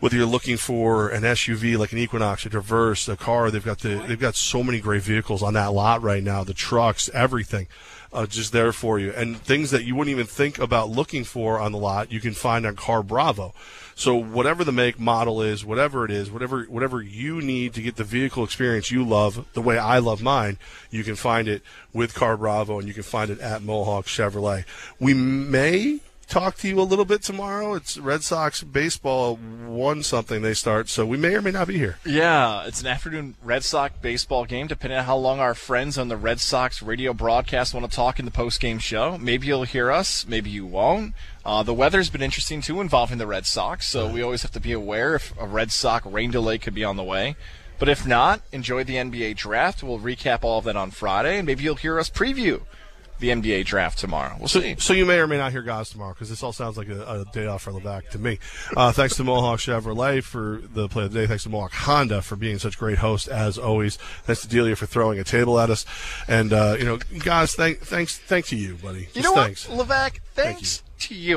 whether you're looking for an SUV like an Equinox, a Traverse, a car, they've got the they've got so many great vehicles on that lot right now. The trucks, everything, uh, just there for you, and things that you wouldn't even think about looking for on the lot, you can find on Car Bravo. So whatever the make model is, whatever it is, whatever whatever you need to get the vehicle experience you love, the way I love mine, you can find it with Car Bravo, and you can find it at Mohawk Chevrolet. We may talk to you a little bit tomorrow. It's Red Sox baseball one something they start, so we may or may not be here. Yeah, it's an afternoon Red Sox baseball game, depending on how long our friends on the Red Sox radio broadcast want to talk in the post-game show. Maybe you'll hear us, maybe you won't. Uh, the weather's been interesting too, involving the Red Sox, so we always have to be aware if a Red Sox rain delay could be on the way. But if not, enjoy the NBA draft. We'll recap all of that on Friday, and maybe you'll hear us preview the NBA draft tomorrow. We'll So, see. so you may or may not hear guys tomorrow because this all sounds like a, a day off for Levac to me. Uh, thanks to Mohawk Chevrolet for the play of the day. Thanks to Mohawk Honda for being such great hosts as always. Thanks to Delia for throwing a table at us. And uh, you know, guys, thank, thanks, thanks to you, buddy. You Just know thanks. what, Levac? Thanks to you.